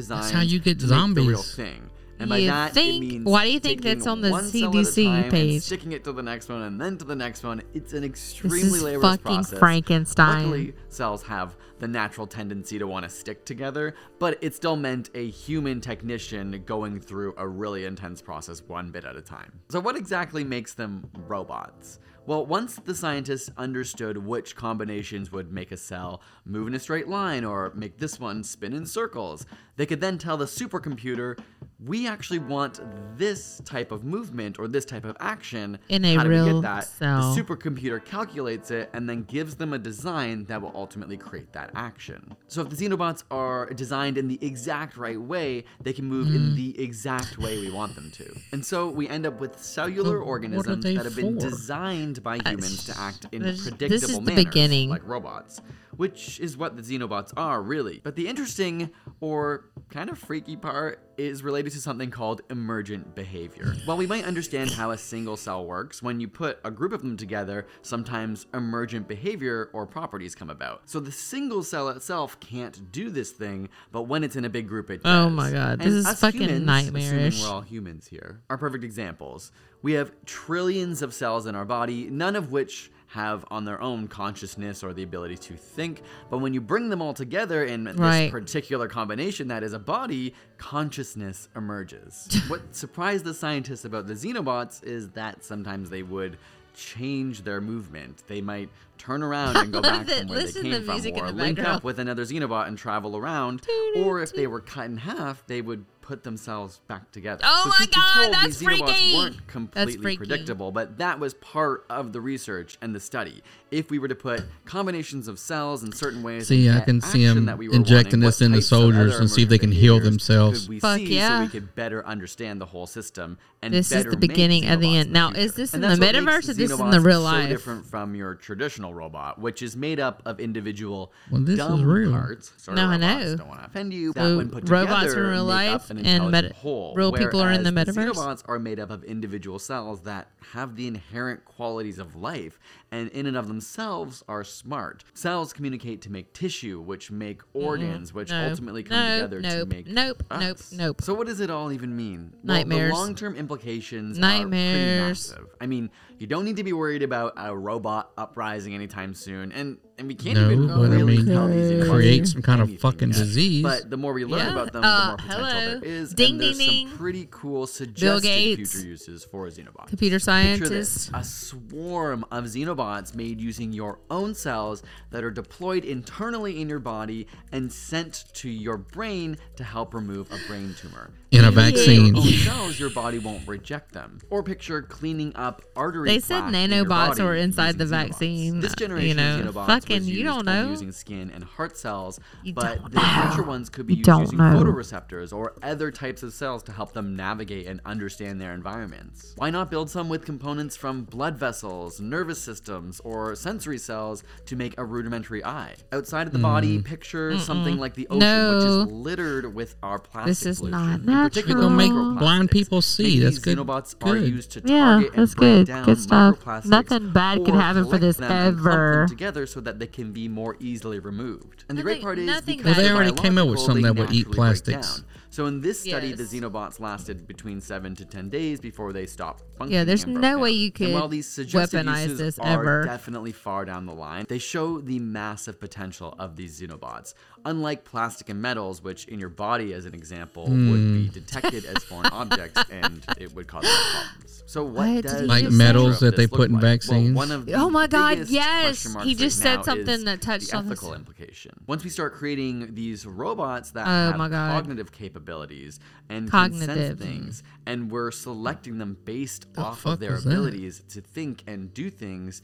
designs how you get make the real zombies. thing. And by You that, think- it means why do you think that's on the one cell at a CDC page? sticking it to the next one and then to the next one. It's an extremely this is laborious fucking process. Frankenstein. Luckily, cells have the natural tendency to want to stick together, but it still meant a human technician going through a really intense process one bit at a time. So, what exactly makes them robots? Well, once the scientists understood which combinations would make a cell move in a straight line or make this one spin in circles, they could then tell the supercomputer, we actually want this type of movement or this type of action. In a How do we get that? cell. The supercomputer calculates it and then gives them a design that will ultimately create that action. So if the Xenobots are designed in the exact right way, they can move in Mm. the exact way we want them to. And so we end up with cellular But organisms that have been for? designed by humans to act in this- this is predictable manners, beginning. like robots, which is what the Xenobots are, really. But the interesting or kind of freaky part is related to something called emergent behavior. While we might understand how a single cell works, when you put a group of them together, sometimes emergent behavior or properties come about. So the single cell itself can't do this thing, but when it's in a big group, it oh does. Oh my God, this And is fucking humans, nightmarish. Assuming we're all humans here, are perfect examples. We have trillions of cells in our body, none of which have on their own consciousness or the ability to think. But when you bring them all together in this particular combination that is a body, consciousness emerges. what surprised the scientists about the xenobots is that sometimes they would change their movement. They might turn around and go back from where they listen to came the from, or the link up with another xenobot and travel around. Or if they were cut in half, they would put themselves back together. Oh so my God, told, that's these Xenobots freaky. weren't That's completely freaky. predictable, but that was part of the research and the study. If we were to put combinations of cells in certain ways, See, I can see them that we were injecting wanting, this what into soldiers and see if they can heal themselves. We Fuck see so yeah. we could better understand the whole system and This is the beginning of the end. in Now, is this in the metaverse makes or this in the real so life? different from your traditional robot, which is made up of individual Well, this is dumb real. parts. Sort No, of I know. Don't want to offend you. So that when put robots together in real life an and intelligent meta- whole, real people are in the metaverse? Xenobots are made up of individual cells that have the inherent qualities of life and in and of themselves are smart. Cells communicate to make tissue, which make organs, which No. ultimately come No, together to nope, make nope, nope, us. nope. So what does it all even mean? Nightmares. Well, the long-term implications are Nightmares. pretty massive. I mean, you don't need to be worried about a robot uprising anytime soon, and and we can't No, even but I really mean, tell these create some kind of fucking yet. disease. But the more we learn Yeah. about them, Uh, the more potential hello. there is. Ding, and there's ding, some ding. pretty cool suggested future uses for Xenobots. Computer Picture scientists. a swarm of Xenobots made using your own cells that are deployed internally in your body and sent to your brain to help remove a brain tumor. In a vaccine. Your own your body won't reject them. Or picture cleaning up artery They said plaque in your nanobots were inside using the Xenobots. vaccine. This uh, generation you know, of Xenobots fucking, was you used don't know. using skin and heart cells, You but the know. future ones could be You used using know. photoreceptors or other types of cells to help them navigate and understand their environments. Why not build some with components from blood vessels, nervous systems, or sensory cells to make a rudimentary eye? Outside of the body, Mm. picture something Mm-mm. like the ocean, which is littered with our plastic This is pollution. not In particular, You're gonna make microplastics. blind people see. Maybe That's these good. Xenobots are Good. used to Yeah, target that's and break good. down Good stuff. microplastics Nothing bad could or happen for collect this them and clump them ever. together so that they can be more easily removed. And the great Nothing- part is nothing because Well, they already came up with biological, something that would eat plastics. So in this study, Yes. the Xenobots lasted between seven to ten days before they stopped functioning. Yeah, there's and broke no way down. you And could while these suggested weaponize uses this are ever. definitely far down the line, they show the massive potential of these Xenobots. Unlike plastic and metals, which in your body, as an example, would be Hmm. detected as foreign objects and it would cause problems. So what, What does Like metals that they put in like? vaccines? Well, one of the Oh my God, biggest yes! question marks He just right said now something is that touched the on this. ethical implication. Once we start creating these robots that Oh have my God. cognitive capabilities and can sense Cognitive. things, and we're selecting them based The off of their was that? abilities to think and do things.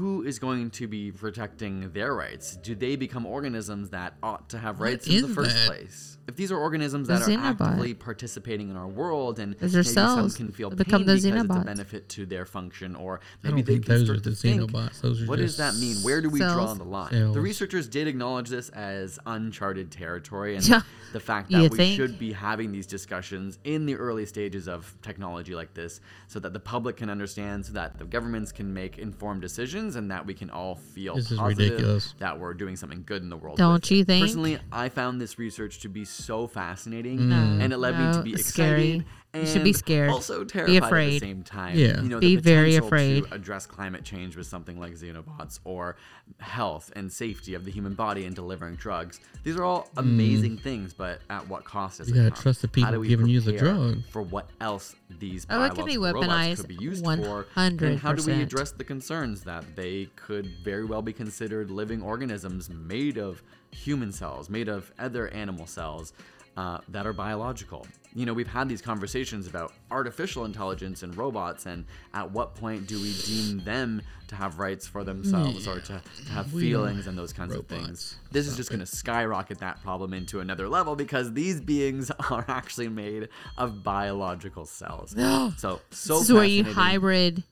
Who is going to be protecting their rights? Do they become organisms that ought to have rights in the first that? place? If these are organisms The that are Xenobot. actively participating in our world and Those maybe are some cells. can feel They pain become the because it's a benefit to their function, or maybe don't they think can those start are to think, Xenobots. What does that mean? Where do we draw the line? Cells. The researchers did acknowledge this as uncharted territory, and Yeah. the fact You that we think? should be having these discussions in the early stages of technology like this, so that the public can understand, so that the governments can make informed decisions, and that we can all feel This is positive ridiculous. that we're doing something good in the world. Don't you it. think? Personally, I found this research to be so fascinating, No, and it led me to be it's excited. scary. You should be and scared. Also Be terrified at the same time. Yeah. You know, Be the very afraid. To address climate change with something like Xenobots or health and safety of the human body and delivering drugs. These are all mm. amazing things, but at what cost does You it gotta come? trust the people do we giving you the drug. For what else these Oh, it could be biological robots weaponized could be used for, and how do we address the concerns that they could very well be considered living organisms made of human cells, made of other animal cells uh, that are biological. You know, we've had these conversations about artificial intelligence and robots, and at what point do we deem them to have rights for themselves or to, to have We feelings and those kinds of things? robots. This is just going to skyrocket that problem into another level because these beings are actually made of biological cells. so, so this is where you hybrid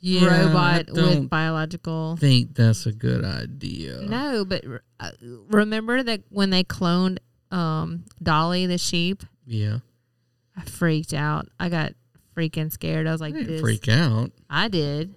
Yeah, robot with biological. think that's a good idea. No, but uh, remember that when they cloned um, Dolly the sheep, Yeah. I freaked out. I got freaking scared. I was like, this. freak out. I did.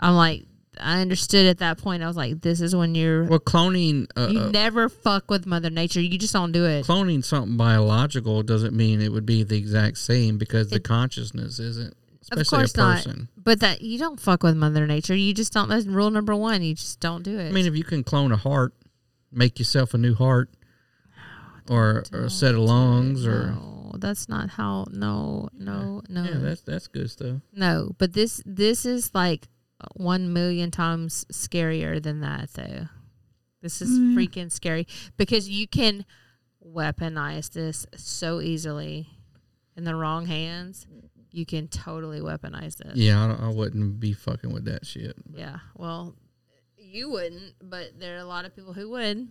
I'm like, I understood at that point. I was like, this is when you're. Well, cloning. Uh, you uh, never fuck with Mother Nature. You just don't do it. cloning something biological doesn't mean it would be the exact same because the consciousness isn't. Of Especially course a not. person. But that you don't fuck with Mother Nature. You just don't. That's rule number one. You just don't do it. I mean, if you can clone a heart, make yourself a new heart, or, or a set of lungs, or no, that's not how. No, no, no. yeah, that's that's good stuff. No, but this this is like one million times scarier than that though. This is Mm. freaking scary because you can weaponize this so easily in the wrong hands. You can totally weaponize this. Yeah, I, I wouldn't be fucking with that shit. Yeah. Well, you wouldn't, but there are a lot of people who would.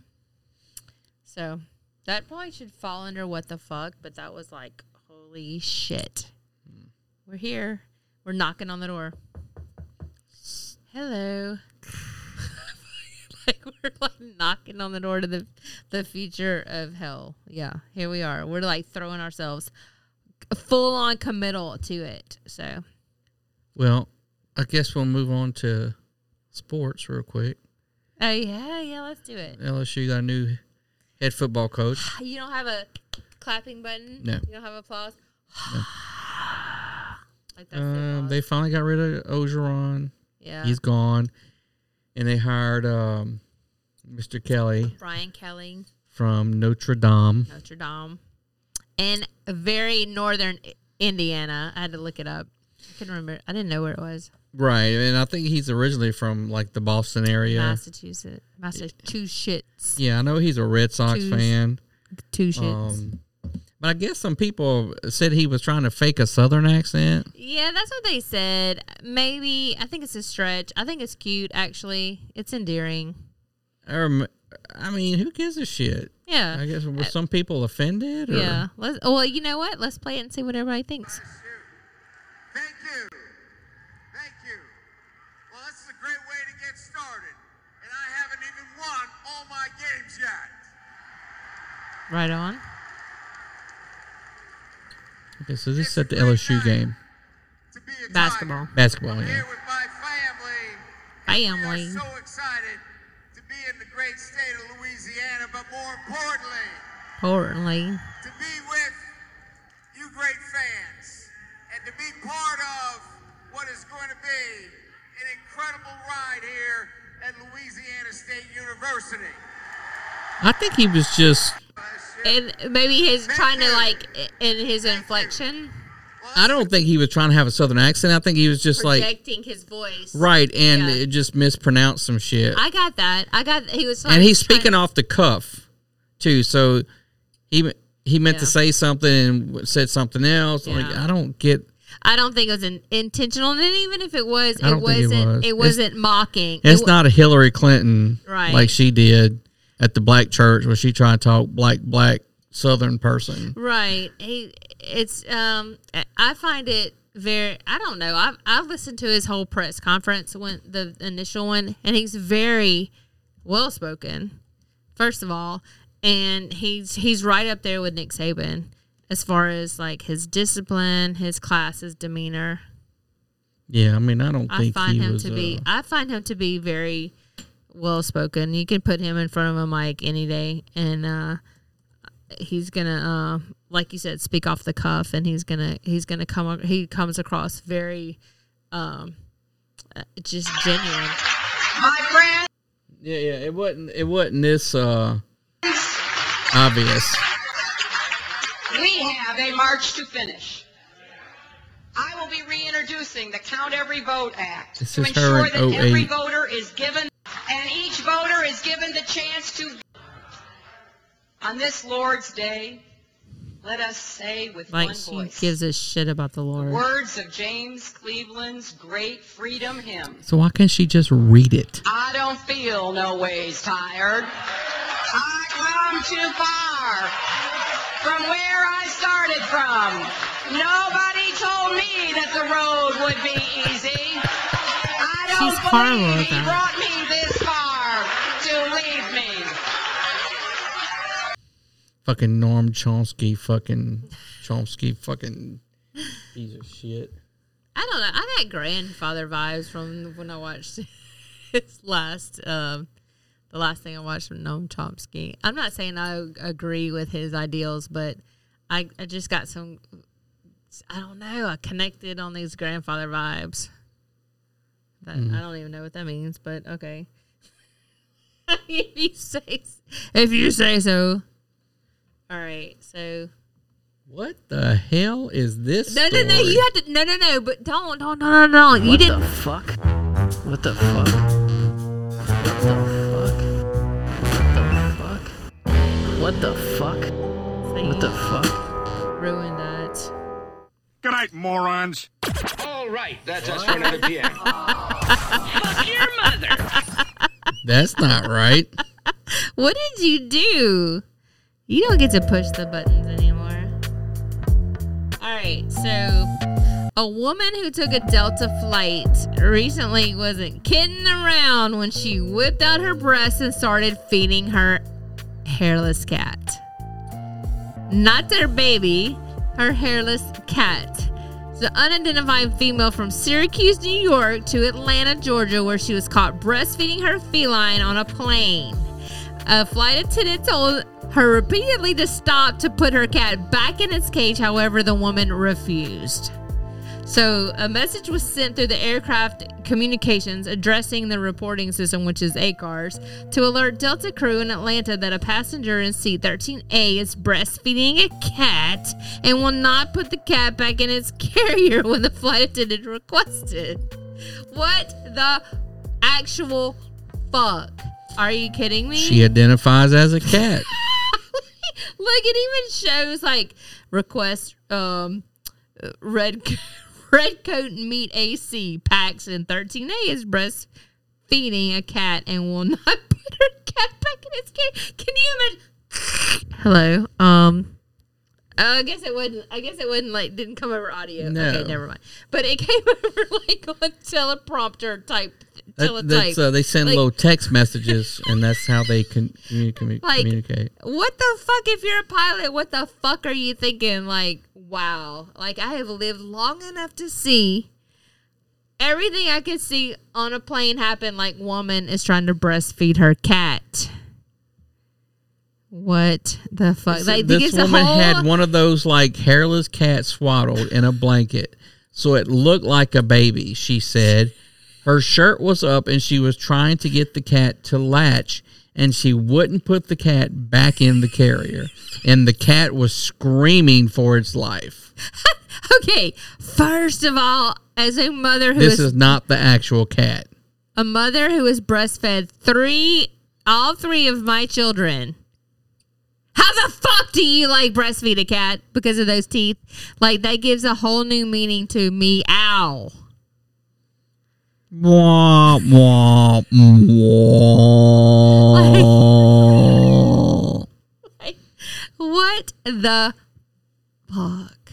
So that probably should fall under what the fuck, but that was like, holy shit. We're here. We're knocking on the door. Hello. like we're like knocking on the door to the the future of hell. Yeah, here we are. We're like throwing ourselves full on committal to it. So Well, I guess we'll move on to sports real quick. Oh yeah, yeah, let's do it. LSU got a new head football coach. You don't have a clapping button? No. You don't have applause? like that's Um, they finally got rid of Orgeron. Yeah. he's gone, and they hired um, Mr. Kelly Brian Kelly, from Notre Dame. Notre Dame. And very northern Indiana. I had to look it up. I couldn't remember. I didn't know where it was. Right, and I think he's originally from like the Boston area. Massachusetts. Massachusetts. Yeah, I know he's a Red Sox Two- fan. two shits. Um, but I guess some people said he was trying to fake a Southern accent. Yeah, that's what they said. Maybe I think it's a stretch. I think it's cute actually. It's endearing. Or, I mean, who gives a shit? Yeah. I guess were some people offended? Or? Yeah. Let's well, you know what? Let's play it and see what everybody thinks. Thank you. Thank you. Well, this is a great way to get started. And I haven't even won all my games yet. Right on. Okay, so this is at the LSU game. Basketball. Basketball, yeah. Family. So excited to be in the great state of Louisiana, but more importantly, Importantly. to be with you great fans and to be part of what is going to be an incredible ride here at Louisiana State University. I think he was just. And maybe he's trying to like in his inflection, I don't think he was trying to have a Southern accent. I think he was just like projecting his voice. right, and Yeah. it just mispronounced some shit. I got that. I got he was and he's speaking off the cuff too. So he he meant to say something and said something else. Like I don't get. I don't think it was an intentional, and even if it was, it wasn't. was. It It's- wasn't mocking. It's it, wa- not a Hillary Clinton Right. like she did at the black church where she tried to talk black black Southern person. right. He, it's um. I find it very. I don't know. I've I've listened to his whole press conference when the initial one, and he's very well spoken. First of all, and he's he's right up there with Nick Saban as far as like his discipline, his class, his demeanor. Yeah, I mean I don't I find him was. to be. uh, I find him to be very well spoken. You can put him in front of a mic any day, and uh, he's gonna, uh, like you said, speak off the cuff, and he's gonna he's gonna come. He comes across very, um, uh, just genuine. My friend. yeah, yeah. It wasn't. It wasn't this uh, obvious. We have a march to finish. I will be reintroducing the Count Every Vote Act This to is her ensure that every voter is given, and each voter is given the chance to. On this Lord's Day, let us say with Like one she voice gives a shit about the Lord. words of James Cleveland's great freedom hymn. So why can't she just read it? I don't feel no ways tired. I come too far from where I started from. Nobody told me that the road would be easy. I don't She's believe he brought me this far to leave me. Fucking Noam Chomsky, fucking Chomsky, fucking piece of shit. I don't know. I got grandfather vibes from when I watched his last, um, the last thing I watched from Noam Chomsky. I'm not saying I agree with his ideals, but I, I just got some, I don't know, I connected on these grandfather vibes. That, Mhm. I don't even know what that means, but okay. if you say, if you say so. All right, so What the hell is this? no, no, no. You have to. No, no, no. But don't, don't, no, no, no. You What didn't. the fuck? What the fuck? What the fuck? What the fuck? What the fuck? What the fuck? Ruined that. Good night, morons. All right, that's us for another PM. Fuck your mother. That's not right. What did you do? You don't get to push the buttons anymore. All right, so a woman who took a Delta flight recently wasn't kidding around when she whipped out her breast and started feeding her hairless cat. Not their baby, her hairless cat. The unidentified female from Syracuse, New York to Atlanta, Georgia, where she was caught breastfeeding her feline on a plane. A flight attendant told her repeatedly to stop to put her cat back in its cage. However, the woman refused. So, a message was sent through the aircraft communications addressing the reporting system, which is ACARS, to alert Delta crew in Atlanta that a passenger in seat 13A is breastfeeding a cat and will not put the cat back in its carrier when the flight attendant requested. What the actual fuck? Are you kidding me? She identifies as a cat. Look, it even shows like request um uh, red red coat and meat AC packs in 13A is breastfeeding a cat and will not put her cat back in its cage. Can you imagine? Hello. Um. I guess it wouldn't. I guess it wouldn't like didn't come over audio. No. Okay, never mind. But it came over like on teleprompter type. That- that's, uh, they send Like, little text messages, and that's how they can communi- Like- communicate. What the fuck? If you're a pilot, what the fuck are you thinking? Like, wow. Like, I have lived long enough to see everything I could see on a plane happen. Like, woman is trying to breastfeed her cat. What the fuck? Like, this woman whole- had one of those like hairless cats swaddled in a blanket, so it looked like a baby. She said her shirt was up, and she was trying to get the cat to latch, and she wouldn't put the cat back in the carrier, and the cat was screaming for its life. Okay, first of all, as a mother who This is is not the actual cat. a mother who has breastfed three, all three of my children. How the fuck do you like breastfeed a cat because of those teeth? Like that gives a whole new meaning to me. Ow. Wah, wah, wah. What the fuck?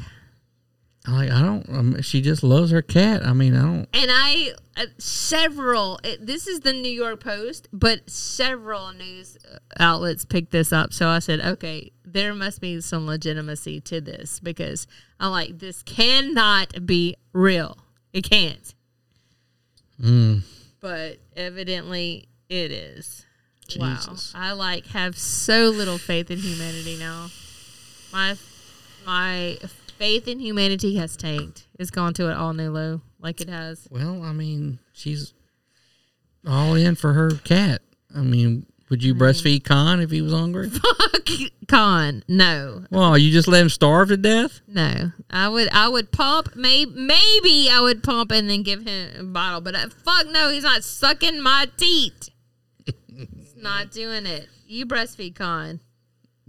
Like I don't. Um, she just loves her cat. I mean, I don't. And I uh, several. It, this is the New York Post, but several news outlets picked this up. So I said, okay, there must be some legitimacy to this because I'm like, this cannot be real. It can't. Mm. But evidently, it is. Jesus. Wow, I like have so little faith in humanity now. My my faith in humanity has tanked. It's gone to an all new low, like it has. Well, I mean, she's all in for her cat. I mean, would you breastfeed Khan if he was hungry? Fuck con. No, Well, you just let him starve to death? no. I would I would pump. Maybe maybe I would pump and then give him a bottle. But uh, fuck no, he's not sucking my teat. he's not doing it. You breastfeed con.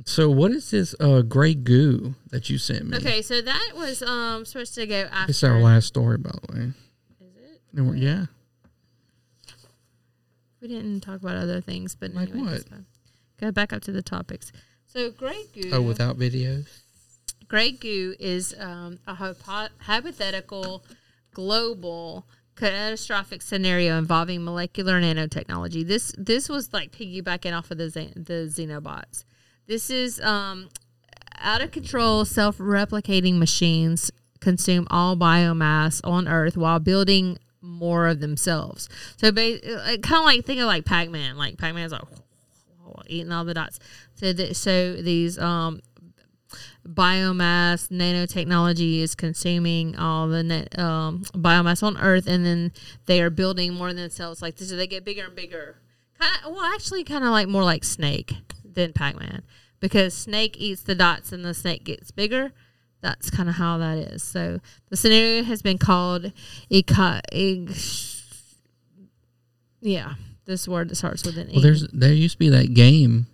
So, what is this uh, gray goo that you sent me? Okay, so that was um supposed to go after. It's our last story, by the way. Is it? Yeah. We didn't talk about other things, but Like anyway, what? Go back up to the topics. So Grey Goo. Oh, without videos? Grey Goo is um, a hypo- hypothetical global catastrophic scenario involving molecular nanotechnology. This this was like piggybacking off of the Xe- the Xenobots. This is um, out of control, self replicating machines consume all biomass on Earth while building more of themselves. So, kind of like think of like Pac Man. Like Pac Man's like eating all the dots. So, so these um, biomass nanotechnology is consuming all the net, um, biomass on Earth, and then they are building more themselves. Like so they get bigger and bigger. Kind of, well, actually, kind of like more like Snake than Pac Man, because Snake eats the dots and the snake gets bigger. That's kind of how that is. So the scenario has been called yeah, this word that starts with an E. Well, there's there used to be that game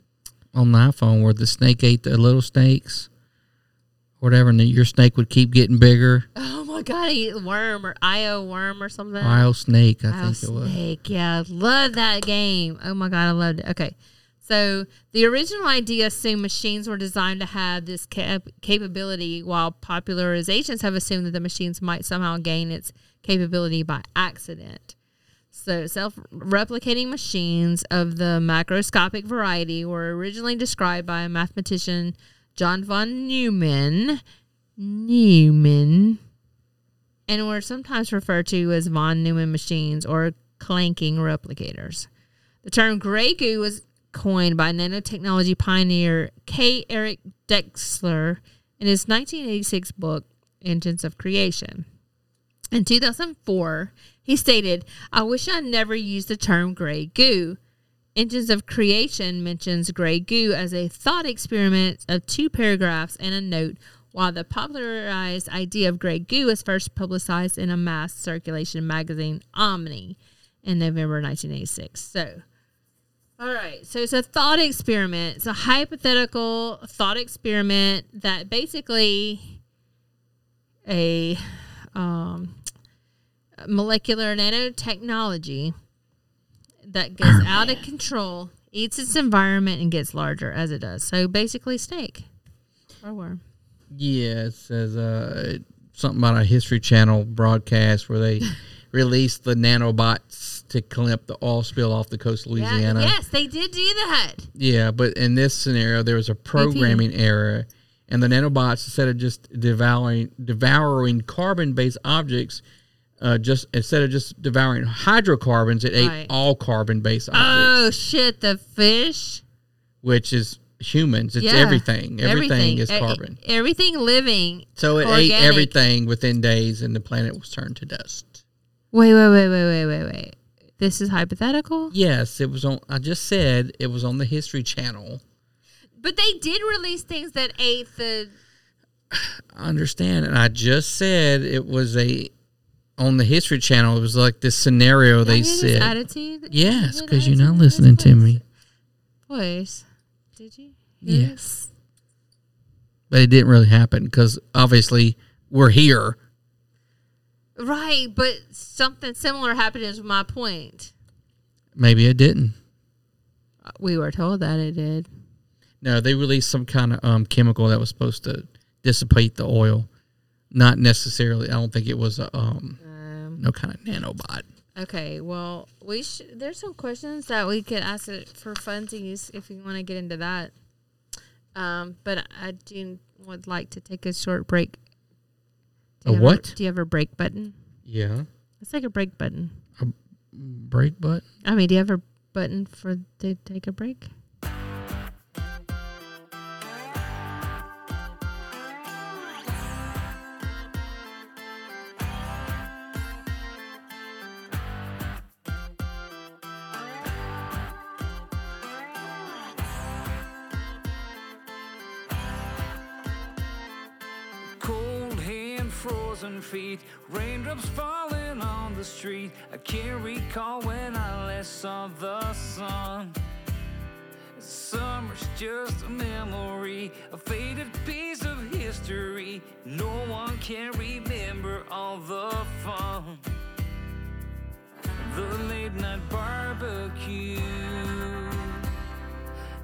on the iPhone where the snake ate the little snakes. whatever, and your snake would keep getting bigger. Oh my god, eat worm or IO worm or something. IO snake, I IO think it was. Snake, yeah, love that game. Oh my god, I loved it. Okay, so the original idea assumed machines were designed to have this cap- capability, while popularizations have assumed that the machines might somehow gain its capability by accident. So, self replicating machines of the macroscopic variety were originally described by a mathematician, John von Neumann. Neumann. And were sometimes referred to as von Neumann machines or clanking replicators. The term gray goo was coined by nanotechnology pioneer K. Eric Drexler in his 1986 book, Engines of Creation. In 2004, he stated, I wish I never used the term gray goo. Engines of Creation mentions gray goo as a thought experiment of two paragraphs and a note, while the popularized idea of gray goo was first publicized in a mass circulation magazine, Omni, in November 1986. So, all right. So it's a thought experiment. It's a hypothetical thought experiment that basically a um, molecular nanotechnology that goes out of control, eats its environment, and gets larger as it does. So basically, snake or worm. Yeah, it says uh, something about a History Channel broadcast where they released the nanobots to clean up the oil spill off the coast of Yeah, Louisiana. yes, they did do that. Yeah, but in this scenario, there was a programming error, and the nanobots instead of just devouring devouring carbon-based objects, uh, just instead of just devouring hydrocarbons, it Right. ate all carbon-based objects, Oh shit! The fish. which is humans. It's Yeah, everything. Everything, is E- carbon. everything living. So it ate everything within days, and the planet was turned to dust. Wait, wait, wait, wait, wait, wait, wait. This is hypothetical. Yes, it was on. I just said it was on the History Channel. But they did release things that ate the. I understand, and I just said it was a on the History Channel. It was like this scenario they Y'all hear this said. attitude? Yes, because you're not listening to me. Voice. Did you? it? Yes, but it didn't really happen because obviously we're here. Right, but something similar happened. Is my point. Maybe it didn't. We were told that it did. No, they released some kind of um, chemical that was supposed to dissipate the oil. Not necessarily. I don't think it was a um, no kind of nanobot. Okay, well, we sh- there's some questions that we could ask it for funsies if you want to get into that. Um, but I do would like to take a short break. Do A what? do you have a break button? Yeah, It's like a break button. A break button? I mean, do you have a button for to take a break? Frozen feet, raindrops falling on the street. I can't recall when I last saw the sun. Summer's just a memory, a faded piece of history. No one can remember all the fun. The late night barbecue,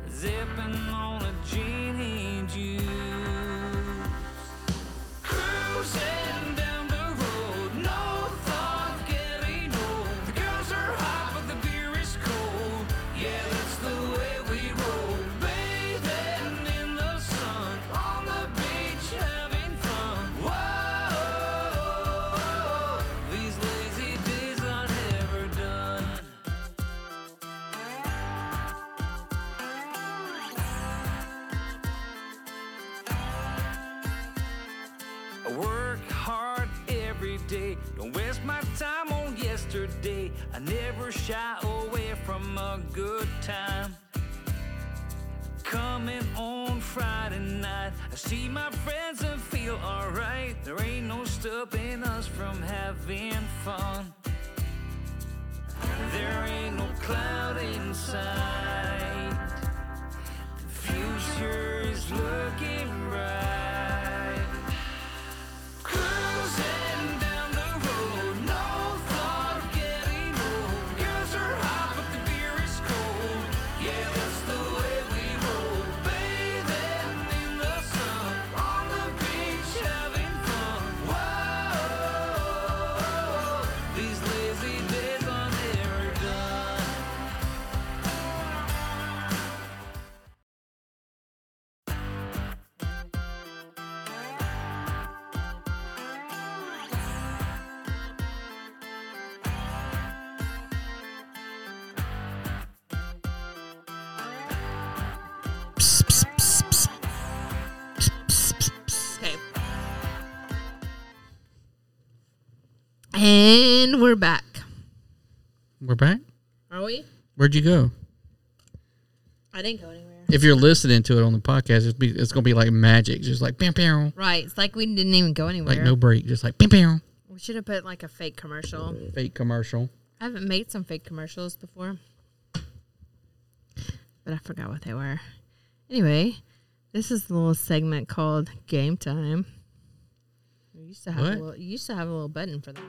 zipping on a genie juice. And we're back. We're back. Are we? Where'd you go? I didn't go anywhere. If you're listening to it on the podcast, it's, be, it's gonna be like magic, just like bam, bam, Right. It's like we didn't even go anywhere. like no break, just like bam, bam. We should have put like a fake commercial. Fake commercial. I haven't made some fake commercials before, but I forgot what they were. Anyway, this is a little segment called Game Time. We used to have What? a little, you used to have a little button for that.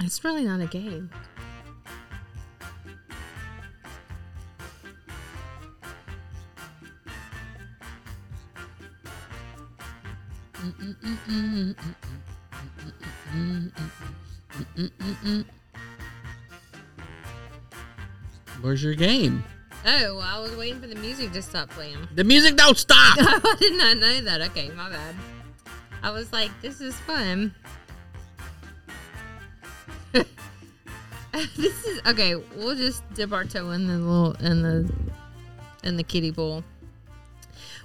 It's really not a game. Where's your game? Oh, I was waiting for the music to stop playing. The music don't stop. I did not know that. Okay, my bad. I was like, this is fun. this is okay. We'll just dip our toe in the little in the in the kiddie pool.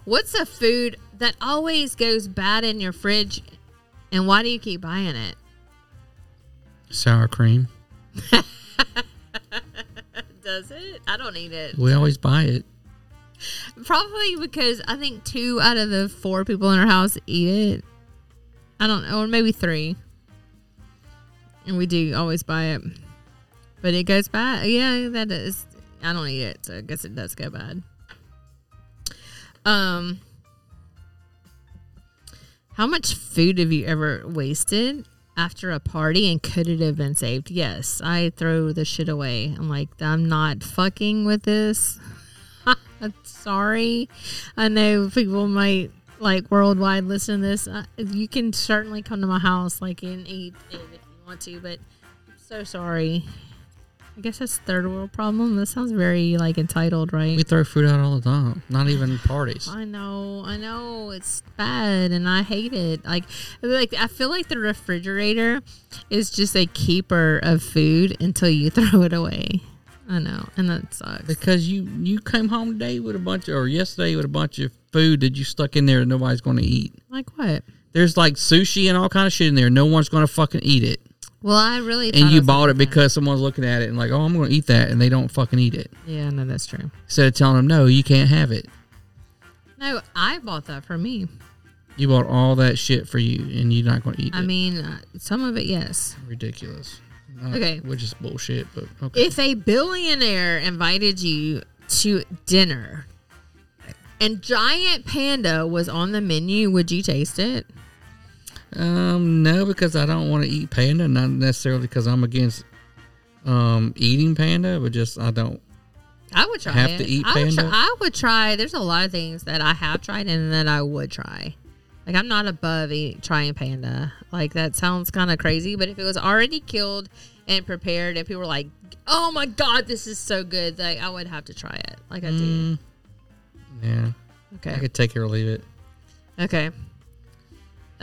What's a food that always goes bad in your fridge, and why do you keep buying it? Sour cream. Does it? I don't eat it. We always buy it. Probably because I think two out of the four people in our house eat it. I don't know, or maybe three. And we do always buy it. But it goes bad. Yeah, that is. I don't eat it, so I guess it does go bad. Um, how much food have you ever wasted after a party and could it have been saved? Yes, I throw the shit away. I'm like, I'm not fucking with this. I'm sorry. I know people might like worldwide listen to this. Uh, you can certainly come to my house like and eat it if you want to, but so sorry. I guess that's third world problem. That sounds very like entitled, right? We throw food out all the time. Not even parties. I know, I know, it's bad, and I hate it. Like, like I feel like the refrigerator is just a keeper of food until you throw it away. I know, and that sucks. Because you you came home today with a bunch of, or yesterday with a bunch of food that you stuck in there that nobody's going to eat. Like what? There's like sushi and all kind of shit in there. No one's going to fucking eat it. Well, I really And you bought it because someone's looking at it and like, oh, I'm going to eat that, and they don't fucking eat it. Yeah, no, that's true. Instead of telling them, no, you can't have it. No, I bought that for me. You bought all that shit for you, and you're not going to eat I it. mean, uh, some of it, yes. Ridiculous. Not- Okay. Which is bullshit, but okay. If a billionaire invited you to dinner and Giant Panda was on the menu, would you taste it? Um, no, because I don't want to eat panda. Not necessarily because I'm against um eating panda, but just I don't. I would try Have it. to eat I would, try, panda? I would try. There's a lot of things that I have tried and that I would try. Like I'm not above eat, trying panda. Like that sounds kind of crazy, but if it was already killed and prepared, and people were like, "Oh my god, this is so good," like I would have to try it. Like I do. Mm, yeah. Okay. I could take it or leave it. Okay.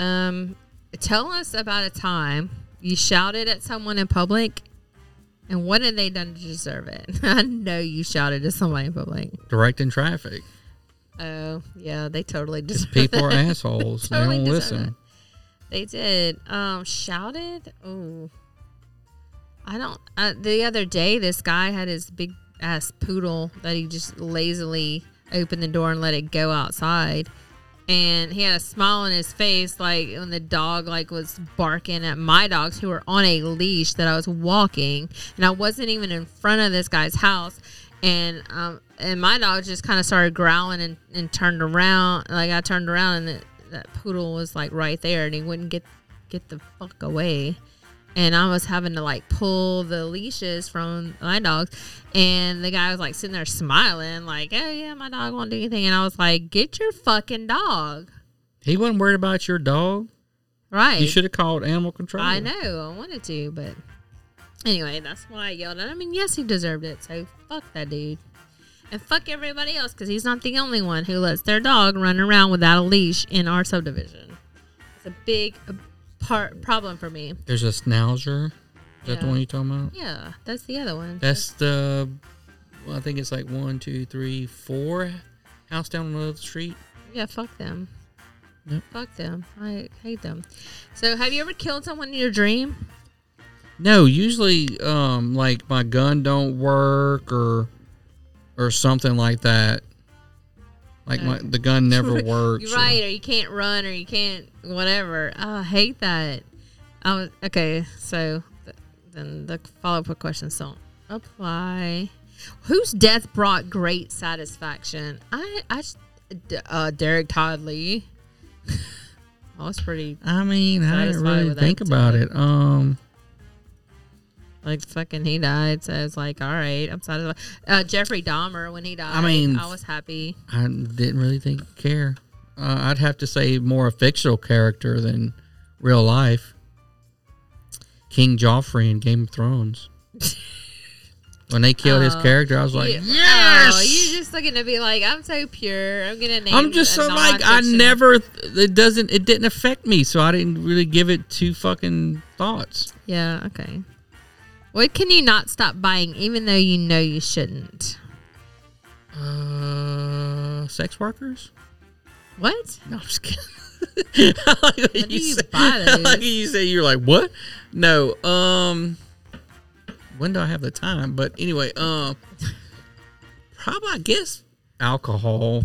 Um, tell us about a time you shouted at someone in public, and what had they done to deserve it? I know you shouted at somebody in public. Directing traffic. Oh, yeah, they totally deserve People are assholes. They Totally don't listen. it. They did. Um, shouted. Oh, I don't. Uh, the other day, this guy had his big ass poodle that he just lazily opened the door and let it go outside, and he had a smile on his face, like when the dog like was barking at my dogs who were on a leash that I was walking, and I wasn't even in front of this guy's house, and um, and my dog just kind of started growling and, and turned around. Like I turned around and the, that poodle was like right there, and he wouldn't get get the fuck away. And I was having to like pull the leashes from my dogs, and the guy was like sitting there smiling, like, "Oh yeah, my dog won't do anything." And I was like, "Get your fucking dog!" He wasn't worried about your dog. Right? You should have called animal control. I know. I wanted to, but anyway, that's why I yelled at him. I mean, yes, he deserved it. So fuck that dude. And fuck everybody else because he's not the only one who lets their dog run around without a leash in our subdivision. It's a big uh, part problem for me. There's a Schnauzer. Is that the one you're talking about? Yeah, that's the other one. That's the. Well, I think it's like one, two, three, four house down on the other street. Yeah, fuck them. Yep. Fuck them. I hate them. So, have you ever killed someone in your dream? No, usually, um, like my gun don't work or or something like that. Like my the gun never works. You're right, or you can't run, or you can't whatever. Oh, I hate that. I was okay. So th- then the follow up questions don't apply. Whose death brought great satisfaction? I, uh, Derrick Todd Lee. I was pretty. I mean, I didn't really think about it. Um, Like fucking, he died. So it's like, all right, I'm satisfied. Uh, Jeffrey Dahmer when he died, I mean, I was happy. I didn't really think care. Uh, I'd have to say more a fictional character than real life. King Joffrey in Game of Thrones. when they killed his Oh, character, I was like, you- yes. Oh, you're just looking to be like, I'm so pure. I'm gonna name. I'm just so like I never. It doesn't. It didn't affect me, so I didn't really give it two fucking thoughts. Yeah. Okay. What can you not stop buying, even though you know you shouldn't? Uh, sex workers. What? No, I'm just kidding. How do you buy those? Like you say, you're like, what? No. Um, when do I have the time? But anyway, um, probably I guess alcohol.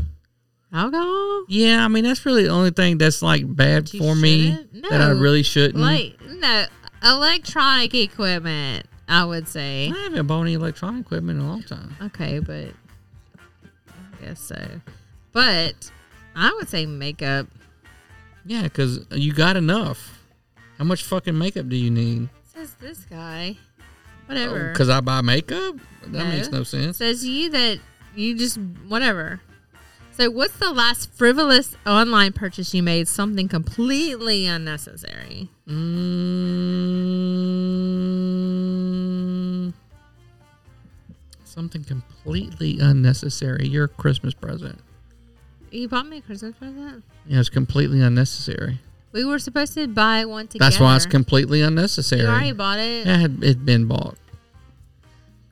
Alcohol? Yeah, I mean that's really the only thing that's like bad for me shouldn't? that I really shouldn't. Like no electronic equipment. I would say. I haven't bought any electronic equipment in a long time. Okay, but I guess so. But I would say makeup. Yeah, because you got enough. How much fucking makeup do you need? Says this guy. Oh, whatever. Because I buy makeup? That makes no sense. Says you that you just whatever. So what's the last frivolous online purchase you made? Something completely unnecessary. Mm, something completely unnecessary. Your Christmas present. You bought me a Christmas present. Yeah, it's completely unnecessary. We were supposed to buy one together. That's why it's completely unnecessary. You already bought it. Yeah, it had been bought.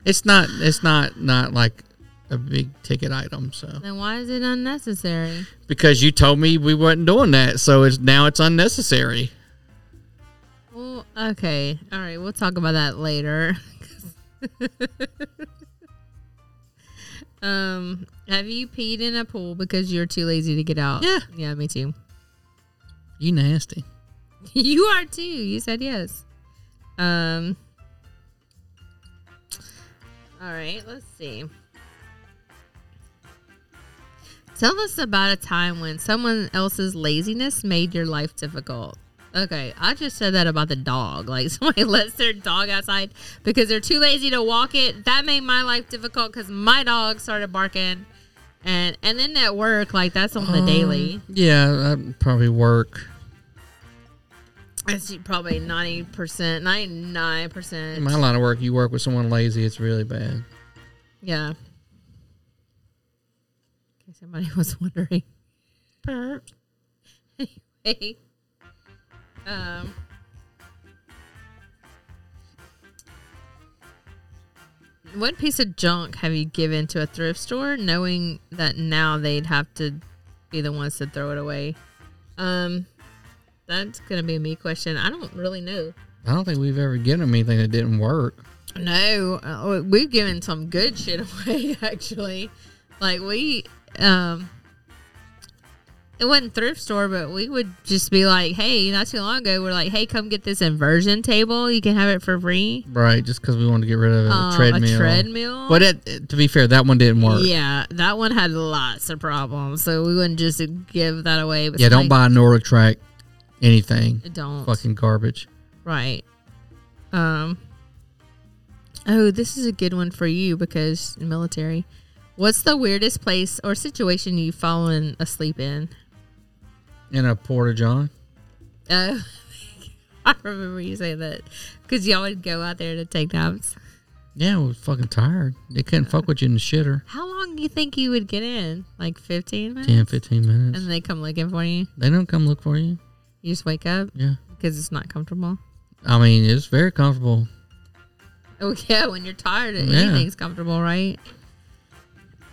It's not. It's not. Not like a big ticket item. So Then why is it unnecessary? because you told me we weren't doing that, so it's now it's unnecessary. Well, okay. All right. We'll talk about that later. um, have you peed in a pool because you're too lazy to get out? Yeah. Yeah, me too. You nasty. you are too. You said yes. Um. All right. Let's see. Tell us about a time when someone else's laziness made your life difficult. Okay, I just said that about the dog. Like somebody lets their dog outside because they're too lazy to walk it. That made my life difficult because my dog started barking, and and then at work, like that's on the daily. Um, Yeah, that'd probably work. It's probably ninety percent, ninety nine percent. In my line of work, you work with someone lazy, it's really bad. Yeah. In case somebody was wondering. anyway. Um. What piece of junk have you given to a thrift store knowing that now they'd have to be the ones to throw it away? Um, that's gonna be a me question. I don't really know. I don't think we've ever given them anything that didn't work. No, uh, we've given some good shit away actually. Like we, um, it wasn't thrift store, but we would just be like, "Hey, not too long ago, we're like, hey, come get this inversion table. You can have it for free." Right, just because we wanted to get rid of a Uh, a treadmill. treadmill? But it, to be fair, that one didn't work. Yeah, that one had lots of problems, so we wouldn't just give that away. But Yeah, don't buy NordicTrack anything. Don't. Fucking garbage. Right. Um. Oh, this is a good one for you because military. What's the weirdest place or situation you've fallen asleep in? In a Porta John. Uh, I remember you saying that because y'all would go out there to take naps. Yeah, I was fucking tired. They couldn't fuck with you in the shitter. How long do you think you would get in? Like 15 minutes? 10, 15 minutes. And they come looking for you? They don't come look for you. You just wake up? Yeah. because it's not comfortable. I mean, it's very comfortable. Oh yeah, when you're tired, Yeah. anything's comfortable, right?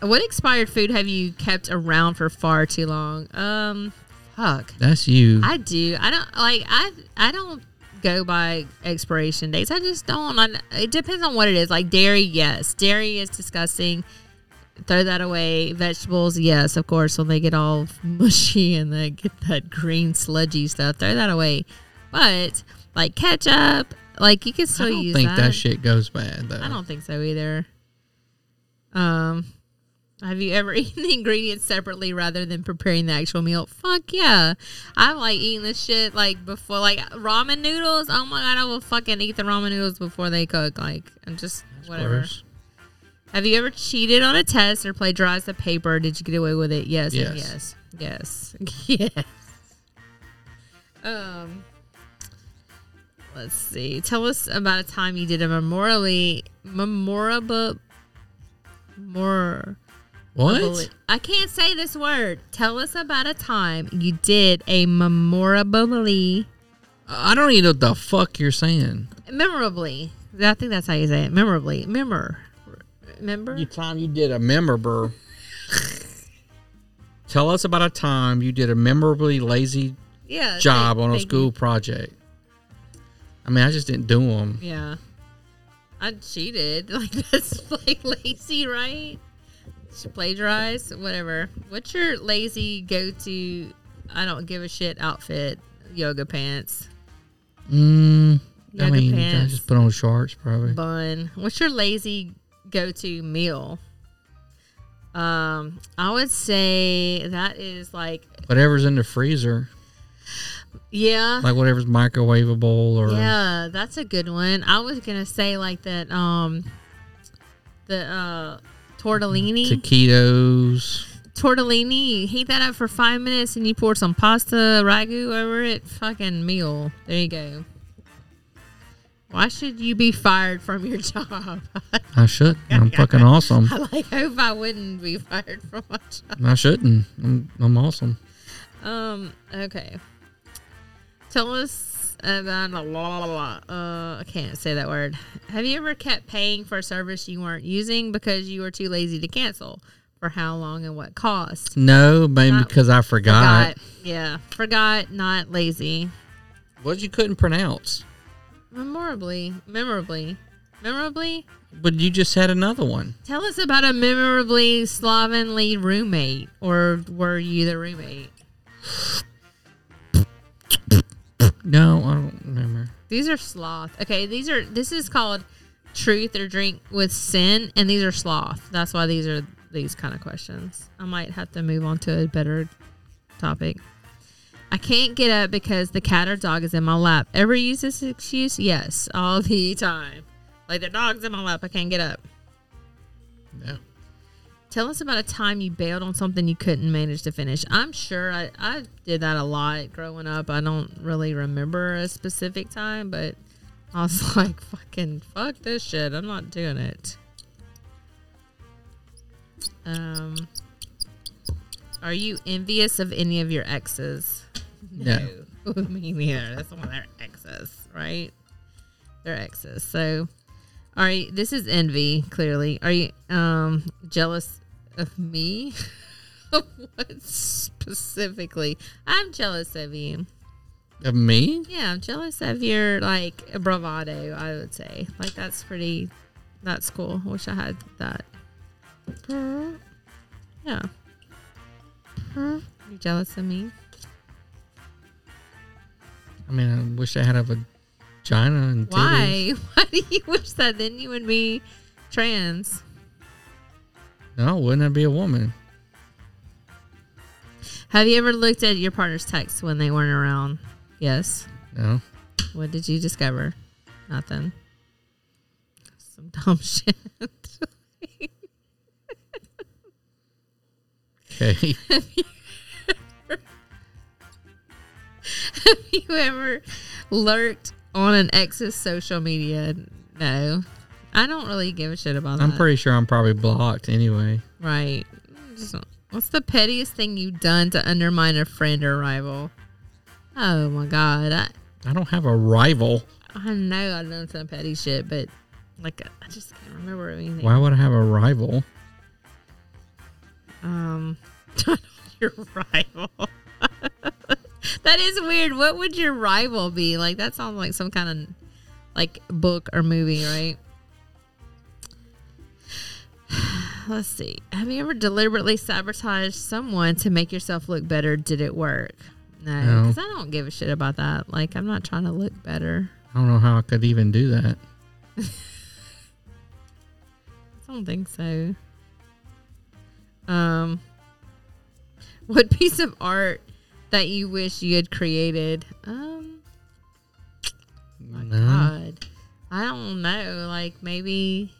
What expired food have you kept around for far too long? Um, fuck. That's you. I do. I don't like. I I don't go by expiration dates. I just don't. I, it depends on what it is. Like dairy, yes, dairy is disgusting. Throw that away. Vegetables, yes, of course. When they get all mushy and they get that green sludgy stuff, throw that away. But like ketchup, like you can still use. I don't use think that. that. shit goes bad though. I don't think so either. Um, have you ever eaten the ingredients separately rather than preparing the actual meal? Fuck yeah! I'm like eating this shit like before, like ramen noodles. Oh my god, I will fucking eat the ramen noodles before they cook. Like, and just whatever. gross. Have you ever cheated on a test or plagiarized a paper? Did you get away with it? Yes, Yes. yes, yes, yes. Um, let's see. Tell us about a time you did a memorially memorable more. What? I can't say this word. Tell us about a time you did a memorably I don't even know what the fuck you're saying. memorably. I think that's how you say it. Memorably. Memor. Remember? You time you did a memorable. Tell us about a time you did a memorably lazy Yeah, job thank- on a school project. I mean, I just didn't do them. Yeah. I cheated. Like that's like lazy, right? Plagiarize, whatever. What's your lazy go to I don't give a shit outfit? Yoga pants. Mm, I Yoga mean, I pants. just put on shorts probably. Bun. What's your lazy go to meal? Um, I would say that is like Whatever's in the freezer, yeah. like whatever's microwavable or Yeah, that's a good one. I was gonna say like that. Um, the uh, tortellini. taquitos. tortellini. You heat that up for five minutes, and you pour some pasta ragu over it. Fucking meal. There you go. Why should you be fired from your job? I should. I'm fucking awesome. I like hope I wouldn't be fired from my job. I shouldn't. I'm, I'm awesome. Um. Okay. Tell us about la la la la. Uh, I can't say that word. Have you ever kept paying for a service you weren't using because you were too lazy to cancel? For how long and what cost? No, maybe Not- because I forgot. Yeah, forgot. Not lazy. What you couldn't pronounce? Memorably, memorably, memorably. But you just had another one. Tell us about a memorably slovenly roommate, or were you the roommate? No, I don't remember. These are sloth. Okay, these are. This is called truth or drink with sin, and these are sloth. That's why these are these kind of questions. I might have to move on to a better topic. I can't get up because the cat or dog is in my lap. Ever use this excuse? Yes, all the time. Like the dog's in my lap, I can't get up. No. Tell us about a time you bailed on something you couldn't manage to finish. I'm sure I, I did that a lot growing up. I don't really remember a specific time, but I was like, fucking fuck this shit. I'm not doing it. Um, are you envious of any of your exes? No. Me neither. That's one of their exes, right? They're exes. So, all right, this is envy, clearly. Are you um jealous of me? what specifically? I'm jealous of you. Of me? Yeah, I'm jealous of your like bravado, I would say. Like that's pretty that's cool. Wish I had that. Yeah. You jealous of me? I mean, I wish I had a vagina and titties. Why? Why do you wish that? Then you would be trans. No, wouldn't I be a woman? Have you ever looked at your partner's texts when they weren't around? Yes. No. What did you discover? Nothing. Some dumb shit. Okay. Have you ever, have you ever lurked on an ex's social media? No. I don't really give a shit about that. I'm pretty sure I'm probably blocked anyway. Right. Just- What's the pettiest thing you've done to undermine a friend or rival? Oh my god. I, I don't have a rival. I know I've done some petty shit, but like I just can't remember anything. Why would I have a rival? Um, your rival. that is weird. What would your rival be? Like that sounds like some kind of like book or movie, right? Let's see. Have you ever deliberately sabotaged someone to make yourself look better? Did it work? No, No. because I don't give a shit about that. Like I'm not trying to look better. I don't know how I could even do that. I don't think so. Um, what piece of art that you wish you had created? Um, my No. God, I don't know. Like maybe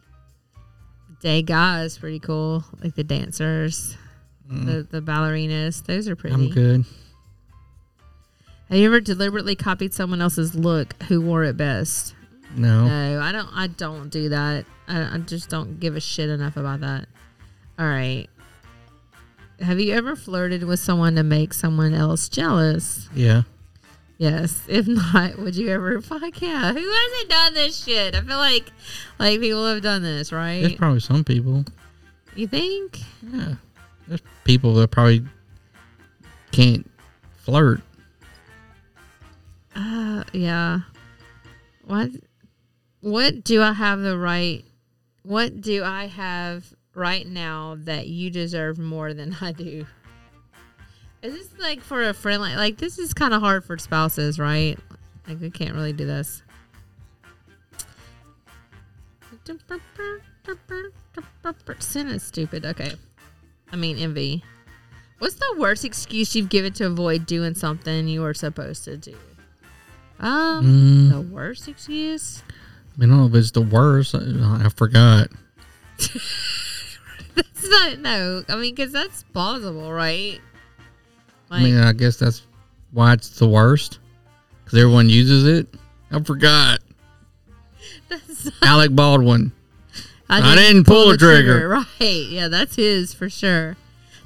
Degas is pretty cool. Like the dancers, Mm. the the ballerinas. Those are pretty. I'm good. Have you ever deliberately copied someone else's look who wore it best? No. No, I don't. I don't do that. I, I just don't give a shit enough about that. All right. Have you ever flirted with someone to make someone else jealous? Yeah. Yes. If not, would you ever? Fuck yeah. Who hasn't done this shit? I feel like, like people have done this, right? There's probably some people. you think? Yeah. There's people that probably can't flirt. Uh, yeah. What? What do I have the right? What do I have right now that you deserve more than I do? Is this like for a friend? Like, like this is kind of hard for spouses, right? Like we can't really do this. Sin is stupid. Okay. I mean envy. What's the worst excuse you've given to avoid doing something you were supposed to do? Um, Mm. the worst excuse? I mean, I don't know if it's the worst. I, I forgot. That's not no. I mean, because that's plausible, right? I mean, I guess that's why it's the worst. Because everyone uses it. I forgot. Alec Baldwin. I didn't pull the trigger. Right. Yeah, that's his for sure.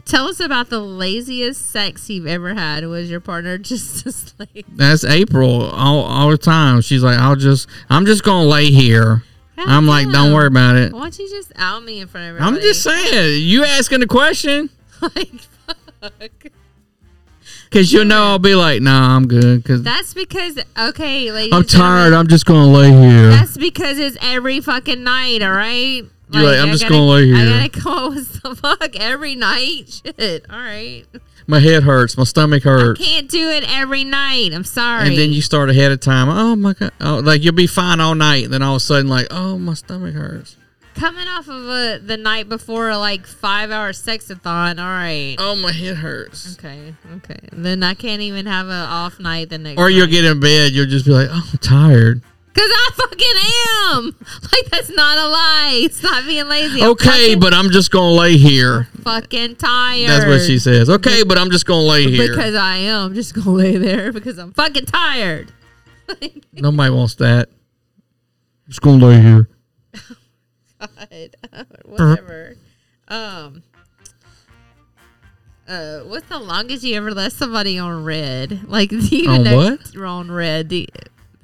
Tell us about the laziest sex you've ever had. Was your partner just asleep? That's April all, all the time. She's like, I'll just, I'm just gonna lay here. I'm like, don't worry about it. Why don't you just out me in front of everybody? I'm just saying, you asking the question, because you know I'll be like, nah, I'm good, because That's because okay, ladies. I'm and gentlemen, tired. I'm just gonna lay here. That's because it's every fucking night, all right? You're like, I'm I just gotta- gonna lay here. I gotta go with the fuck every night. Shit, all right. My head hurts. My stomach hurts. Can't do it every night. I'm sorry. And then you start ahead of time. Oh my god! Oh, like you'll be fine all night. And then all of a sudden, like, oh, my stomach hurts. Coming off of a, the night before a like five hour sexathon, all right. Oh, my head hurts. Okay, okay. Then I can't even have an off night the next. Or you'll get in bed. You'll just be like, oh, I'm tired. Cause I fucking am. Like that's not a lie. Stop being lazy. I'm Okay, but I'm just gonna lay here. fucking tired. That's what she says. Okay, but I'm just gonna lay here. Because I am just gonna lay there because I'm fucking tired. Nobody wants that. Just gonna lay here. God, whatever. Um, uh, what's the longest you ever left somebody on red? Like, do you even On know what? you're on red? Do you-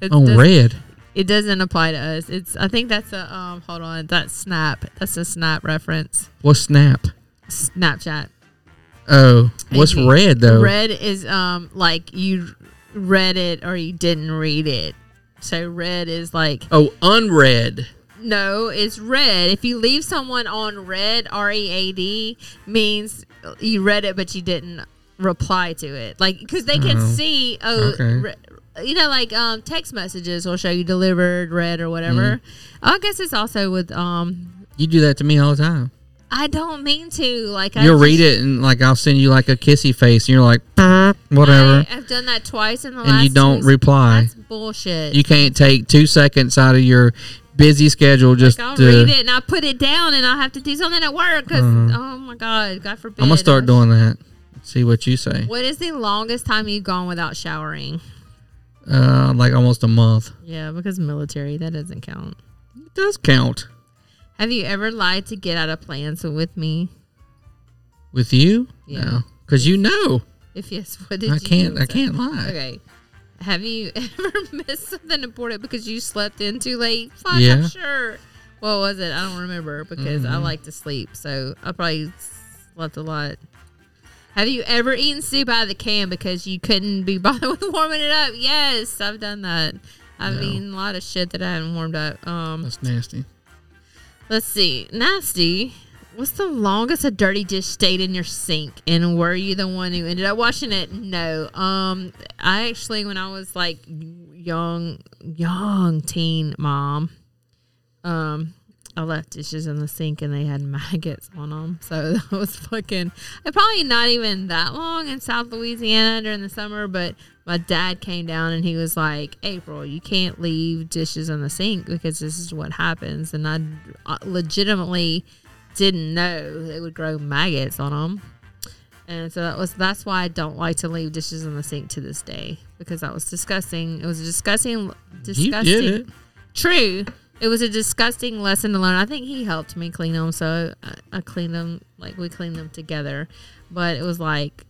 it On red? It doesn't apply to us. It's. I think that's a. Um, hold on. That's Snap. That's a Snap reference. What's snap? Snapchat. Oh, what's And red though? Red is um like you read it or you didn't read it. So red is like Oh, unread. No, it's red. If you leave someone on red, R E A D means you read it but you didn't reply to it. Like because they can Oh, see oh okay. re- you know like um text messages will show you delivered, read or whatever. Mhm. I guess it's also with um You do that to me all the time. I don't mean to like You'll just- read it and like I'll send you like a kissy face, and you're like, whatever, I, have done that twice in the last and you don't reply. That's bullshit. You can't take two seconds out of your busy schedule just I'll to. read it and I put it down and I'll have to do something at work because Uh-huh. oh my god, God forbid. I'm gonna start doing that. See what you say. What is the longest time you've gone without showering? Uh, like almost a month. Yeah, because military that doesn't count. It does count Have you ever lied to get out of plans with me? with you. Yeah. No, because you know. If yes, what did you I can't-? I can't lie. Okay. Have you ever missed something important because you slept in too late? Fuck, Yeah. I'm sure. What was it? I don't remember because I Mhm. like to sleep, so I probably slept a lot. Have you ever eaten soup out of the can because you couldn't be bothered with warming it up? Yes, I've done that. I've No. eaten a lot of shit that I haven't warmed up. Um, That's nasty. Let's see. Nasty. What's the longest a dirty dish stayed in your sink? And were you the one who ended up washing it? No. Um, I actually, when I was like young, young teen mom, um, I left dishes in the sink and they had maggots on them. So that was fucking. Probably not even that long in South Louisiana during the summer, but my dad came down and he was like, "April, you can't leave dishes in the sink because this is what happens." And I uh, legitimately didn't know they would grow maggots on them. And so that was that's why I don't like to leave dishes in the sink to this day because that was disgusting. It was a disgusting, disgusting. it. True. It was a disgusting lesson to learn. I think he helped me clean them, so I, I cleaned them like we cleaned them together. But it was like,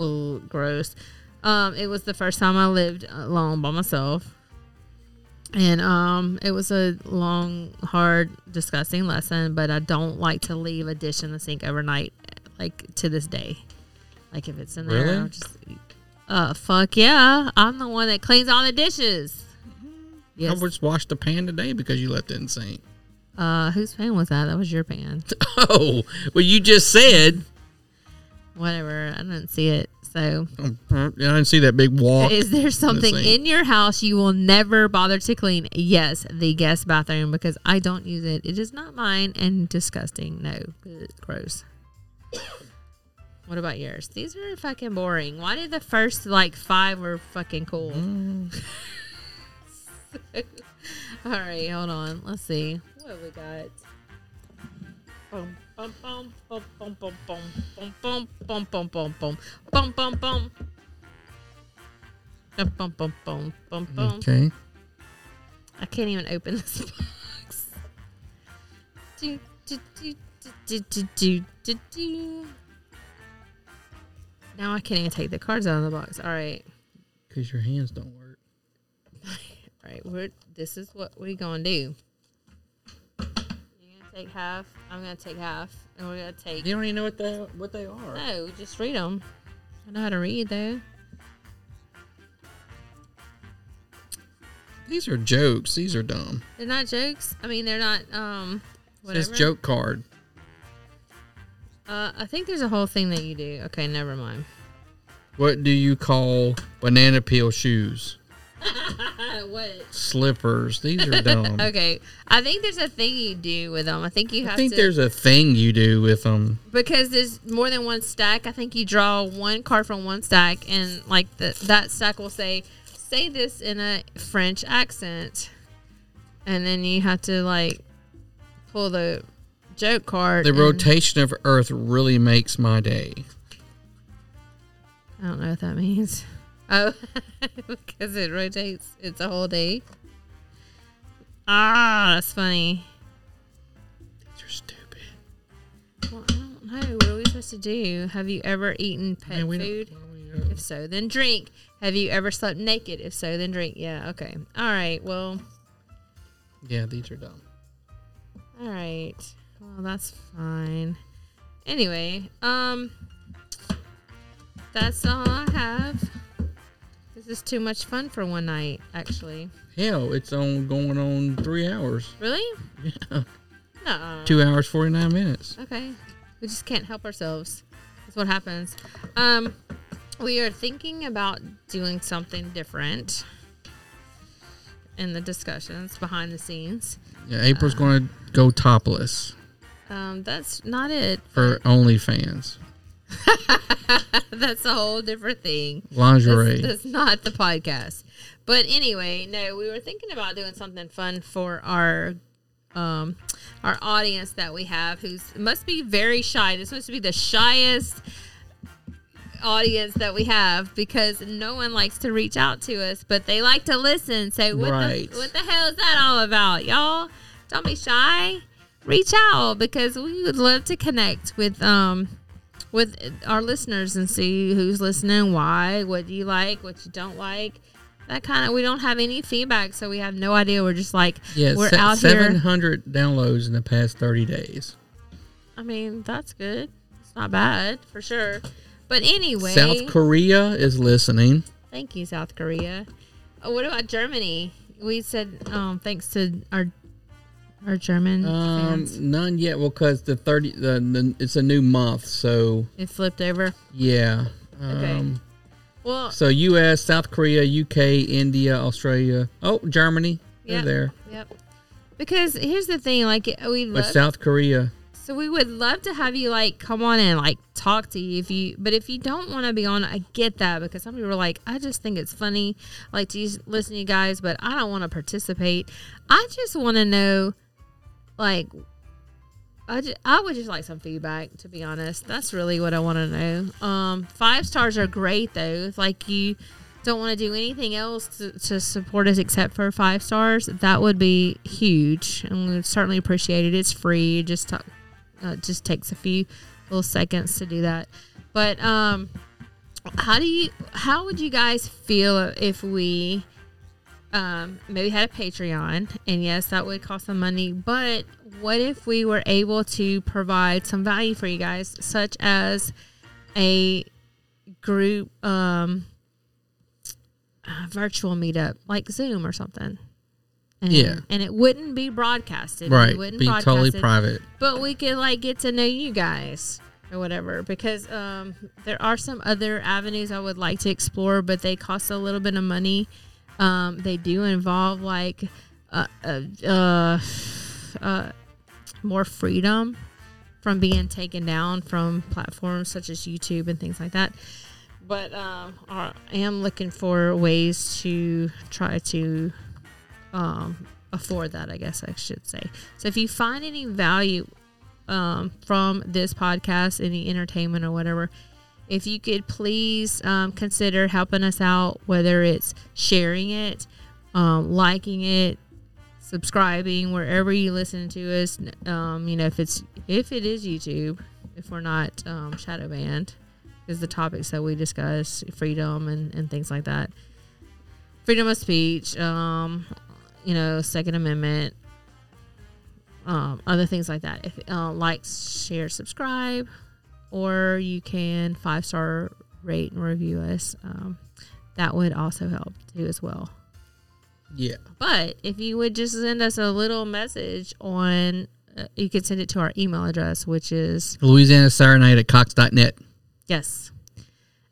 ugh, gross. Um, it was the first time I lived alone by myself, and um, it was a long, hard, disgusting lesson. But I don't like to leave a dish in the sink overnight, like to this day. Like if it's in there, Really? I'll just uh, fuck yeah, I'm the one that cleans all the dishes. I just washed the pan today because you left it in the sink. Uh, whose pan was that? That was your pan. Oh, well, you just said. Whatever. I didn't see it. So, yeah, I didn't see that big wall. is there in the something sink. in your house you will never bother to clean? Yes, the guest bathroom because I don't use it. It is not mine and disgusting. No, gross. What about yours? These are fucking boring. Why did the first like five were fucking cool? Mm. All right, hold on. Let's see. What have we got? Boom, Okay. I can't even open this box. Do, do, do, do, do, do, do. Now I can't even take the cards out of the box. All right. Because your hands don't work. All right. We're, this is what we're going to do. Take half. I'm gonna take half, and we're gonna take. You don't even know what they what they are. No, just read them. I know how to read though. These are jokes. These are dumb. They're not jokes. I mean, they're not. Um, whatever. says joke card. Uh, I think there's a whole thing that you do. Okay, never mind. What do you call banana peel shoes? What? Slippers. These are dumb. okay, I think there's a thing you do with them. I think you have I think to. there's a thing you do with them. because there's more than one stack. I think you draw one card from one stack, and like the, that stack will say, "Say this in a French accent," and then you have to like pull the joke card. The rotation of Earth really makes my day. I don't know what that means. Oh, because it rotates. It's a whole day. Ah, that's funny. These are stupid. Well, I don't know. What are we supposed to do? Have you ever eaten pet Man, we don't- food? If so, then drink. Have you ever slept naked? If so, then drink. Yeah, okay. All right. Well, Yeah, these are dumb. all right. Well, that's fine. Anyway, um, that's all I have. This is too much fun for one night, actually. Hell, it's on going on three hours. Really? Yeah. No. Two hours, 49 minutes. Okay. We just can't help ourselves. That's what happens. Um, we are thinking about doing something different in the discussions behind the scenes. Yeah, April's going to go topless Um, that's not it. for OnlyFans. that's a whole different thing. Lingerie. That's, that's not the podcast. But anyway, no, we were thinking about doing something fun for our um our audience that we have who's must be very shy. This must be the shyest audience that we have because no one likes to reach out to us, but they like to listen. So what Right. the what the hell is that all about, y'all? Don't be shy. Reach out because we would love to connect with um with our listeners and see who's listening, why, what do you like, what you don't like. That kind of we don't have any feedback, so we have no idea. We're just like Yeah, we're se- out seven here. hundred downloads in the past thirty days. I mean, that's good. It's not bad for sure. But anyway, South Korea is listening. Thank you, South Korea. Oh, what about Germany? We said um, thanks to our our German Um, fans. none yet. Well, because the thirty, the, the it's a new month, so It flipped over. yeah. Okay. Um, Well, so U.S., South Korea, U.K., India, Australia. Oh, Germany. They're there. Yep. Because here's the thing, like we But love, South Korea. so we would love to have you like come on and like talk to you if you, but if you don't want to be on, I get that because some people are like, I just think it's funny, I like to use- listen to you guys, but I don't want to participate. I just want to know, like, I, ju- I would just like some feedback to be honest. That's really what i want to know. Um five stars are great though. Like you don't want to do anything else to, to support us except for five stars that would be huge and we certainly appreciate it. It's free. Just talk, uh, just takes a few little seconds to do that. But um how do you how would you guys feel if we um, maybe had a Patreon, and yes, that would cost some money. But what if we were able to provide some value for you guys, such as a group um, uh, virtual meetup, like Zoom or something? And, Yeah. and it wouldn't be broadcasted. Right, We wouldn't be totally it, private. But we could like get to know you guys or whatever because um, there are some other avenues I would like to explore, but they cost a little bit of money. Um, they do involve like uh, uh, uh, uh, more freedom from being taken down from platforms such as YouTube and things like that. But um, I am looking for ways to try to um, afford that, I guess I should say. So if you find any value um, from this podcast, any entertainment or whatever, if you could please um, consider helping us out, whether it's sharing it, um, liking it, subscribing wherever you listen to us. Um, you know, if it's if it is YouTube, if we're not um, shadow banned, is the topics that we discuss, freedom and, and things like that, freedom of speech, um, you know, Second Amendment, um, other things like that. If uh, like, share, subscribe, or you can five star rate and review us. Um, that would also help too as well. Yeah. But if you would just send us a little message on, uh, you could send it to our email address, which is Louisiana Saturday night at Cox.net. yes,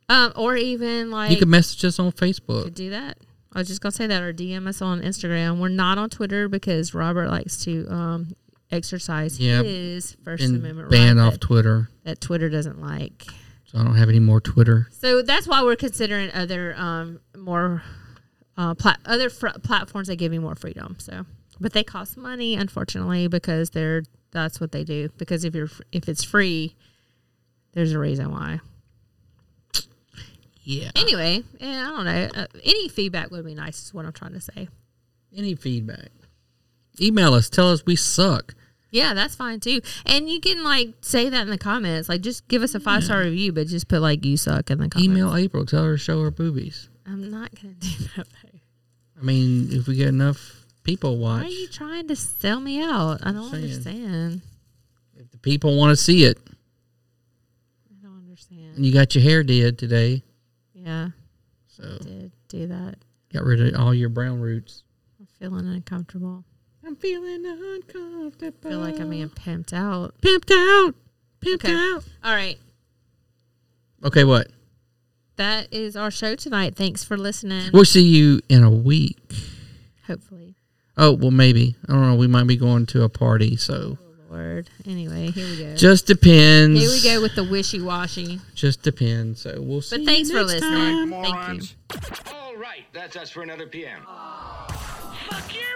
um, or even like you can message us on could Facebook. do that. I was just gonna say that, or DM us on Instagram. We're not on Twitter because Robert likes to um, exercise Yeah. his First and Amendment ban right off that- Twitter. that Twitter doesn't like. So I don't have any more Twitter. So that's why we're considering other um, more uh, plat- other fr- platforms that give you more freedom. So, but they cost money, unfortunately, because they're that's what they do. Because if you're if it's free, there's a reason why. Yeah. Anyway, yeah, I don't know. Uh, any feedback would be nice. Is what I'm trying to say. Any feedback? Email us. Tell us we suck. Yeah, that's fine too. And you can like say that in the comments. Like, just give us a five star review, but just put like you suck in the comments. Email April. Tell her to show her boobies. I'm not gonna do that. though. I mean, if we get enough people watch. Why are you trying to sell me out? I don't saying. understand. if the people want to see it, I don't understand. and you got your hair did today, Yeah, so did do that. got rid of all your brown roots. I'm feeling uncomfortable. I'm feeling uncomfortable. I feel like I'm being pimped out. Pimped out. Pimped Okay. out. All right. Okay, what? That is our show tonight. Thanks for listening. We'll see you in a week. Hopefully. Oh, well, maybe. I don't know. We might be going to a party, so oh, Lord. Anyway, here we go. just depends. Here we go with the wishy washy. Just depends. So we'll see. But you thanks for next listening. time. Thank you. All right, that's us for another PM. Fuck your mother.